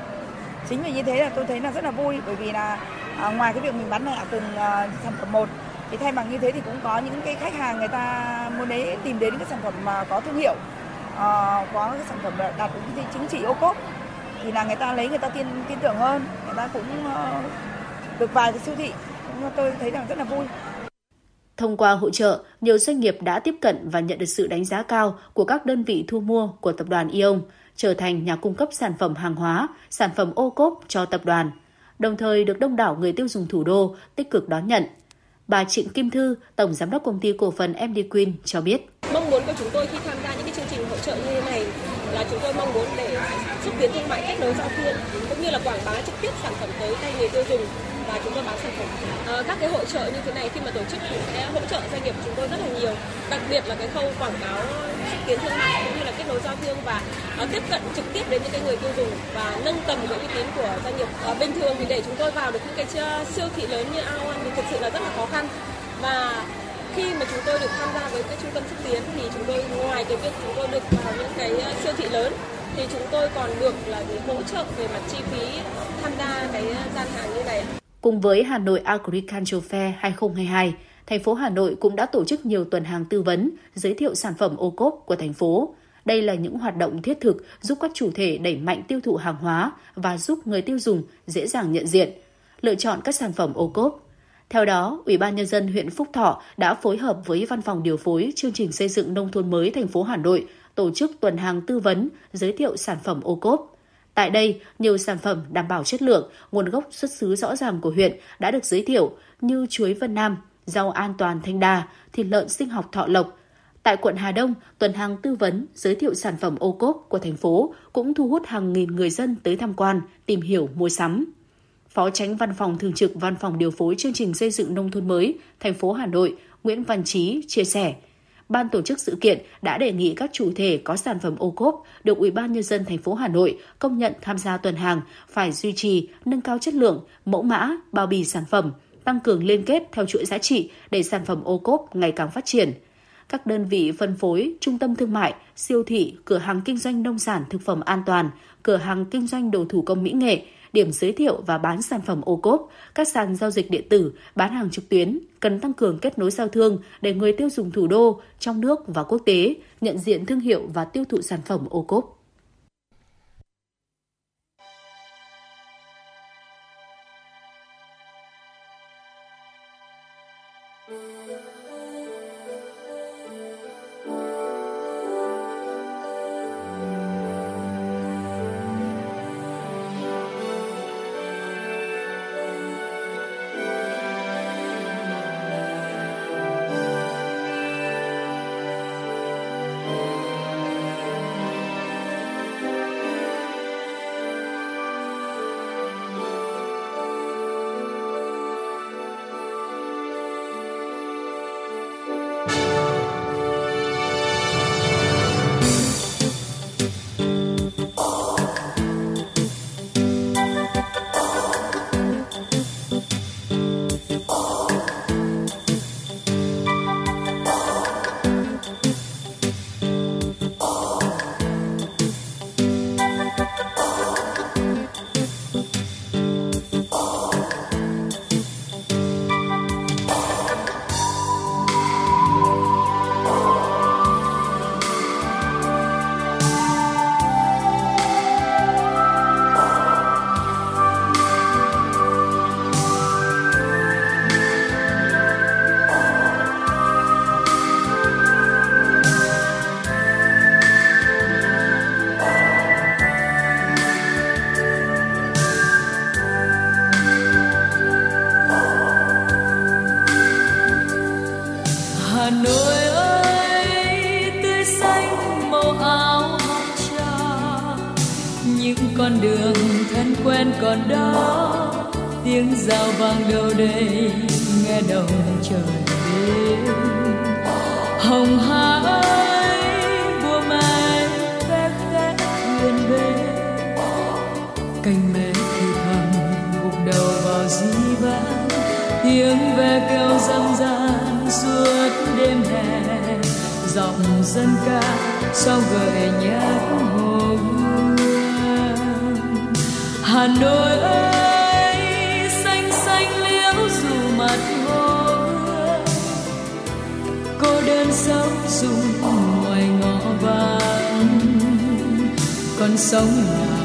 Chính vì như thế là tôi thấy là rất là vui bởi vì là à, ngoài cái việc mình bán lẻ từng à, sản phẩm một thì thay bằng như thế thì cũng có những cái khách hàng người ta muốn đấy tìm đến cái sản phẩm mà có thương hiệu à, có cái sản phẩm đạt được cái chứng chỉ ô cốp thì là người ta lấy người ta tin tin tưởng hơn người ta cũng uh, được vài cái siêu thị tôi thấy rằng rất là vui Thông qua hội trợ, nhiều doanh nghiệp đã tiếp cận và nhận được sự đánh giá cao của các đơn vị thu mua của tập đoàn Ion, trở thành nhà cung cấp sản phẩm hàng hóa, sản phẩm ô cốp cho tập đoàn, đồng thời được đông đảo người tiêu dùng thủ đô tích cực đón nhận. Bà Trịnh Kim Thư, Tổng Giám đốc Công ty Cổ phần MD Queen cho biết. Mong muốn của chúng tôi khi tham gia những cái chương trình hỗ trợ như thế này là chúng tôi mong muốn để xúc tiến thương mại kết nối giao thương cũng như là quảng bá trực tiếp sản phẩm tới tay người tiêu dùng và chúng tôi bán sản phẩm. À, các cái hỗ trợ như thế này khi mà tổ chức thì sẽ hỗ trợ doanh nghiệp chúng tôi rất là nhiều, đặc biệt là cái khâu quảng cáo xúc tiến thương mại cũng như là kết nối giao thương và à, tiếp cận trực tiếp đến những cái người tiêu dùng và nâng tầm cái uy tín của doanh nghiệp. à, bình thường thì để chúng tôi vào được những cái siêu thị lớn như Aon thì thực sự là rất là khó khăn và khi mà chúng tôi được tham gia với cái trung tâm xúc tiến thì chúng tôi ngoài cái việc chúng tôi được vào những cái siêu thị lớn thì chúng tôi còn được là hỗ trợ về mặt chi phí tham gia cái gian hàng như này. Cùng với Hà Nội Agriculture Fair 2022, thành phố Hà Nội cũng đã tổ chức nhiều tuần hàng tư vấn, giới thiệu sản phẩm ô cốp của thành phố. Đây là những hoạt động thiết thực giúp các chủ thể đẩy mạnh tiêu thụ hàng hóa và giúp người tiêu dùng dễ dàng nhận diện, lựa chọn các sản phẩm ô cốp. Theo đó, Ủy ban nhân dân huyện Phúc Thọ đã phối hợp với Văn phòng điều phối chương trình xây dựng nông thôn mới thành phố Hà Nội tổ chức tuần hàng tư vấn, giới thiệu sản phẩm ô cốp. Tại đây, nhiều sản phẩm đảm bảo chất lượng, nguồn gốc xuất xứ rõ ràng của huyện đã được giới thiệu như chuối Vân Nam, rau an toàn Thanh đà thịt lợn sinh học Thọ Lộc. Tại quận Hà Đông, tuần hàng tư vấn giới thiệu sản phẩm ô cốp của thành phố cũng thu hút hàng nghìn người dân tới tham quan, tìm hiểu, mua sắm. Phó Tránh Văn phòng Thường trực Văn phòng điều phối chương trình xây dựng nông thôn mới thành phố Hà Nội Nguyễn Văn Trí chia sẻ, ban tổ chức sự kiện đã đề nghị các chủ thể có sản phẩm ô cốp được Ủy ban nhân dân thành phố Hà Nội công nhận tham gia tuần hàng phải duy trì, nâng cao chất lượng, mẫu mã, bao bì sản phẩm, tăng cường liên kết theo chuỗi giá trị để sản phẩm ô cốp ngày càng phát triển. Các đơn vị phân phối, trung tâm thương mại, siêu thị, cửa hàng kinh doanh nông sản thực phẩm an toàn, cửa hàng kinh doanh đồ thủ công mỹ nghệ điểm giới thiệu và bán sản phẩm ô cốp, các sàn giao dịch điện tử, bán hàng trực tuyến cần tăng cường kết nối giao thương để người tiêu dùng thủ đô, trong nước và quốc tế nhận diện thương hiệu và tiêu thụ sản phẩm ô cốp. canh mẹ thì thầm gục đầu vào dĩ vãng tiếng ve kêu râm ran suốt đêm hè. Giọng dân ca sau gợi nhắc hồ hương hà nội ơi, xanh xanh liễu dù mặt hồ hương cô đơn sống dùng ngoài ngõ vàng con sống nào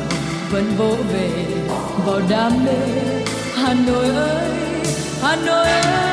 vẫn vỗ về. Vào đam mê hà nội ơi hà nội ơi.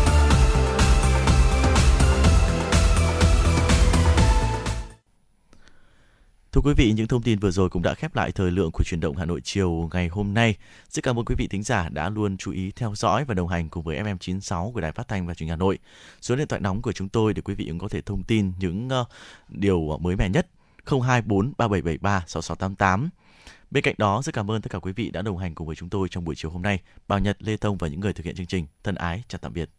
Thưa quý vị, những thông tin vừa rồi cũng đã khép lại thời lượng của truyền động Hà Nội chiều ngày hôm nay. Rất cảm ơn quý vị thính giả đã luôn chú ý theo dõi và đồng hành cùng với FM96 của Đài Phát thanh và Truyền hình Hà Nội. Số điện thoại nóng của chúng tôi để quý vị cũng có thể thông tin những uh, điều mới mẻ nhất 024 3773 6688. Bên cạnh đó, rất cảm ơn tất cả quý vị đã đồng hành cùng với chúng tôi trong buổi chiều hôm nay. Bảo Nhật, Lê Thông và những người thực hiện chương trình. Thân ái, chào tạm biệt.